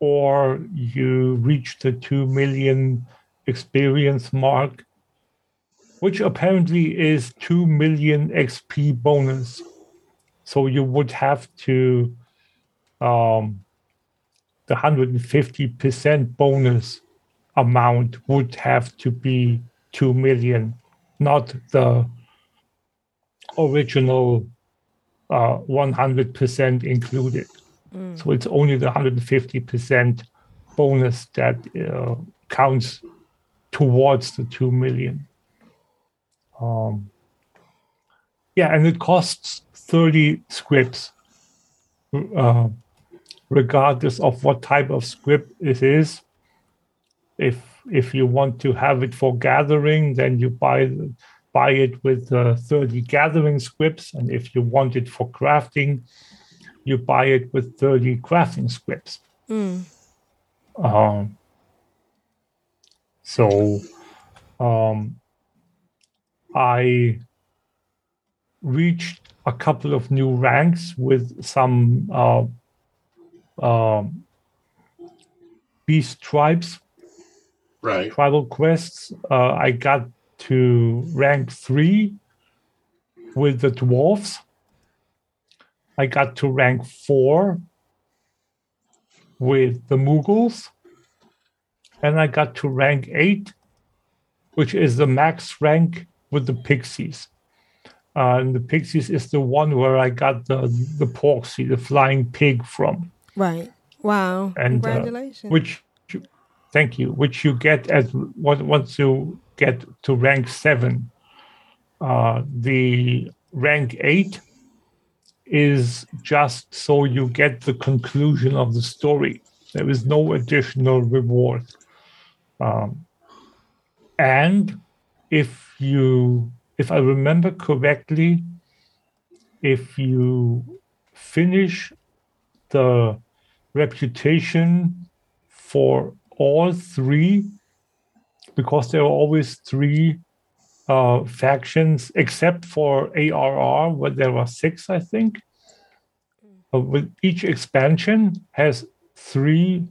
or you reach the 2 million experience mark which apparently is 2 million xp bonus so you would have to um, the 150% bonus amount would have to be 2 million, not the original uh, 100% included. Mm. So it's only the 150% bonus that uh, counts towards the 2 million. Um, yeah, and it costs 30 scripts. Uh, regardless of what type of script it is. If if you want to have it for gathering, then you buy buy it with uh, 30 gathering scripts, and if you want it for crafting, you buy it with 30 crafting scripts. Mm. Um, so um, I reached a couple of new ranks with some uh, um, beast tribes, right? Tribal quests. Uh, I got to rank three with the dwarves. I got to rank four with the Moogles. And I got to rank eight, which is the max rank with the Pixies. Uh, and the Pixies is the one where I got the the Porxie, the flying pig from. Right. Wow. And, uh, Congratulations. Uh, which, thank you. Which you get as once you get to rank seven. Uh, the rank eight is just so you get the conclusion of the story. There is no additional reward. Um, and if you, if I remember correctly, if you finish the reputation for all three because there are always three uh, factions except for ARR where there are six I think. Uh, with each expansion has three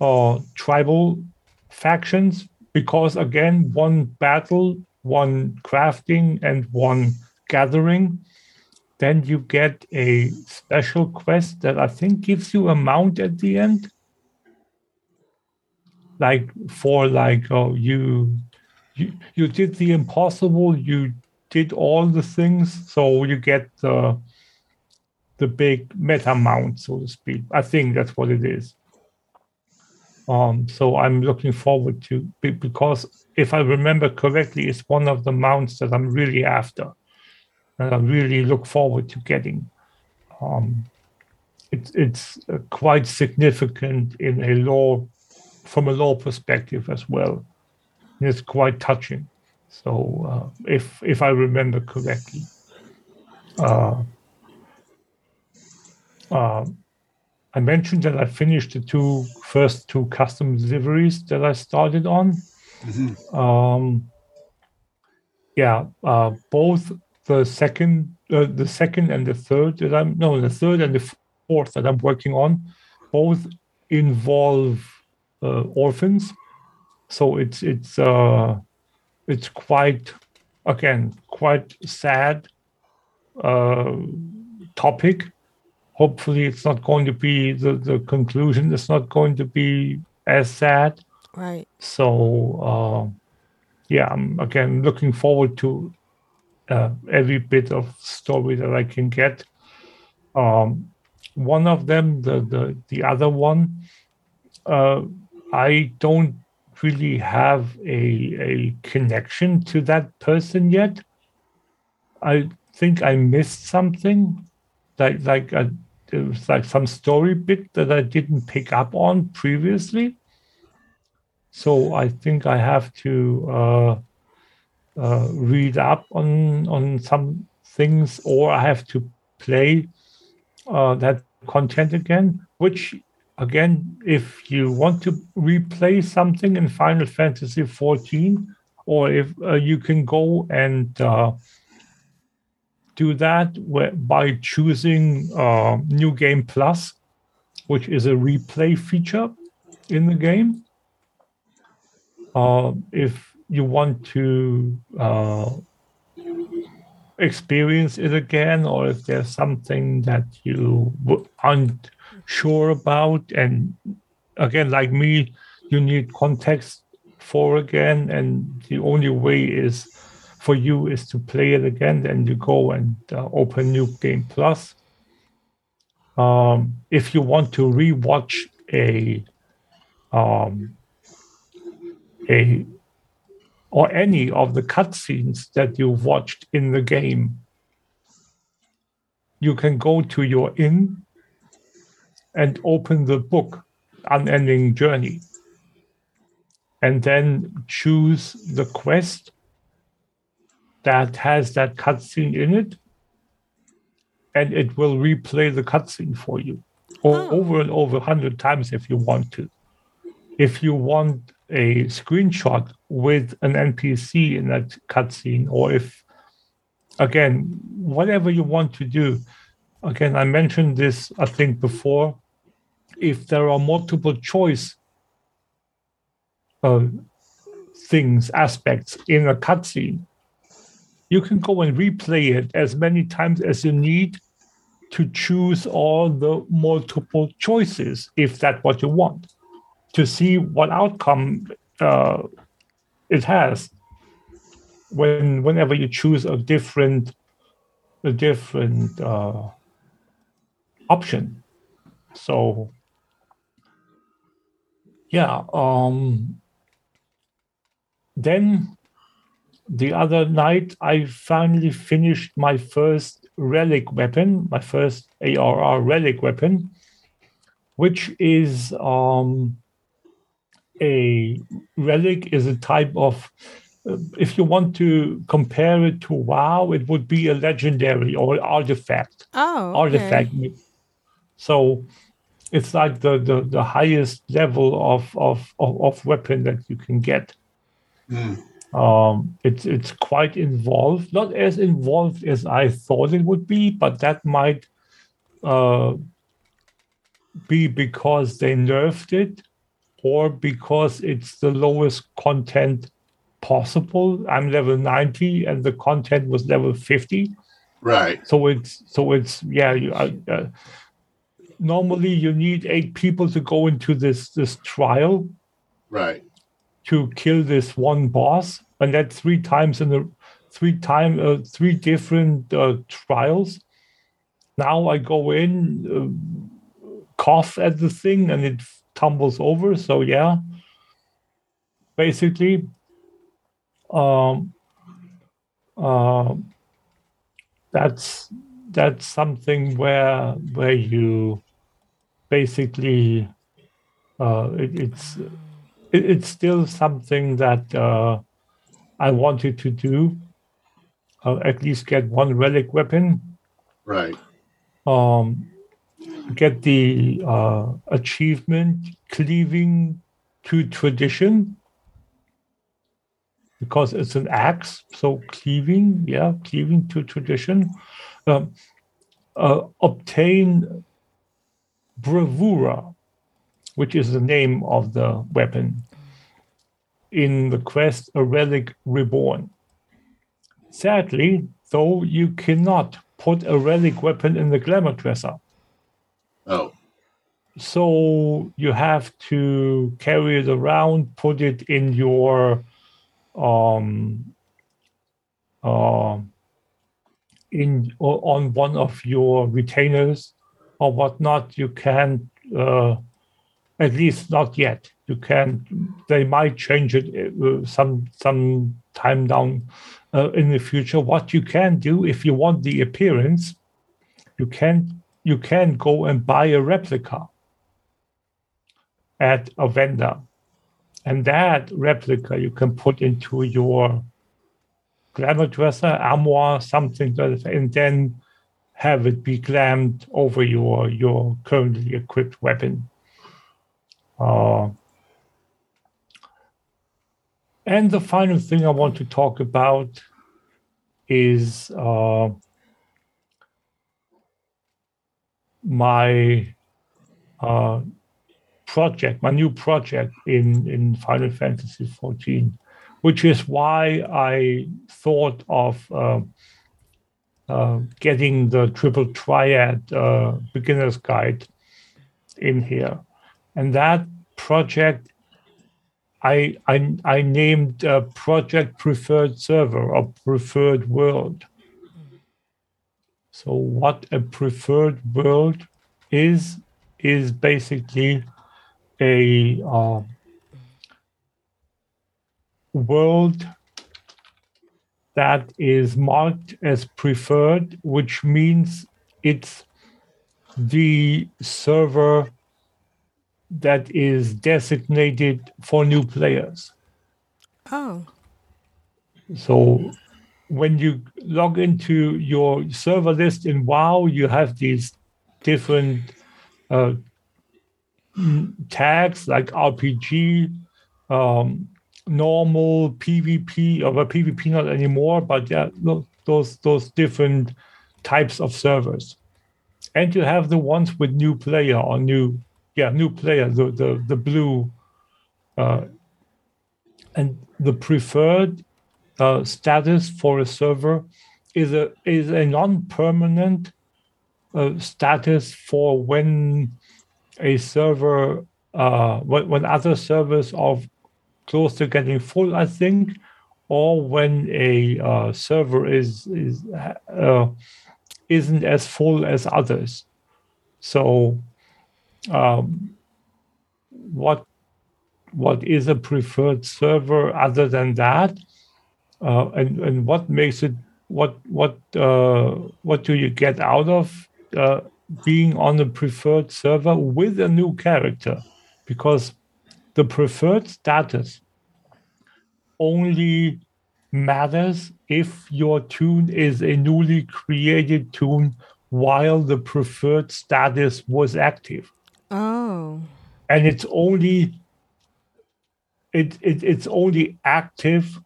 uh, tribal factions because again one battle one crafting and one gathering then you get a special quest that I think gives you a mount at the end. Like for like oh you you you did the impossible, you did all the things, so you get the the big meta mount, so to speak. I think that's what it is. Um, so I'm looking forward to because if I remember correctly, it's one of the mounts that I'm really after and I really look forward to getting. Um, it, it's uh, quite significant in a law, from a law perspective as well. And it's quite touching. So uh, if if I remember correctly, uh, uh, I mentioned that I finished the two first two custom deliveries that I started on. Mm-hmm. Um, yeah, uh, both the second, uh, the second and the third that I'm no, the third and the fourth that I'm working on, both involve uh, orphans. So it's it's uh, it's quite again quite sad uh, topic. Hopefully, it's not going to be the the conclusion. It's not going to be as sad. Right. So uh, yeah, I'm again looking forward to uh, every bit of story that I can get. Um, one of them, the the the other one, uh, I don't really have a a connection to that person yet. I think I missed something, like like a, it was like some story bit that I didn't pick up on previously. So I think I have to uh, uh, read up on on some things, or I have to play uh, that content again. Which again, if you want to replay something in Final Fantasy XIV, or if uh, you can go and uh, do that by choosing uh, New Game Plus, which is a replay feature in the game. Uh, if you want to uh, experience it again, or if there's something that you aren't sure about, and again, like me, you need context for again, and the only way is for you is to play it again. Then you go and uh, open New Game Plus. Um, if you want to rewatch a um, a or any of the cutscenes that you've watched in the game, you can go to your inn and open the book Unending Journey, and then choose the quest that has that cutscene in it, and it will replay the cutscene for you o- over and over a hundred times if you want to. If you want a screenshot with an NPC in that cutscene, or if, again, whatever you want to do. Again, I mentioned this, I think, before. If there are multiple choice uh, things, aspects in a cutscene, you can go and replay it as many times as you need to choose all the multiple choices, if that's what you want to see what outcome uh, it has. When whenever you choose a different a different uh, option. So yeah um then the other night i finally finished my first relic weapon my first arr relic weapon which is um a relic is a type of uh, if you want to compare it to wow it would be a legendary or artifact. Oh, okay. artifact. So it's like the, the the highest level of of of, of weapon that you can get um it's it's quite involved not as involved as i thought it would be but that might uh be because they nerfed it or because it's the lowest content possible. I'm level 90 and the content was level 50. Right. So it's so it's yeah. You, uh, uh, normally you need eight people to go into this this trial Right. To kill this one boss, and that three times in the three time uh, three different uh, trials. Now I go in, uh, cough at the thing, and it tumbles over. So yeah, basically, um, uh, that's that's something where where you basically uh, it, it's it, it's still something that uh, I wanted to do. Uh, at least get one relic weapon. Right. Um, get the uh, achievement cleaving to tradition because it's an axe. So cleaving, yeah, cleaving to tradition. Um, uh, obtain bravura, which is the name of the weapon in the quest A Relic Reborn. Sadly, though, you cannot put a relic weapon in the glamour dresser. Oh. So you have to carry it around, put it in your um uh, in or on one of your retainers or whatnot. You can uh, at least not yet. You can. They might change it uh, some some time down uh, in the future. What you can do if you want the appearance, you can you can go and buy a replica at a vendor, and that replica you can put into your glamour dresser, armoire, something, and then have it be glammed over your your currently equipped weapon. Uh, and the final thing I want to talk about is uh, my uh, project, my new project in, in Final Fantasy XIV, which is why I thought of uh, uh, getting the Triple Triad uh, Beginner's Guide in here. And that project I, I, I named a project preferred server or preferred world. So what a preferred world is is basically a uh, world that is marked as preferred, which means it's the server that is designated for new players. Oh. So when you log into your server list in WoW, you have these different uh, tags like RPG, um, normal, PvP, or well, PvP not anymore, but yeah, those those different types of servers. And you have the ones with new player or new yeah, new player, the the the blue, uh, and the preferred uh, status for a server is a is a non-permanent uh, status for when a server uh, when, when other servers are close to getting full, I think, or when a uh, server is is uh, isn't as full as others. So um, what what is a preferred server other than that, uh, and and what makes it what what uh, what do you get out of uh, being on a preferred server with a new character, because the preferred status only matters if your toon is a newly created toon while the preferred status was active. Oh. And it's only it, it it's only active.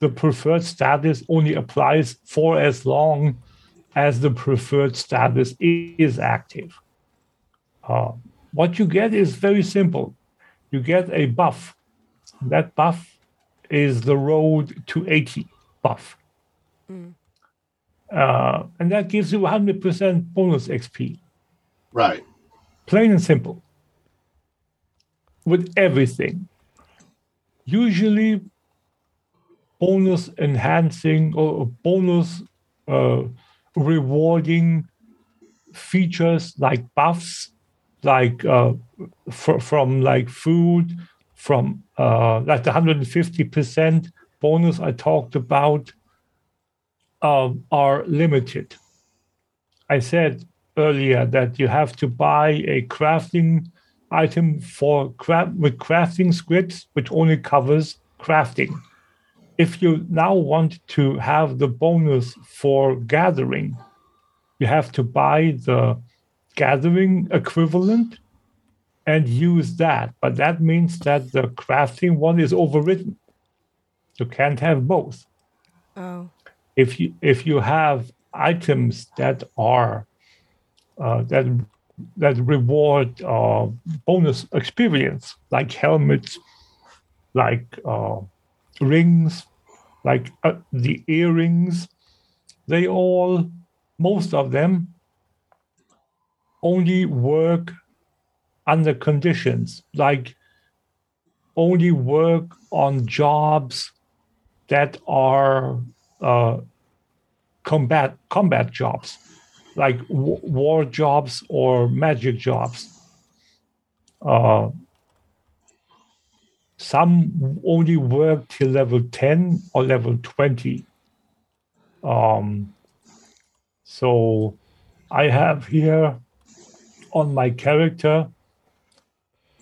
The preferred status only applies for as long as the preferred status is active. Uh, what you get is very simple. You get a buff. That buff is the road to 80 buff. Mm. Uh, and that gives you 100% bonus XP. Right. Plain and simple. With everything. Usually, bonus enhancing or bonus uh, rewarding features like buffs, like uh, from like food, from uh, like the 150% bonus I talked about, uh, are limited. I said earlier that you have to buy a crafting item for craft with crafting scripts, which only covers crafting. If you now want to have the bonus for gathering, you have to buy the gathering equivalent and use that. But that means that the crafting one is overwritten. You can't have both. Oh. If you if you have items that are uh, that that reward uh, bonus experience, like helmets, like uh, rings, like uh, the earrings, they all, most of them, only work under conditions, like only work on jobs that are uh, combat combat jobs like w- war jobs or magic jobs. Uh, some only work till level 10 or level 20. Um, so I have here on my character,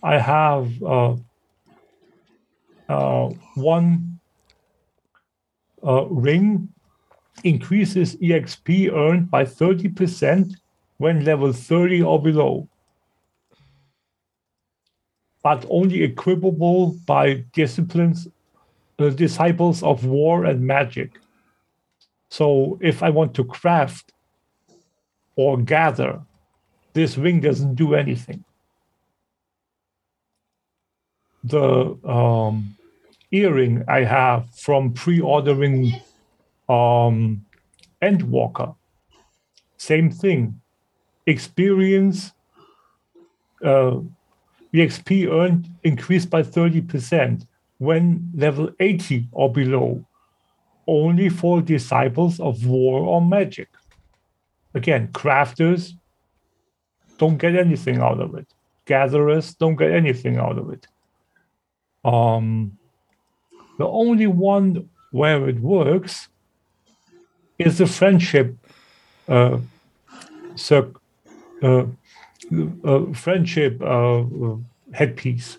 I have uh, uh, one uh, ring increases EXP earned by 30% when level 30 or below, but only equipable by disciplines, uh, disciples of war and magic. So if I want to craft or gather, this ring doesn't do anything. The um, earring I have from pre-ordering um, Endwalker, same thing. Experience, uh, XP earned increased by 30% when level 80 or below, only for disciples of war or magic. Again, crafters don't get anything out of it. Gatherers don't get anything out of it. Um, the only one where it works is the friendship uh, so, uh, uh, friendship uh, headpiece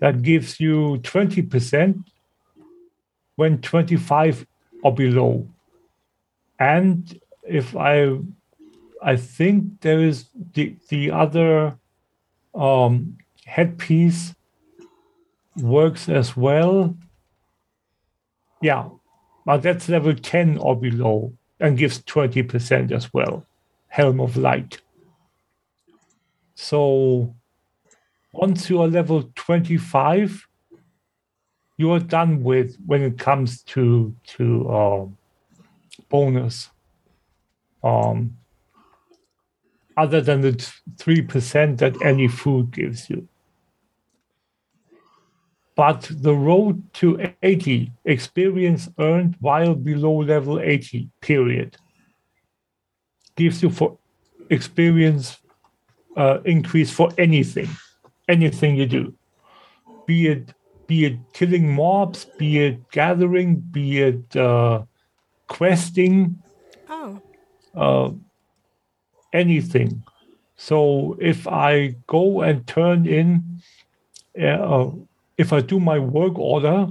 that gives you 20% when 25 or below. And if I I think there is the the other um, headpiece works as well. Yeah, but that's level 10 or below and gives 20% as well. Helm of Light. So once you are level 25, you are done with when it comes to to uh, bonus. Um, other than the three percent that any food gives you. But the road to 80 experience earned while below level 80, period, gives you for experience uh, increase for anything, anything you do, be it be it killing mobs, be it gathering, be it uh, questing, oh, uh, anything. So if I go and turn in uh, if I do my work order,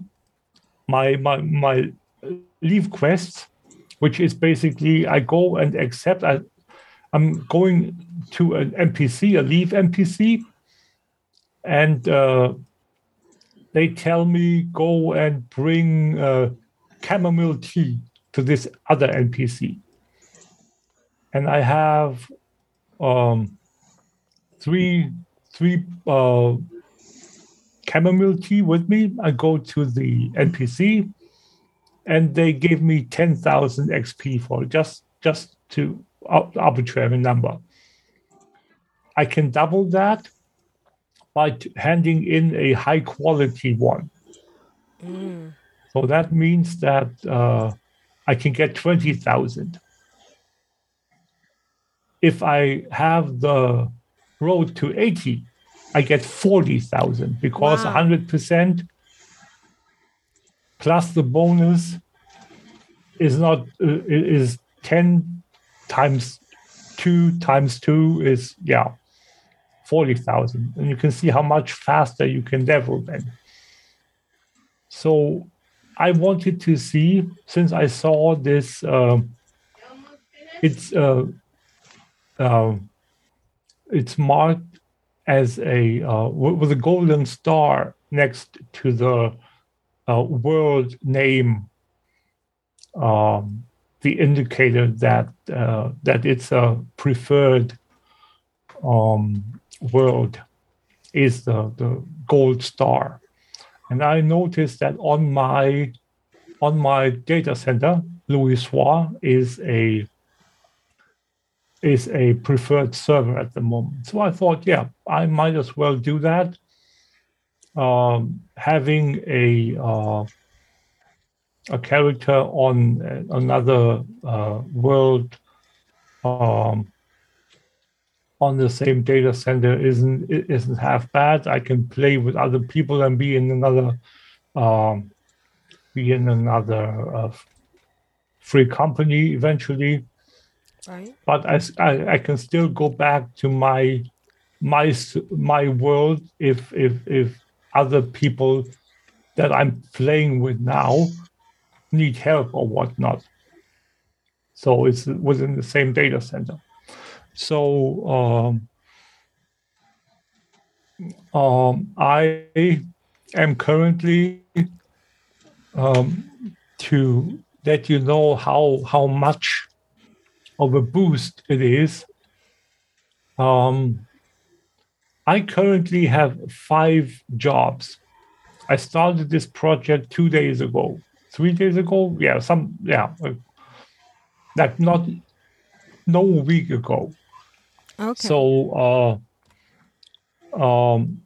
my my my leave quest, which is basically I go and accept. I, I'm going to an NPC, a leave NPC, and uh, they tell me go and bring uh, chamomile tea to this other NPC, and I have um, three three uh, chamomile tea with me. I go to the NPC, and they give me ten thousand XP for just just to arbitrary number. I can double that by handing in a high quality one. Mm. So that means that uh, I can get twenty thousand. If I have the road to eighty, I get 40,000 because Wow. 100% plus the bonus is not uh, is 10 times 2 times 2 is yeah 40,000. And you can see how much faster you can level then. So I wanted to see, since I saw this, uh, it's uh, uh, it's marked as a uh, with a golden star next to the uh, world name, um, the indicator that uh, that it's a preferred um, world is the, the gold star. And I noticed that on my on my data center, Louisoix is a is a preferred server at the moment. So I thought, yeah, I might as well do that. Um, having a uh, a character on another uh, world um, on the same data center isn't isn't half bad. I can play with other people and be in another um, be in another uh, free company eventually. But I, I, I can still go back to my my my world if if if other people that I'm playing with now need help or whatnot. So it's within the same data center. So um, um, I am currently um, to let you know how how much of a boost it is. Um, I currently have five jobs. I started this project two days ago, three days ago. Yeah, some yeah, like not no week ago. Okay. So, uh, um,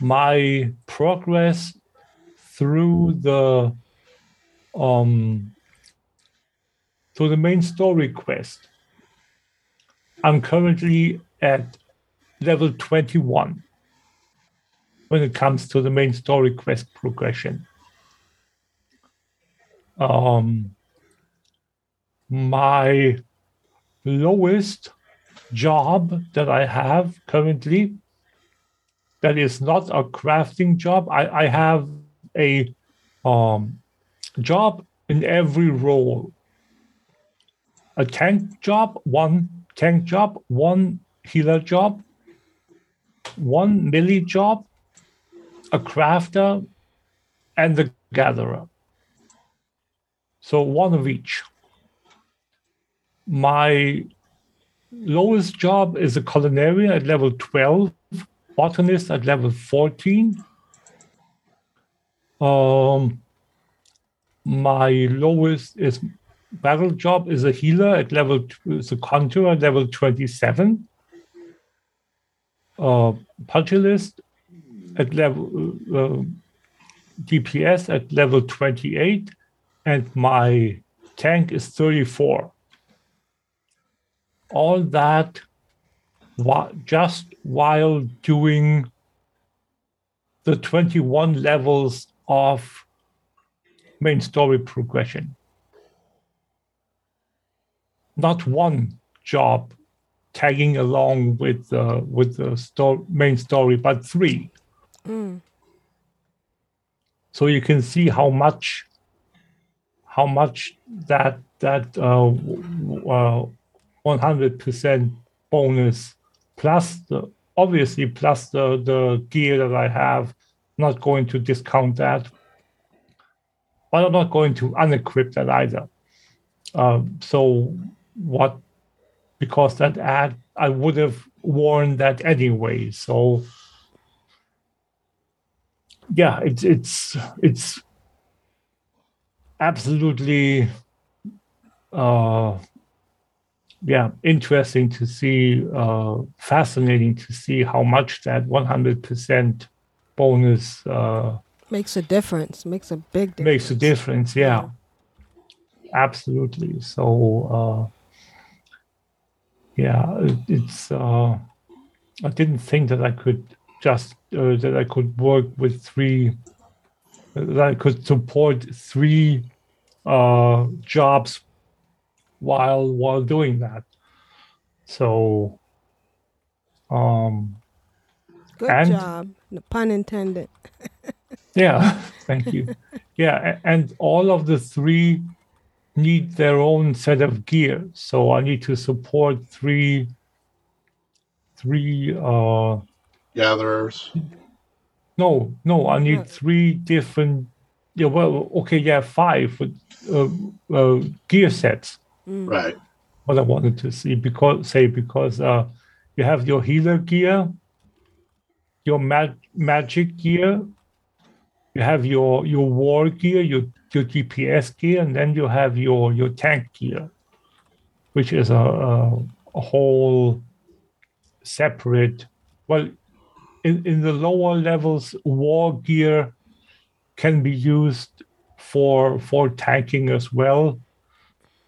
my progress through the um, through the main story quest, I'm currently at level 21 when it comes to the main story quest progression. Um, my lowest job that I have currently that is not a crafting job. I, I have a um, job in every role. A tank job, one tank job, one healer job, one melee job, a crafter, and the gatherer. So one of each. My lowest job is a culinarian at level 12, botanist at level 14. Um, my lowest is battle job is a healer at level is a conjurer at level 27. Uh, pugilist at level uh, DPS at level 28, and my tank is 34 all that just while doing the 21 levels of main story progression. Not one job tagging along with the with the sto- main story, but three. Mm. So you can see how much how much that that uh, uh, 100% bonus plus the obviously plus the the gear that I have. Not going to discount that, but I'm not going to unequip that either. Um, so what? Because that ad, I would have worn that anyway. So yeah, it's it's it's absolutely uh, yeah, interesting to see, uh, fascinating to see how much that 100% bonus uh, makes a difference, makes a big difference. Makes a difference, yeah. yeah. Absolutely. So, uh, yeah, it, it's, uh, I didn't think that I could just, uh, that I could work with three, that I could support three uh, jobs while while doing that. So Um, Good and- job. No pun intended. Yeah, thank you. Yeah, and all of the three need their own set of gear. So I need to support three, three. Uh, Gatherers. no, no, I need three different. Yeah, well, okay, yeah, five uh, uh, gear sets. Right. What I wanted to see because say because uh, you have your healer gear, your mag- magic gear, you have your your war gear, your your DPS gear, and then you have your your tank gear, which is a a, a whole separate. Well, in in the lower levels, war gear can be used for for tanking as well.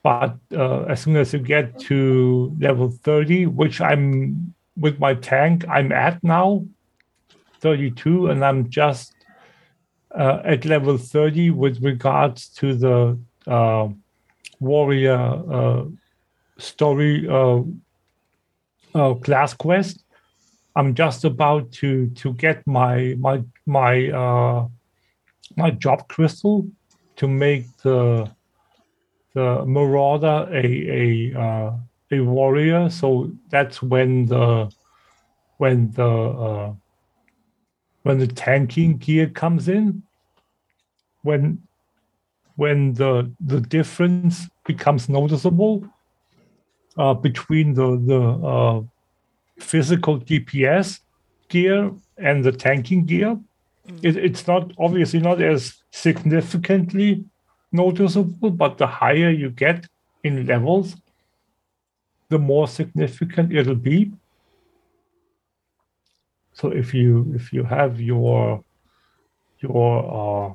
But uh, as soon as you get to level 30, which I'm with my tank, I'm at now, 32, and I'm just uh, at level 30 with regards to the uh, warrior uh, story uh, uh, class quest. I'm just about to to get my my my my job crystal to make the the marauder a a a warrior. So that's when the when the when the tanking gear comes in. When when the the difference becomes noticeable uh, between the the uh, physical DPS gear and the tanking gear, it, it's not obviously not as significantly noticeable, but the higher you get in levels, the more significant it'll be. So if you if you have your your uh,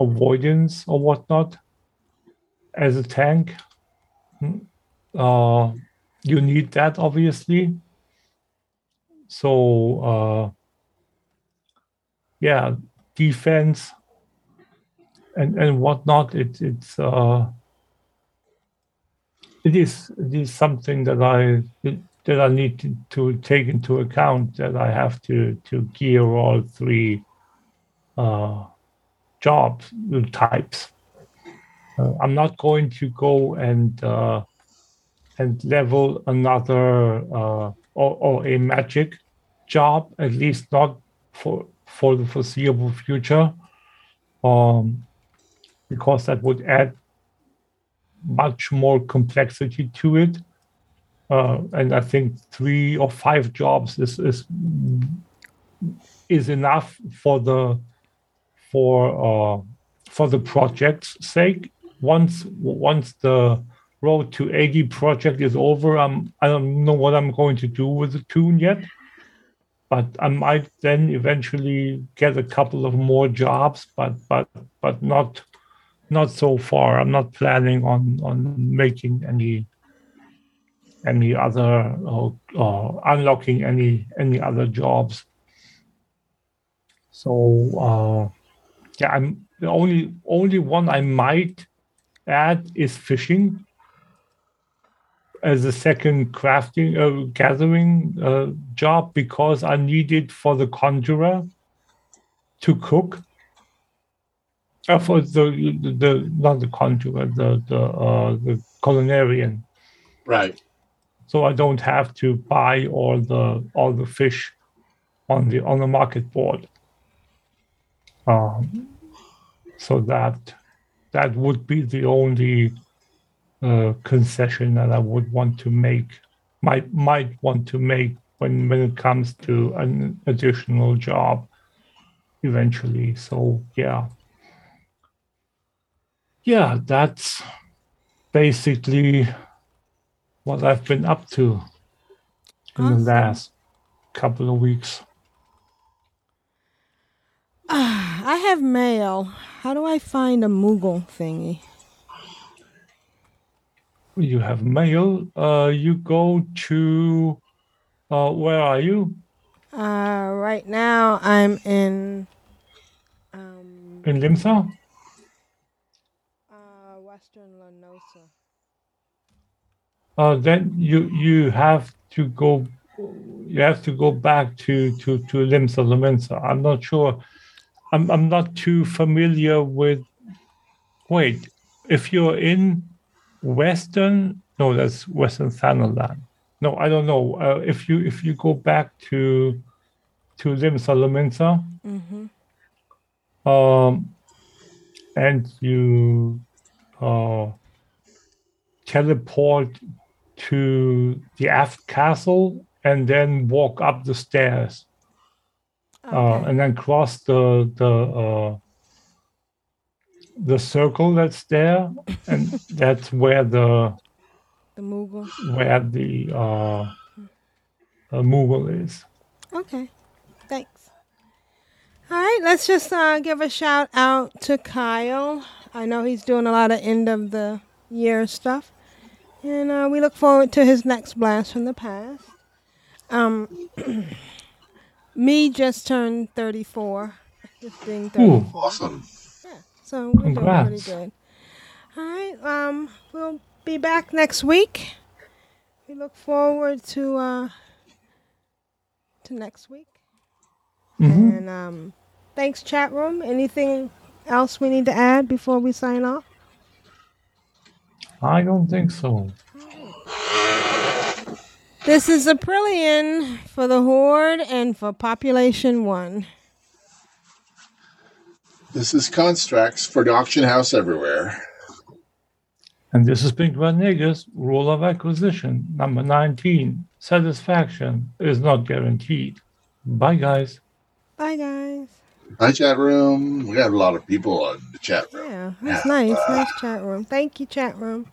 avoidance or whatnot as a tank, mm, uh, you need that obviously. So uh, yeah, defense and and whatnot. It it's uh, it is it is something that I that I need to, to take into account that I have to to gear all three uh, job types. Uh, I'm not going to go and uh, and level another uh, or, or a magic job, at least not for for the foreseeable future, um, because that would add much more complexity to it. Uh, and I think three or five jobs is is is enough for the for uh, for the project's sake. Once once the road to 80 project is over, I'm I don't know what I'm going to do with the toon yet. But I might then eventually get a couple of more jobs, but but but not not so far. I'm not planning on on making any any other or, or unlocking any any other jobs. So uh, yeah, I'm the only only one I might add is fishing as a second crafting uh, gathering uh, job because I need it for the conjurer to cook. Uh, for the, the the not the conjurer the the uh, the culinarian Right. So I don't have to buy all the all the fish on the on the market board. Um, so that that would be the only uh, concession that I would want to make, might might want to make when when it comes to an additional job eventually. So yeah, yeah, that's basically what I've been up to in Awesome. the last couple of weeks. Ah, I have mail. How do I find a Moogle thingy? You have mail. Uh, you go to. Uh, where are you? Uh, right now I'm in In Limsa? uh, Western La Noscea. Uh, then you you have to go you have to go back to to to Limsa Lominsa. I'm not sure. I'm I'm not too familiar with. Wait, if you're in Western, no, that's Western Thanalan. No, I don't know. Uh, if you if you go back to to Limsa Lominsa, Mm-hmm. um, and you uh, teleport to the aft castle and then walk up the stairs uh, and then cross the the uh, the circle that's there and that's where the The Moogle. where the uh, uh Moogle is Okay. Thanks. All right, let's just uh, give a shout out to Kyle. I know he's doing a lot of end of the year stuff. And uh, we look forward to his next blast from the past. Um, me just turned 34. Just being 34. Ooh. Awesome. So we're Congrats. doing pretty good. All right. Um, we'll be back next week. We look forward to uh to next week. Mhm. And um, thanks, chat room. Anything else we need to add before we sign off? I don't think so This is Aprillian for the Horde and for Population One. This is Constructs for the auction house everywhere. and this has been Granigus rule of acquisition number 19 satisfaction is not guaranteed bye guys Bye, guys. Hi, chat room. We got a lot of people on the chat room. Yeah, that's nice. Uh, nice chat room. Thank you, chat room.